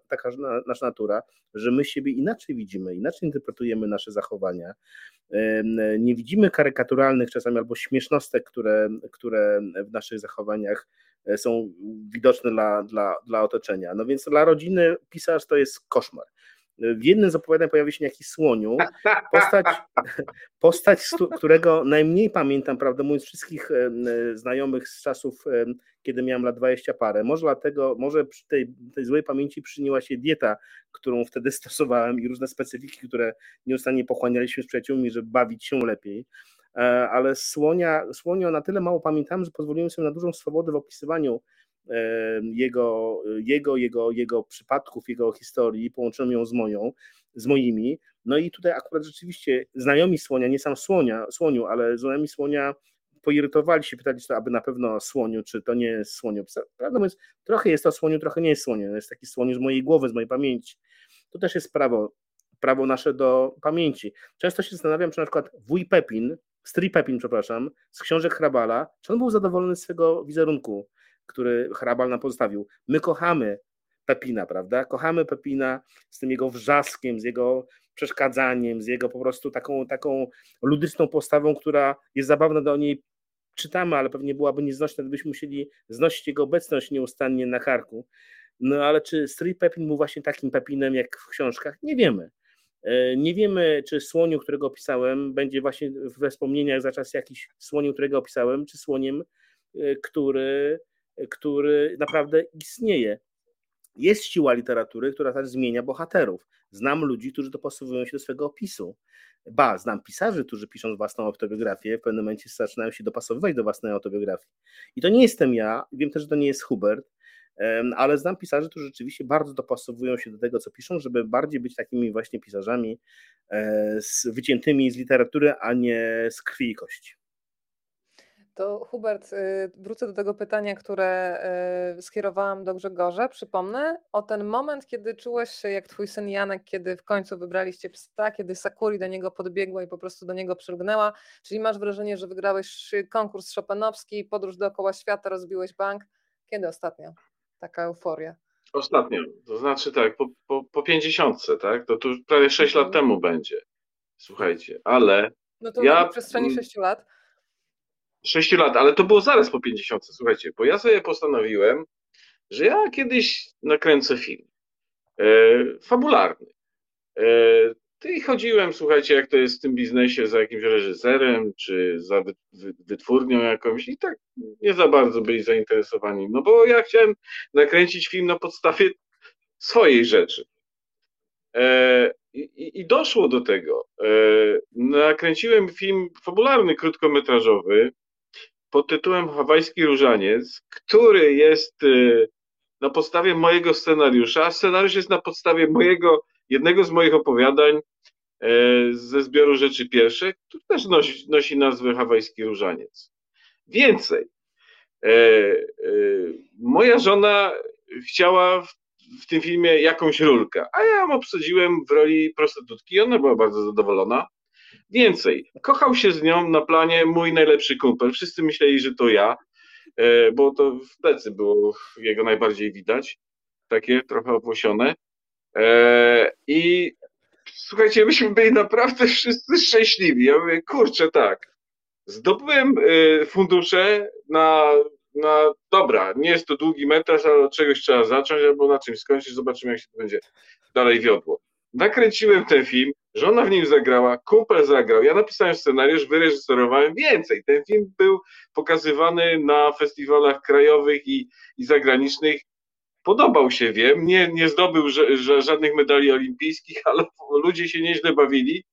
taka nasza natura, że my siebie inaczej widzimy, inaczej interpretujemy nasze zachowania. Nie widzimy karykaturalnych czasami albo śmiesznostek, które, które w naszych zachowaniach e, są widoczne dla, dla, dla otoczenia. No więc dla rodziny pisarz to jest koszmar. W jednym z opowiadań pojawi się jakiś słoniu, postać, postać którego najmniej pamiętam, prawdę mówiąc, wszystkich znajomych z czasów, kiedy miałem lat 20 parę. Może dlatego, może przy tej, tej złej pamięci przyniła się dieta, którą wtedy stosowałem i różne specyfiki, które nieustannie pochłanialiśmy z przyjaciółmi, żeby bawić się lepiej e, ale słonia, słonio na tyle mało pamiętam, że pozwoliłem sobie na dużą swobodę w opisywaniu jego, jego, jego, jego przypadków, jego historii, połączyłem ją z moją, z moimi. No i tutaj akurat rzeczywiście znajomi słonia, nie sam słonia, słoniu, ale znajomi słonia poirytowali się, pytali, czy to aby na pewno słoniu, czy to nie jest słoniu. Prawda mówiąc, trochę jest to słoniu, trochę nie jest słoniu. To jest taki słoniu z mojej głowy, z mojej pamięci. To też jest prawo, prawo nasze do pamięci. Często się zastanawiam, czy na przykład wuj Pepin, Stri Pepin, przepraszam, z książek Hrabala, czy on był zadowolony z swego wizerunku który Hrabal nam pozostawił. My kochamy Pepina, prawda? Kochamy Pepina z tym jego wrzaskiem, z jego przeszkadzaniem, z jego po prostu taką, taką ludyczną postawą, która jest zabawna do niej czytamy, ale pewnie byłaby nieznośna, gdybyśmy musieli znosić jego obecność nieustannie na karku. No ale czy Street Pepin był właśnie takim Pepinem jak w książkach? Nie wiemy. E, nie wiemy, czy słoniu, którego opisałem, będzie właśnie we wspomnieniach za czas jakiś słoniu, którego opisałem, czy słoniem, e, który który naprawdę istnieje. Jest siła literatury, która też zmienia bohaterów. Znam ludzi, którzy dopasowują się do swojego opisu. Ba, znam pisarzy, którzy piszą własną autobiografię, w pewnym momencie zaczynają się dopasowywać do własnej autobiografii. I to nie jestem ja, wiem też, że to nie jest Hubert, ale znam pisarzy, którzy rzeczywiście bardzo dopasowują się do tego, co piszą, żeby bardziej być takimi właśnie pisarzami e, z, wyciętymi z literatury, a nie z krwi i kości. To Hubert, y, wrócę do tego pytania, które y, skierowałam do Grzegorza. Przypomnę o ten moment, kiedy czułeś się jak twój syn Janek, kiedy w końcu wybraliście psa, kiedy Sakuri do niego podbiegła i po prostu do niego przylgnęła. Czyli masz wrażenie, że wygrałeś konkurs Chopinowski, podróż dookoła świata, rozbiłeś bank. Kiedy ostatnio taka euforia? Ostatnio, to znaczy tak, po, po, po 50, tak? To tu prawie 6 lat mhm. temu będzie. Słuchajcie, ale. No to ja... w przestrzeni 6 lat 6 lat, ale to było zaraz po 50, słuchajcie, bo ja sobie postanowiłem, że ja kiedyś nakręcę film e, fabularny. E, i chodziłem, słuchajcie, jak to jest w tym biznesie za jakimś reżyserem, czy za wytwórnią jakąś i tak nie za bardzo byli zainteresowani, no bo ja chciałem nakręcić film na podstawie swojej rzeczy. E, i, I, doszło do tego. E, nakręciłem film fabularny, krótkometrażowy, pod tytułem Hawajski Różaniec, który jest y, na podstawie mojego scenariusza, a scenariusz jest na podstawie mojego, jednego z moich opowiadań e, ze zbioru rzeczy pierwszych, który też nosi, nosi nazwę Hawajski Różaniec. Więcej, e, e, moja żona chciała w, w, tym filmie jakąś rulkę, a ja ją obsadziłem w roli prostytutki i ona była bardzo zadowolona. Więcej, kochał się z nią na planie mój najlepszy kumpel. Wszyscy myśleli, że to ja, e, bo to w plecy było jego najbardziej widać, takie trochę opłosione. E, I słuchajcie, myśmy byli naprawdę wszyscy szczęśliwi. Ja mówię, kurczę, tak. Zdobyłem e, fundusze na, na dobra, nie jest to długi metraż, ale od czegoś trzeba zacząć albo na czymś skończyć, zobaczymy jak się to będzie dalej wiodło. Nakręciłem ten film, żona w nim zagrała, kumpel zagrał, ja napisałem scenariusz, wyreżyserowałem więcej. Ten film był pokazywany na festiwalach krajowych i, i zagranicznych. Podobał się, wiem, nie, nie zdobył że, że żadnych medali olimpijskich, ale ludzie się nieźle bawili.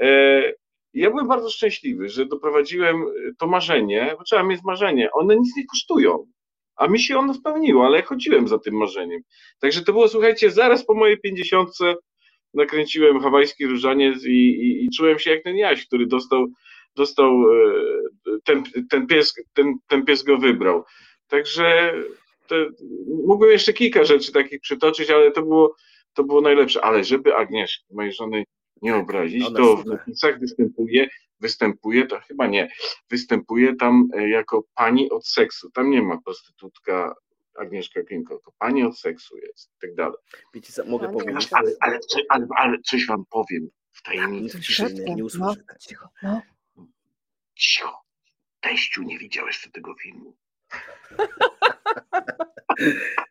E, ja byłem bardzo szczęśliwy, że doprowadziłem to marzenie, bo trzeba mieć marzenie, one nic nie kosztują, a mi się ono spełniło, ale chodziłem za tym marzeniem. Także to było, słuchajcie, zaraz po mojej pięćdziesiątce nakręciłem hawajski różaniec i, i, i, czułem się jak ten Jaś, który dostał, dostał e, ten, ten, pies, ten, ten pies go wybrał. Także te, mógłbym jeszcze kilka rzeczy takich przytoczyć, ale to było, to było najlepsze. Ale żeby Agnieszki, mojej żony, nie obrazić, to w napisach występuje, występuje, to chyba nie, występuje tam e, jako pani od seksu. Tam nie ma prostytutka Agnieszka Klimko, to pani od seksu jest i tak dalej. Wiecie co, mogę powiedzieć? Ale, ale, ale, ale, coś wam powiem w tajemnicy. Nie, nie usłyszę. No, cicho, no. Cicho. Teściu, nie widziałeś tego filmu.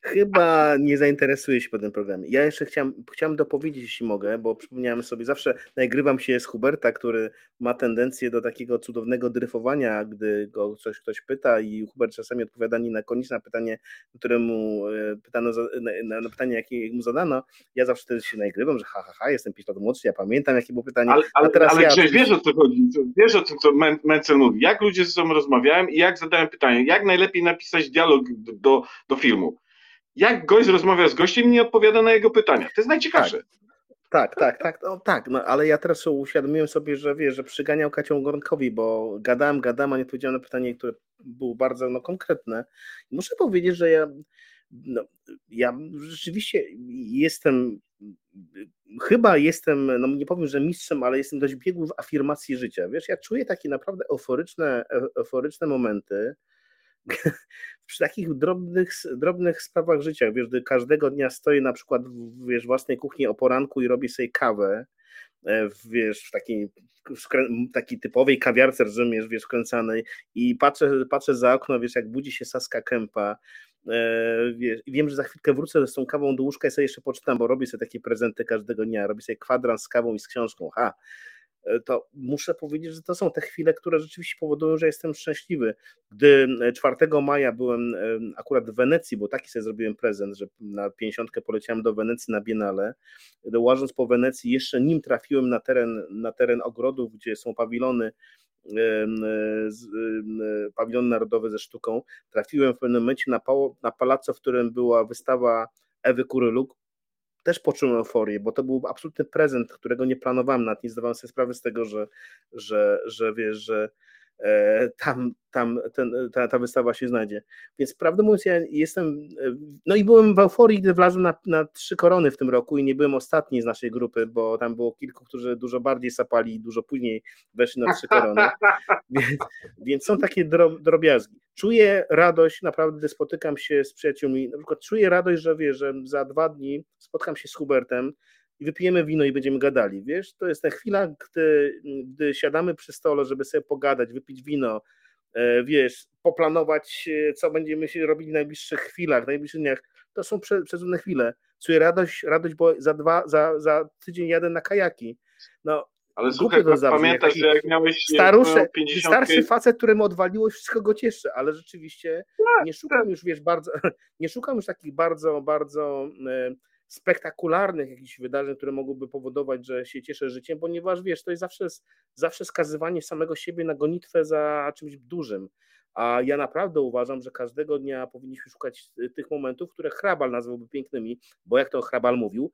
Chyba nie zainteresuje się po tym programie. Ja jeszcze chciałem, chciałem dopowiedzieć, jeśli mogę, bo przypomniałem sobie, zawsze nagrywam się z Huberta, który ma tendencję do takiego cudownego dryfowania, gdy go coś ktoś pyta i Hubert czasami odpowiada nie na koniec na pytanie, któremu e, pytano, na, na pytanie, jakie mu zadano. Ja zawsze wtedy się nagrywam, że ha, ha, ha, jestem 5 lat młodszy, ja pamiętam, jakie było pytanie. Ale, ale, teraz ale ja... wiesz o co chodzi, wiesz o tym, co Mencel mówi, jak ludzie ze sobą rozmawiałem i jak zadałem pytanie, jak najlepiej napisać dialog do, do filmu jak gość rozmawia z gościem i nie odpowiada na jego pytania. To jest najciekawsze. Tak. Tak, tak, tak, no, tak, no, ale ja teraz uświadomiłem sobie, że wiesz, że przyganiał Kacią Gornkowi, bo gadałem, gadałem, a nie odpowiedziałem na pytanie, które było bardzo no, konkretne. muszę powiedzieć, że ja, no, ja rzeczywiście jestem, chyba jestem, no nie powiem, że mistrzem, ale jestem dość biegły w afirmacji życia. Wiesz, ja czuję takie naprawdę euforyczne, euforyczne momenty, przy takich drobnych, drobnych sprawach życia, wiesz, gdy każdego dnia stoję na przykład w wiesz, własnej kuchni o poranku i robię sobie kawę, e, wiesz, w takiej, w takiej typowej kawiarce, rozumiesz, wiesz, wkręcanej i patrzę, patrzę za okno, wiesz, jak budzi się Saska Kępa, e, wiesz, wiem, że za chwilkę wrócę z tą kawą do łóżka i sobie jeszcze poczytam, bo robię sobie takie prezenty każdego dnia, robię sobie kwadrans z kawą i z książką, ha, to muszę powiedzieć, że to są te chwile, które rzeczywiście powodują, że jestem szczęśliwy. Gdy 4 e, maja byłem e, akurat w Wenecji, bo taki sobie zrobiłem prezent, że na 50 poleciałem do Wenecji na Biennale, łażąc po Wenecji, jeszcze nim trafiłem na teren, na teren ogrodów, gdzie są pawilony, pawilony narodowe ze sztuką, trafiłem w pewnym momencie na, na palazzo, w którym była wystawa Ewy Kuryluk, też poczułem euforię, bo to był absolutny prezent, którego nie planowałem, nawet nie zdawałem sobie sprawy z tego, że, że, że wiesz, że tam, tam ten, ta, ta wystawa się znajdzie. Więc prawdę mówiąc, ja jestem, e, no i byłem w euforii, gdy wlazłem na, na trzy korony w tym roku i nie byłem ostatni z naszej grupy, bo tam było kilku, którzy dużo bardziej sapali i dużo później weszli na trzy korony. Więc, więc są takie drobiazgi czuję radość, naprawdę, gdy spotykam się z przyjaciółmi, na przykład czuję radość, że wiesz, że za dwa dni spotkam się z Hubertem i wypijemy wino i będziemy gadali, wiesz, to jest ta chwila, gdy, gdy siadamy przy stole, żeby sobie pogadać, wypić wino, e, wiesz, poplanować, e, co będziemy się robili w najbliższych chwilach, w najbliższych dniach, to są przecudne chwile. Czuję radość, radość, bo za dwa, za, za tydzień jadę na kajaki. No, ale słuchaj, to pamiętasz, że jak miałeś starusze, 50... starszy facet, któremu odwaliło, wszystko go cieszy, ale rzeczywiście tak, nie szukam tak. już, wiesz, bardzo, nie szukam już takich bardzo, bardzo e, spektakularnych jakichś wydarzeń, które mogłyby powodować, że się cieszę życiem, ponieważ wiesz, to jest zawsze, zawsze skazywanie samego siebie na gonitwę za czymś dużym. A ja naprawdę uważam, że każdego dnia powinniśmy szukać tych momentów, które Hrabal nazwałby pięknymi, bo jak to Hrabal mówił,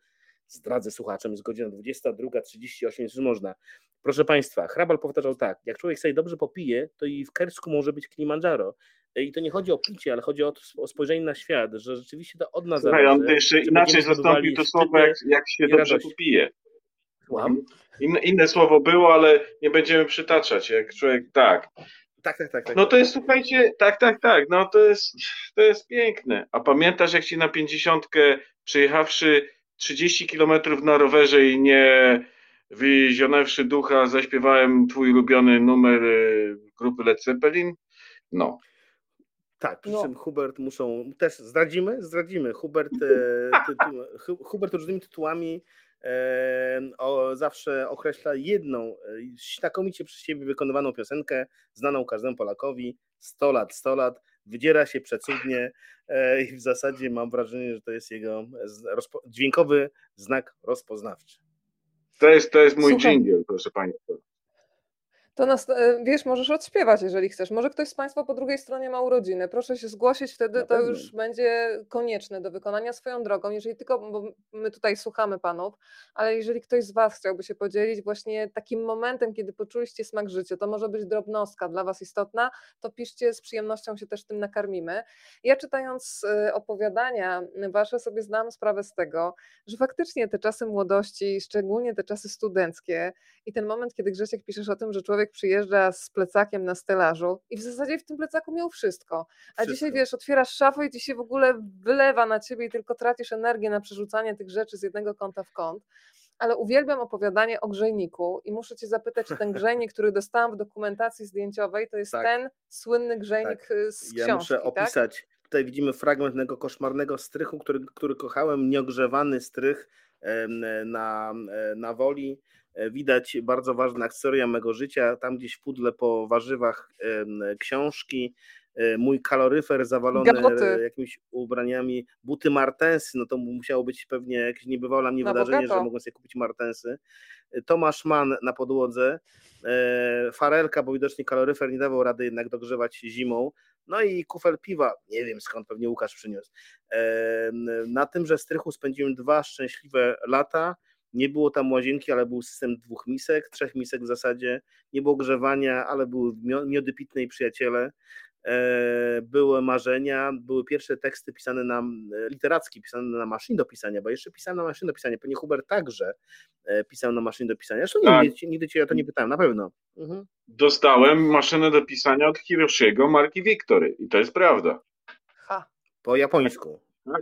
zdradzę słuchaczom, jest godzina 22.38, czy można. Proszę Państwa, Hrabal powtarzał tak, jak człowiek sobie dobrze popije, to i w Kersku może być Kilimandżaro. I to nie chodzi o picie, ale chodzi o, o spojrzenie na świat, że rzeczywiście to od nas Słuchaj, zależy. on jeszcze inaczej zastąpił to słowo, jak, jak się dobrze radość. popije. Inne, inne słowo było, ale nie będziemy przytaczać, jak człowiek, tak. Tak, tak, tak, tak. No to jest, słuchajcie, tak, tak, tak, no to jest, to jest piękne. A pamiętasz, jak ci na pięćdziesiątkę przyjechawszy 30 kilometrów na rowerze i nie wyzionewszy ducha, zaśpiewałem twój ulubiony numer y, grupy Led Zeppelin? No. Tak, przy no. czym Hubert muszą, też zdradzimy? Zdradzimy. Hubert, e, tytu, Hubert różnymi tytułami e, o, zawsze określa jedną e, znakomicie przez siebie wykonywaną piosenkę, znaną każdemu Polakowi, 100 lat, 100 lat, wydziera się przecudnie i w zasadzie mam wrażenie, że to jest jego dźwiękowy znak rozpoznawczy. To jest, to jest mój dżingiel, proszę Państwa. To nas, e, wiesz, możesz odśpiewać, jeżeli chcesz. Może ktoś z Państwa po drugiej stronie ma urodziny. Proszę się zgłosić, wtedy to już będzie konieczne do wykonania swoją drogą. Jeżeli tylko, bo my tutaj słuchamy Panów, ale jeżeli ktoś z Was chciałby się podzielić właśnie takim momentem, kiedy poczuliście smak życia, to może być drobnostka dla Was istotna, to piszcie, z przyjemnością się też tym nakarmimy. Ja czytając e, opowiadania Wasze sobie zdałam sprawę z tego, że faktycznie te czasy młodości, szczególnie te czasy studenckie i ten moment, kiedy Grzesiek piszesz o tym, że człowiek człowiek przyjeżdża z plecakiem na stelażu i w zasadzie w tym plecaku miał wszystko. A wszystko. dzisiaj wiesz, otwierasz szafę i ci się w ogóle wylewa na ciebie i tylko tracisz energię na przerzucanie tych rzeczy z jednego kąta w kąt ale uwielbiam opowiadanie o grzejniku i muszę cię zapytać, czy ten grzejnik, który dostałam w dokumentacji zdjęciowej, to jest tak. ten słynny grzejnik tak. Y, z książki, Ja muszę tak? opisać, tak? tutaj widzimy fragment tego koszmarnego strychu, który, który kochałem, nieogrzewany strych na, na woli, widać bardzo ważna historia mego życia, tam gdzieś w pudle po warzywach książki, e, mój kaloryfer zawalony Galoty. jakimiś ubraniami, buty martensy, no to musiało być pewnie jakieś niebywałe dla mnie na wydarzenie, bogato. że mogłem sobie kupić martensy. E, Tomasz Mann na podłodze, farelka, bo widocznie kaloryfer nie dawał rady jednak dogrzewać zimą, no i kufel piwa, nie wiem skąd, pewnie Łukasz przyniósł. Na tymże strychu spędziłem dwa szczęśliwe lata, nie było tam łazienki, ale był system dwóch misek, trzech misek w zasadzie. Nie było grzewania, ale były miody pitne i przyjaciele. E, były marzenia, były pierwsze teksty pisane na, e, literackie, pisane na maszynie do pisania, bo jeszcze pisałem na maszynie do pisania, pewnie Hubert także e, pisał na maszynie do pisania. Zresztą tak. nigdy, nigdy cię o to nie pytałem, na pewno. Mhm. Dostałem maszynę do pisania od Hiroshiego marki Victory i to jest prawda. Ha. Po japońsku. Tak.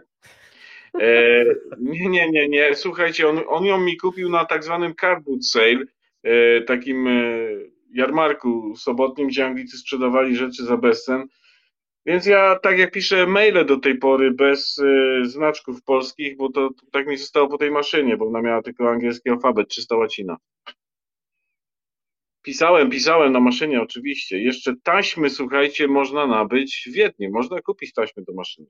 E, nie, nie, nie, nie. Słuchajcie, on, on ją mi kupił na tak zwanym cardboard sale, e, takim e, jarmarku sobotnim, gdzie Anglicy sprzedawali rzeczy za bezcen. Więc ja tak jak piszę maile do tej pory bez e, znaczków polskich, bo to, to, tak mi zostało po tej maszynie, bo ona miała tylko angielski alfabet, czysta łacina. Pisałem, pisałem na maszynie oczywiście. Jeszcze taśmy, słuchajcie, można nabyć w Wiedniu. Można kupić taśmy do maszyny.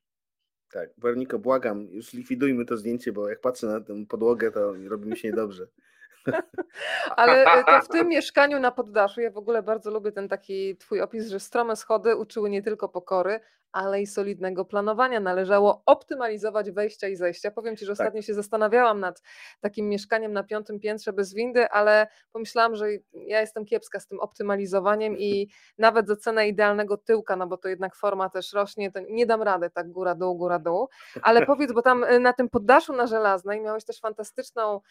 Tak, Weroniko, błagam, już likwidujmy to zdjęcie, bo jak patrzę na tę podłogę, to robi mi się niedobrze. Ale e, to w tym mieszkaniu na poddaszu, ja w ogóle bardzo lubię ten taki twój opis, że strome schody uczyły nie tylko pokory, ale i solidnego planowania. Należało optymalizować wejścia i zejścia. Powiem Ci, że tak. ostatnio się zastanawiałam nad takim mieszkaniem na piątym piętrze bez windy, ale pomyślałam, że ja jestem kiepska z tym optymalizowaniem i nawet za cenę idealnego tyłka, no bo to jednak forma też rośnie, to nie dam rady tak góra dół, góra dół. Ale powiedz, bo tam y, na tym poddaszu na Żelaznej miałeś też fantastyczną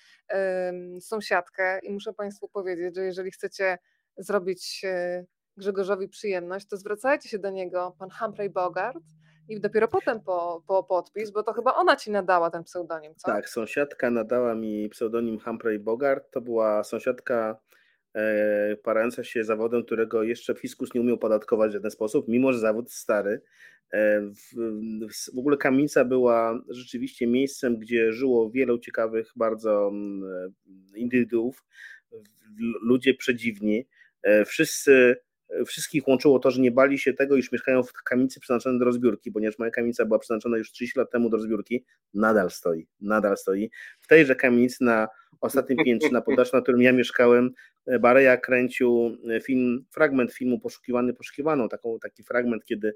sąsiadkę i muszę Państwu powiedzieć, że jeżeli chcecie zrobić y, Grzegorzowi przyjemność, to zwracajcie się do niego, pan Humphrey Bogart, i dopiero potem po, po podpis, bo to chyba ona ci nadała ten pseudonim, co? Tak, sąsiadka nadała mi pseudonim Humphrey Bogart. To była sąsiadka e, parająca się zawodem, którego jeszcze fiskus nie umiał podatkować w żaden sposób, mimo że zawód stary. E, w, w, ogóle kamienica była rzeczywiście miejscem, gdzie żyło wielu ciekawych bardzo mm, indywiduów, ludzie przedziwni. E, wszyscy wszystkich łączyło to, że nie bali się tego, iż mieszkają w kamienicy przeznaczonej do rozbiórki, ponieważ moja kamienica była przeznaczona już 30 lat temu do rozbiórki, nadal stoi, nadal stoi. W tejże kamienicy na ostatnim piętrze, na poddaszu, na którym ja mieszkałem, Bareja kręcił film, fragment filmu Poszukiwany, Poszukiwaną, taką, taki fragment, kiedy,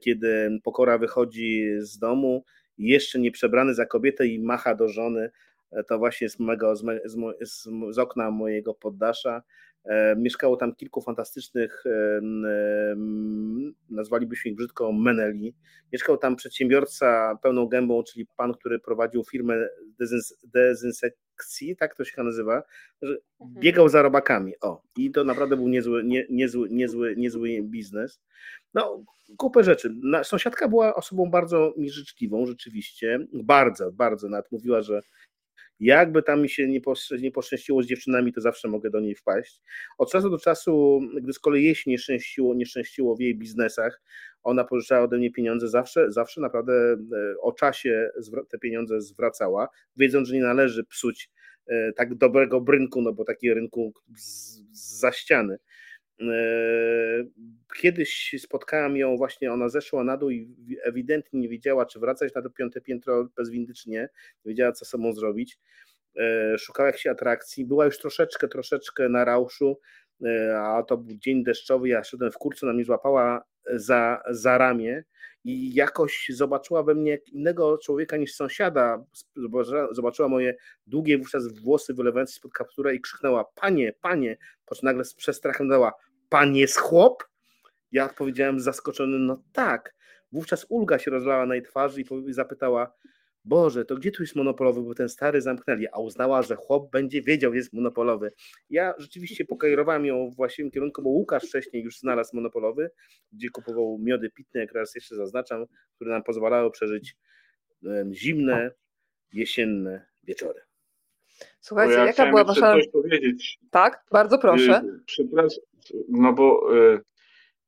kiedy Pokora wychodzi z domu, jeszcze nie przebrany za kobietę i macha do żony, to właśnie z, z, z, z okna mojego poddasza. E, mieszkało tam kilku fantastycznych, e, nazwalibyśmy ich brzydko, meneli. Mieszkał tam przedsiębiorca pełną gębą, czyli pan, który prowadził firmę dezynsekcji, tak to się nazywa, że mhm. biegał za robakami. O, i to naprawdę był niezły, nie, niezły, niezły, niezły biznes. No, kupę rzeczy. Sąsiadka była osobą bardzo mi życzliwą, rzeczywiście. Bardzo, bardzo. Nawet mówiła, że jakby tam mi się nie, poszczęściło z dziewczynami, to zawsze mogę do niej wpaść. Od czasu do czasu, gdy z kolei jej się nie szczęściło, nie szczęściło w jej biznesach, ona pożyczała ode mnie pieniądze, zawsze, zawsze naprawdę e, o czasie te pieniądze zwracała, wiedząc, że nie należy psuć e, tak dobrego rynku, no bo taki rynku za ściany. E, kiedyś spotkałem ją właśnie, ona zeszła na dół i ewidentnie nie wiedziała, czy wracać na to piąte piętro bez windy, czy nie. Wiedziała, co sobą zrobić. E, szukała jakiejś atrakcji. Była już troszeczkę, troszeczkę na rauszu, e, a to był dzień deszczowy. Ja szedłem w kurcu, na mnie złapała za, za ramię i jakoś zobaczyła we mnie innego człowieka niż sąsiada. Zobaczyła moje długie wówczas włosy wylewające spod kaptura i krzyknęła: Panie, panie! Po czym nagle z przestrachem dała: Pan jest chłop? Ja odpowiedziałem zaskoczony: No tak. Wówczas ulga się rozlała na jej twarzy i zapytała: Boże, to gdzie tu jest monopolowy, bo ten stary zamknęli, a uznała, że chłop będzie wiedział, jest monopolowy. Ja rzeczywiście pokajerowałem ją w właściwym kierunku, bo Łukasz wcześniej już znalazł monopolowy, gdzie kupował miody pitne, jak raz jeszcze zaznaczam, które nam pozwalały przeżyć zimne, jesienne wieczory. Słuchajcie, ja jaka była wasza... coś powiedzieć. Tak, bardzo proszę. Y, przepraszam, no bo y,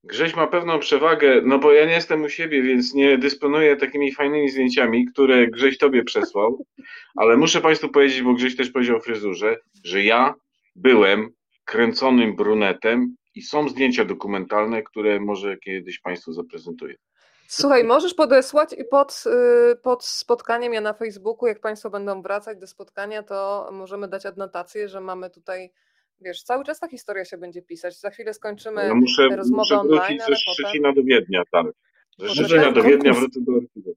Grześ ma pewną przewagę, no bo ja nie jestem u siebie, więc nie dysponuję takimi fajnymi zdjęciami, które Grześ tobie przesłał, ale muszę Państwu powiedzieć, bo Grześ też powiedział o fryzurze, że ja byłem kręconym brunetem i są zdjęcia dokumentalne, które może kiedyś Państwu zaprezentuję. Słuchaj, możesz podesłać i pod, y, pod spotkaniem ja na Facebooku, jak Państwo będą wracać do spotkania, to możemy dać adnotację, że mamy tutaj wiesz, cały czas ta historia się będzie pisać. Za chwilę skończymy ja muszę, rozmowę muszę online, ze Szczecina potem... do Wiednia, tak. Ze Szczecina do Wiednia wrócę do archiwum.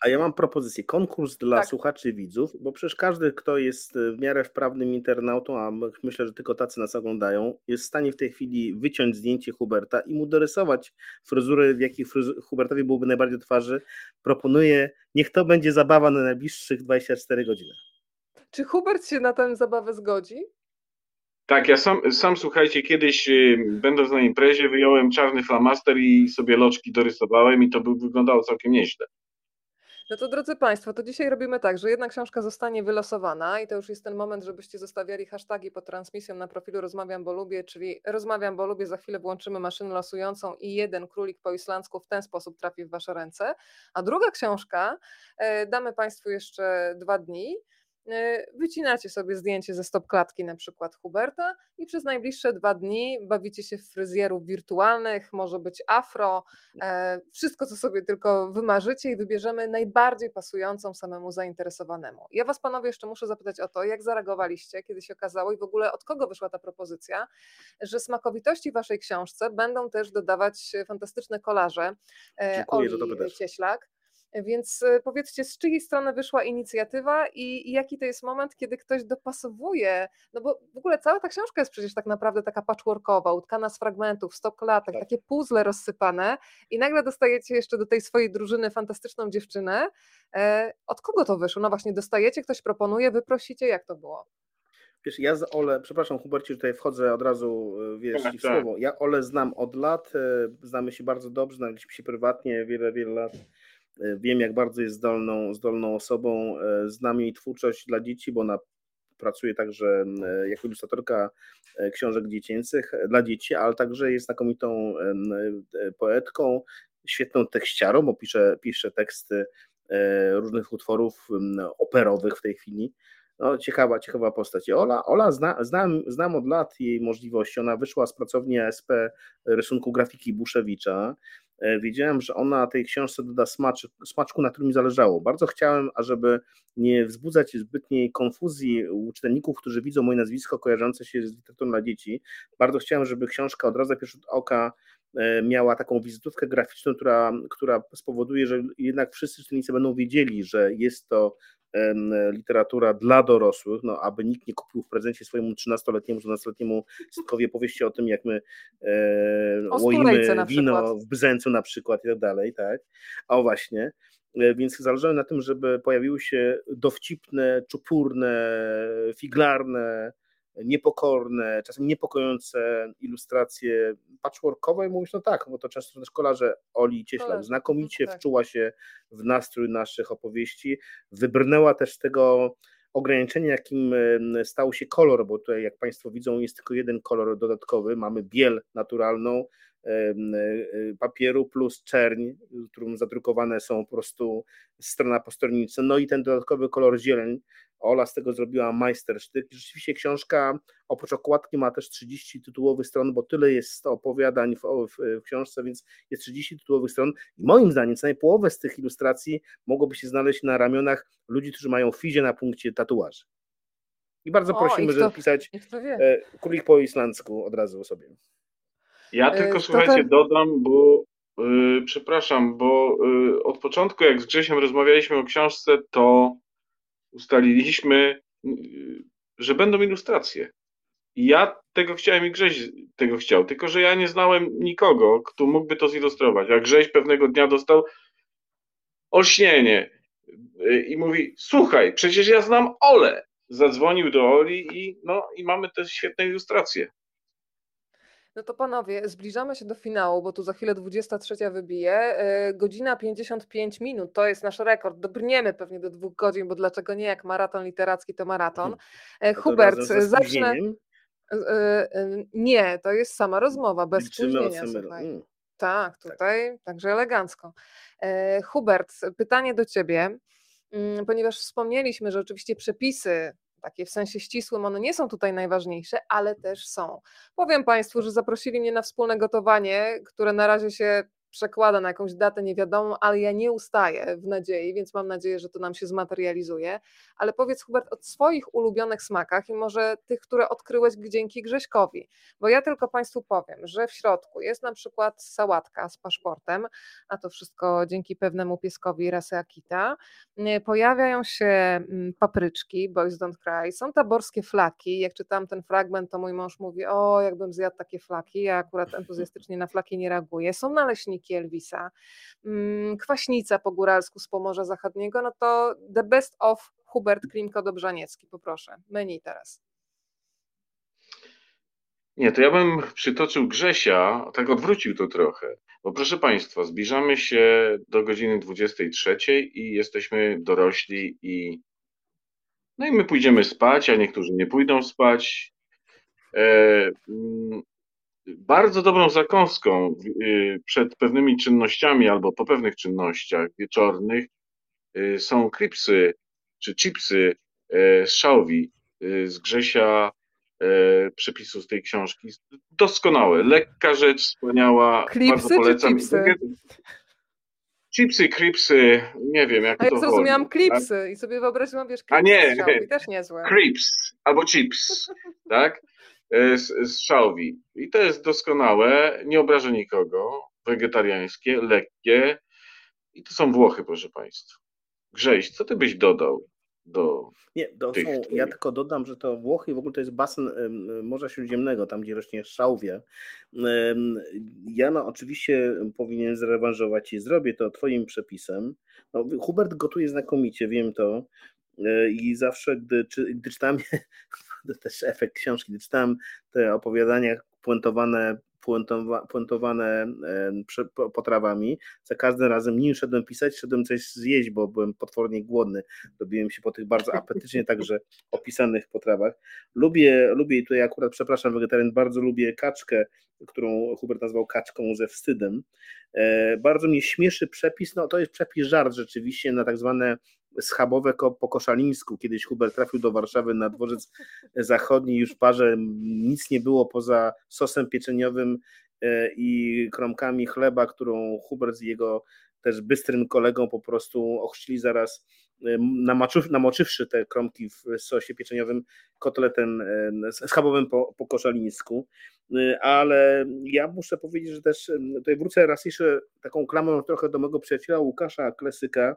A ja mam propozycję, konkurs dla tak. słuchaczy i widzów, bo przecież każdy, kto jest w miarę wprawnym internautą, a myślę, że tylko tacy nas oglądają, jest w stanie w tej chwili wyciąć zdjęcie Huberta i mu dorysować fryzurę, w jakiej Hubertowi byłoby najbardziej twarzy. Proponuję, niech to będzie zabawa na najbliższych 24 godziny. Czy Hubert się na tę zabawę zgodzi? Tak, ja sam, sam słuchajcie, kiedyś y, będąc na imprezie wyjąłem czarny flamaster i sobie loczki dorysowałem i to by wyglądało całkiem nieźle. No to drodzy Państwo, to dzisiaj robimy tak, że jedna książka zostanie wylosowana i to już jest ten moment, żebyście zostawiali hashtagi pod transmisją na profilu Rozmawiam, bo lubię, czyli Rozmawiam, bo lubię, za chwilę włączymy maszynę losującą i jeden królik po islandzku w ten sposób trafi w Wasze ręce. A druga książka, e, damy Państwu jeszcze dwa dni, wycinacie sobie zdjęcie ze stopklatki na przykład Huberta i przez najbliższe dwa dni bawicie się w fryzjerów wirtualnych, może być afro, e, wszystko co sobie tylko wymarzycie i wybierzemy najbardziej pasującą samemu zainteresowanemu. Ja was panowie jeszcze muszę zapytać o to, jak zareagowaliście, kiedy się okazało i w ogóle od kogo wyszła ta propozycja, że smakowitości waszej książce będą też dodawać fantastyczne kolaże e, Dziękuję, Oli Cieślak. Więc y, powiedzcie, z czyjej strony wyszła inicjatywa i, jaki to jest moment, kiedy ktoś dopasowuje, no bo w ogóle cała ta książka jest przecież tak naprawdę taka patchworkowa, utkana z fragmentów, stop klatek, tak. takie puzzle rozsypane i nagle dostajecie jeszcze do tej swojej drużyny fantastyczną dziewczynę. E, od kogo to wyszło? No właśnie, dostajecie, ktoś proponuje, wyprosicie, jak to było? Wiesz, ja z Ole, przepraszam Hubercie, tutaj wchodzę od razu, e, wiesz, tak, w tak. słowo. Ja Ole znam od lat, e, znamy się bardzo dobrze, znaliśmy się prywatnie wiele, wiele lat. E, wiem, jak bardzo jest zdolną, zdolną osobą. E, znam jej twórczość dla dzieci, bo ona pracuje także e, jako ilustratorka książek dziecięcych dla dzieci, ale także jest znakomitą poetką, świetną tekściarą, bo pisze, pisze teksty różnych utworów operowych w tej chwili. No, ciekawa, ciekawa postać. Ola, Ola zna, znam, znam od lat jej możliwości. Ona wyszła z pracowni ASP rysunku grafiki Buszewicza. Wiedziałem, że ona tej książce doda smacz, smaczku, na którym mi zależało. Bardzo chciałem, ażeby nie wzbudzać zbytniej konfuzji u czytelników, którzy widzą moje nazwisko kojarzące się z literaturą dla dzieci. Bardzo chciałem, żeby książka od razu za pierwszy oka E, miała taką wizytówkę graficzną, która, która spowoduje, że jednak wszyscy czytelnicy będą wiedzieli, że jest to literatura dla dorosłych, no aby nikt nie kupił w prezencie swojemu 13-letniemu, 12-letniemu synkowi opowieści o tym, jak my e, łoimy wino w Bzencu na przykład i tak dalej, tak? O właśnie. E, więc zależało na tym, żeby pojawiły się dowcipne, czupurne, figlarne, niepokorne, czasem niepokojące ilustracje patchworkowe i mówisz, no tak, bo to często też kolarze. Oli Cieślak znakomicie tak. wczuła się w nastrój naszych opowieści, wybrnęła też z tego ograniczenia, jakim stał się kolor, bo tutaj jak Państwo widzą jest tylko jeden kolor dodatkowy, mamy biel naturalną, papieru plus czerń, którym zadrukowane są po prostu strona po stronie, no i ten dodatkowy kolor zieleń, Ola z tego zrobiła majstersztyk. Rzeczywiście książka oprócz okładki ma też 30 tytułowych stron, bo tyle jest opowiadań w, w, w, książce, więc jest 30 tytułowych stron. I moim zdaniem co najmniej połowę z tych ilustracji mogłoby się znaleźć na ramionach ludzi, którzy mają fizie na punkcie tatuaży. I bardzo o, prosimy, żeby pisać e, królik po islandzku od razu sobie. Ja e, tylko słuchajcie, ten... dodam, bo yy, przepraszam, bo yy, od początku, jak z Grzesiem rozmawialiśmy o książce, to ustaliliśmy, że będą ilustracje. I ja tego chciałem i Grześ tego chciał, tylko że ja nie znałem nikogo, kto mógłby to zilustrować. A Grześ pewnego dnia dostał olśnienie i mówi: Słuchaj, przecież ja znam Ole. Zadzwonił do Oli i, no, i mamy te świetne ilustracje. No to panowie, zbliżamy się do finału, bo tu za chwilę 23 wybije. E, godzina 55 minut to jest nasz rekord. Dobrniemy pewnie do dwóch godzin, bo dlaczego nie? Jak maraton literacki to maraton. E, to Hubert, zacznę. E, nie, to jest sama rozmowa, bez spóźnienia. Mm. Tak, tak, tutaj, tak. także elegancko. Hubert, pytanie do ciebie, mm, ponieważ wspomnieliśmy, że oczywiście przepisy takie w sensie ścisłym, one nie są tutaj najważniejsze, ale też są. Powiem Państwu, że zaprosili mnie na wspólne gotowanie, które na razie się przekłada na jakąś datę niewiadomą, ale ja nie ustaję w nadziei, więc mam nadzieję, że to nam się zmaterializuje. Ale powiedz, Hubert, o swoich ulubionych smakach i może tych, które odkryłeś dzięki Grześkowi. Bo ja tylko Państwu powiem, że w środku jest na przykład sałatka z paszportem, a to wszystko dzięki pewnemu pieskowi rasy Akita. Pojawiają się mm, papryczki, Boys Don't Cry, są taborskie flaki. Jak czytam ten fragment, to mój mąż mówi, o, jakbym zjadł takie flaki. Ja akurat entuzjastycznie na flaki nie reaguję. Są naleśniki Moniki Elvisa, mm, Kwaśnica po góralsku z Pomorza Zachodniego, no to the best of Hubert Klimko-Dobrzaniecki, poproszę. Menu teraz. Nie, to ja bym przytoczył Grzesia, tak odwrócił to trochę. Bo proszę Państwa, zbliżamy się do godziny 23 i jesteśmy dorośli i no i my pójdziemy spać, a niektórzy nie pójdą spać. E, bardzo dobrą zakąską y, przed pewnymi czynnościami albo po pewnych czynnościach wieczornych y, są kripsy czy chipsy y, z szałwi z Grzesia przepisu z tej książki. Doskonałe, lekka rzecz, wspaniała, Klipsy bardzo polecam. Czy chipsy? Chipsy, kripsy, nie wiem jak A to ja zrozumiałam klipsy i sobie wyobraziłam, wiesz, A nie, też niezłe. Crips albo chips, tak? E, szałwi. I to jest doskonałe, nie obraża nikogo, wegetariańskie, lekkie. I to są Włochy, proszę Państwa. Grześ, co ty byś dodał do. Nie, do, tych, są, ja tylko dodam, że to Włochy w ogóle to jest basen Morza Śródziemnego, tam gdzie rośnie szałwia. Ja no oczywiście powinien zrewanżować i zrobię to Twoim przepisem. No, Hubert gotuje znakomicie, wiem to. E, I zawsze, gdy, gdy czytam to też efekt książki. Czytałem te opowiadania puentowane, puentowa, puentowane potrawami. Za każdym razem, nim szedłem pisać, szedłem coś zjeść, bo byłem potwornie głodny. Robiłem się po tych bardzo apetycznie także opisanych potrawach. Lubię, lubię i tutaj akurat, przepraszam, wegetarian, bardzo lubię kaczkę, którą Hubert nazwał kaczką ze wstydem. E, bardzo mnie śmieszy przepis, no to jest przepis żart rzeczywiście na tak zwane schabowe po Koszalińsku. Kiedyś Hubert trafił do Warszawy na dworzec zachodni, już parze nic nie było poza sosem pieczeniowym e, i kromkami chleba, którą Hubert z jego też bystrym kolegą po prostu ochrzcili zaraz namoczywszy te kromki w sosie pieczeniowym kotletem schabowym po, po koszalińsku. Ale ja muszę powiedzieć, że też tutaj wrócę raz jeszcze taką klamą trochę do mojego przyjaciela Łukasza Klesyka,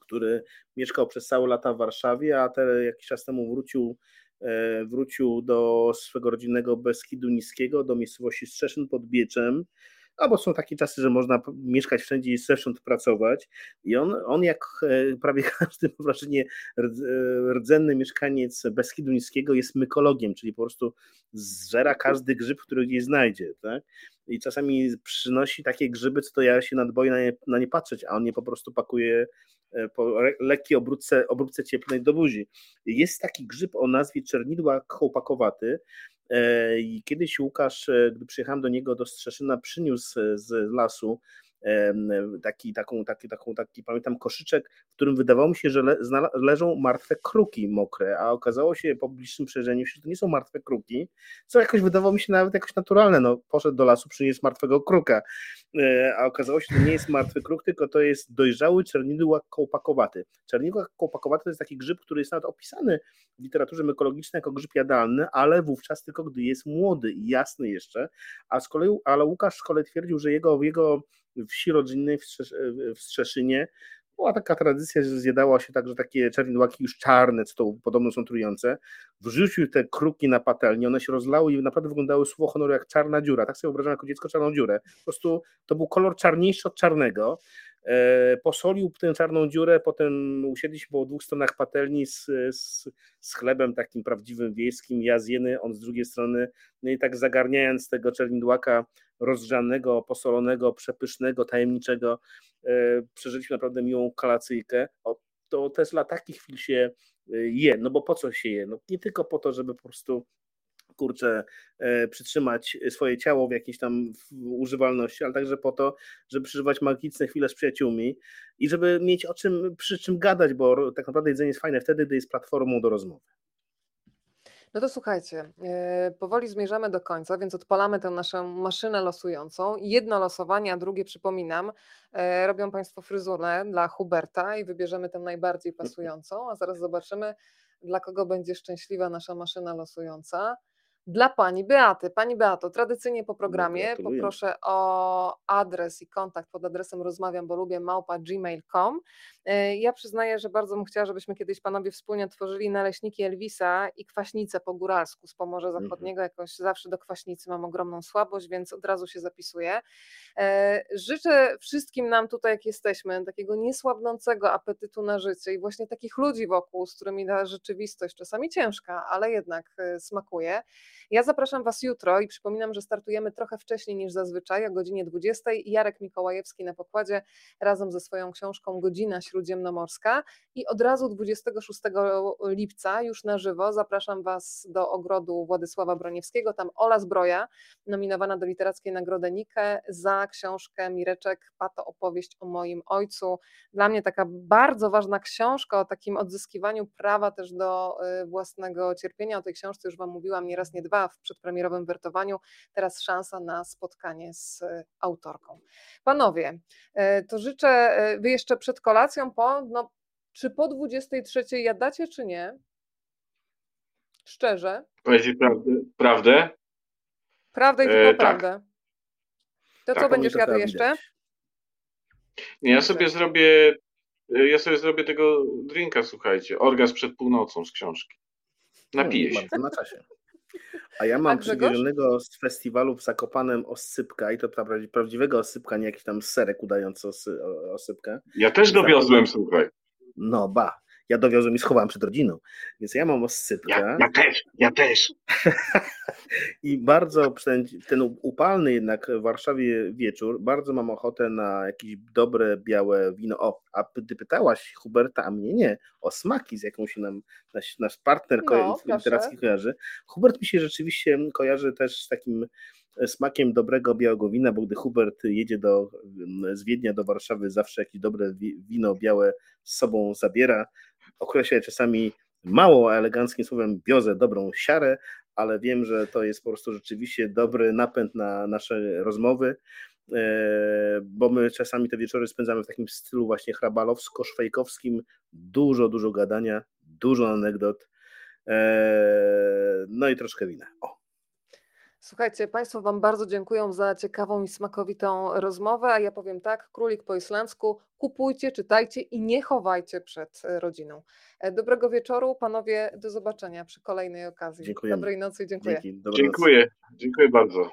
który mieszkał przez całe lata w Warszawie, a te jakiś czas temu wrócił e, wrócił do swego rodzinnego Beskidu Niskiego, do miejscowości Strzeszyn pod Bieczem albo są takie czasy, że można mieszkać wszędzie i zewsząd pracować. I on, on jak e, prawie każdy, mam wrażenie, e, rdzenny mieszkaniec Beskidu Niskiego jest mykologiem, czyli po prostu zżera każdy grzyb, który gdzieś znajdzie. Tak? I czasami przynosi takie grzyby, co to ja się nadboję na nie, na nie patrzeć, a on je po prostu pakuje e, po lekkiej obróbce, obróbce cieplnej do buzi. Jest taki grzyb o nazwie czernidła kołpakowaty, E, I kiedyś Łukasz, e, gdy przyjechałem do niego do Strzeszyna, przyniósł z lasu taki, taką, taki, taką, taki, pamiętam, koszyczek, w którym wydawało mi się, że le, leżą martwe kruki mokre, a okazało się po bliższym przejrzeniu, że to nie są martwe kruki, co jakoś wydawało mi się nawet jakoś naturalne. No, poszedł do lasu, przyniósł martwego kruka, e, a okazało się, że to nie jest martwy kruk, tylko to jest dojrzały czernidłak kołpakowaty. Czernidłak kołpakowaty to jest taki grzyb, który jest nawet opisany w literaturze mykologicznej jako grzyb jadalny, ale wówczas tylko gdy jest młody i jasny jeszcze, a z kolei, ale Łukasz z kolei twierdził, że jego, jego wsi rodzinnej w, Strzeszynie była taka tradycja, że zjadało się także takie czarnidłaki już czarne, co to podobno są trujące. Wrzucił te kruki na patelnię, one się rozlały i naprawdę wyglądały słowo honoru jak czarna dziura. Tak sobie wyobrażam jako dziecko czarną dziurę. Po prostu to był kolor czarniejszy od czarnego. E, posolił tę czarną dziurę, potem usiedliśmy po dwóch stronach patelni z, z, z chlebem takim prawdziwym wiejskim, ja z jednej, on z drugiej strony, no i tak zagarniając tego czernidłaka rozgrzanego, posolonego, przepysznego, tajemniczego, e, przeżyliśmy naprawdę miłą kolacyjkę. O, to też dla takich chwil się e, je, no bo po co się je? No nie tylko po to, żeby po prostu kurczę, e, przytrzymać swoje ciało w jakiejś tam używalności, ale także po to, żeby przeżywać magiczne chwile z przyjaciółmi i żeby mieć o czym, przy czym gadać, bo tak naprawdę jedzenie jest fajne wtedy, gdy jest platformą do rozmowy. No to słuchajcie, e, powoli zmierzamy do końca, więc odpalamy tę naszą maszynę losującą. Jedno losowanie, a drugie przypominam, e, robią Państwo fryzurę dla Huberta i wybierzemy tę najbardziej pasującą, a zaraz zobaczymy, dla kogo będzie szczęśliwa nasza maszyna losująca dla pani Beaty. Pani Beato, tradycyjnie po programie no, poproszę o adres i kontakt pod adresem rozmawiam, bo lubię małpa gmail.com. E, ja przyznaję, że bardzo bym chciała, żebyśmy kiedyś panowie wspólnie tworzyli naleśniki Elvisa i kwaśnicę po góralsku z Pomorza mhm. Zachodniego. Jakoś zawsze do kwaśnicy mam ogromną słabość, więc od razu się zapisuję. E, życzę wszystkim nam tutaj, jak jesteśmy, takiego niesłabnącego apetytu na życie i właśnie takich ludzi wokół, z którymi ta rzeczywistość czasami ciężka, ale jednak e, smakuje. Ja zapraszam Was jutro i przypominam, że startujemy trochę wcześniej niż zazwyczaj, o godzinie 20. Jarek Mikołajewski na pokładzie razem ze swoją książką Godzina Śródziemnomorska i od razu 26 lipca już na żywo zapraszam Was do ogrodu Władysława Broniewskiego. Tam Ola Zbroja, nominowana do Literackiej Nagrody Nike za książkę Mireczek Pato opowieść o moim ojcu. Dla mnie taka bardzo ważna książka o takim odzyskiwaniu prawa też do y, własnego cierpienia. O tej książce już Wam mówiłam nieraz, nie dwa w przedpremierowym wertowaniu. Teraz szansa na spotkanie z y, autorką. Panowie, y, to życzę, Wy jeszcze przed kolacją, po, no, czy po 23 jadacie, czy nie? Szczerze. Powiedzieć prawdę? Prawdę, prawdę i tylko e, tak. prawdę. To tak, co będziesz jadł jeszcze? Nie, ja sobie zrobię ja sobie zrobię tego drinka, słuchajcie. Orgazm przed północą z książki. Napiję się. na czasie. A ja mam przywiezionego z festiwalu w Zakopanem oscypka i to prawdziwego oscypka, nie jakiś tam serek udający osy, osypkę. Ja też dowiozłem, słuchaj. No ba, ja dowiozłem i schowałem przed rodziną. Więc ja mam oscypkę. Ja, ja też, ja też. I bardzo ten upalny jednak w Warszawie wieczór, bardzo mam ochotę na jakieś dobre, białe wino. O, a ty pytałaś Huberta, a mnie nie, o smaki, z jaką się nam nasz, nasz partner no, literacki kojarzy. Hubert mi się rzeczywiście kojarzy też z takim smakiem dobrego białego wina, bo gdy Hubert jedzie do, z Wiednia do Warszawy, zawsze jakieś dobre wino białe z sobą zabiera. Określa czasami mało eleganckim słowem biozę dobrą siarę, ale wiem, że to jest po prostu rzeczywiście dobry napęd na nasze rozmowy, e, bo my czasami te wieczory spędzamy w takim stylu właśnie hrabalowsko-szwajkowskim, dużo, dużo gadania, dużo anegdot, e, no i troszkę wina. O. Słuchajcie, Państwo Wam bardzo dziękuję za ciekawą i smakowitą rozmowę, a ja powiem tak, królik po islandzku, kupujcie, czytajcie i nie chowajcie przed e, rodziną. E, dobrego wieczoru, panowie, do zobaczenia przy kolejnej okazji. Dziękuję. Dobrej nocy i dziękuję. Dzięki, dziękuję, dziękuję bardzo.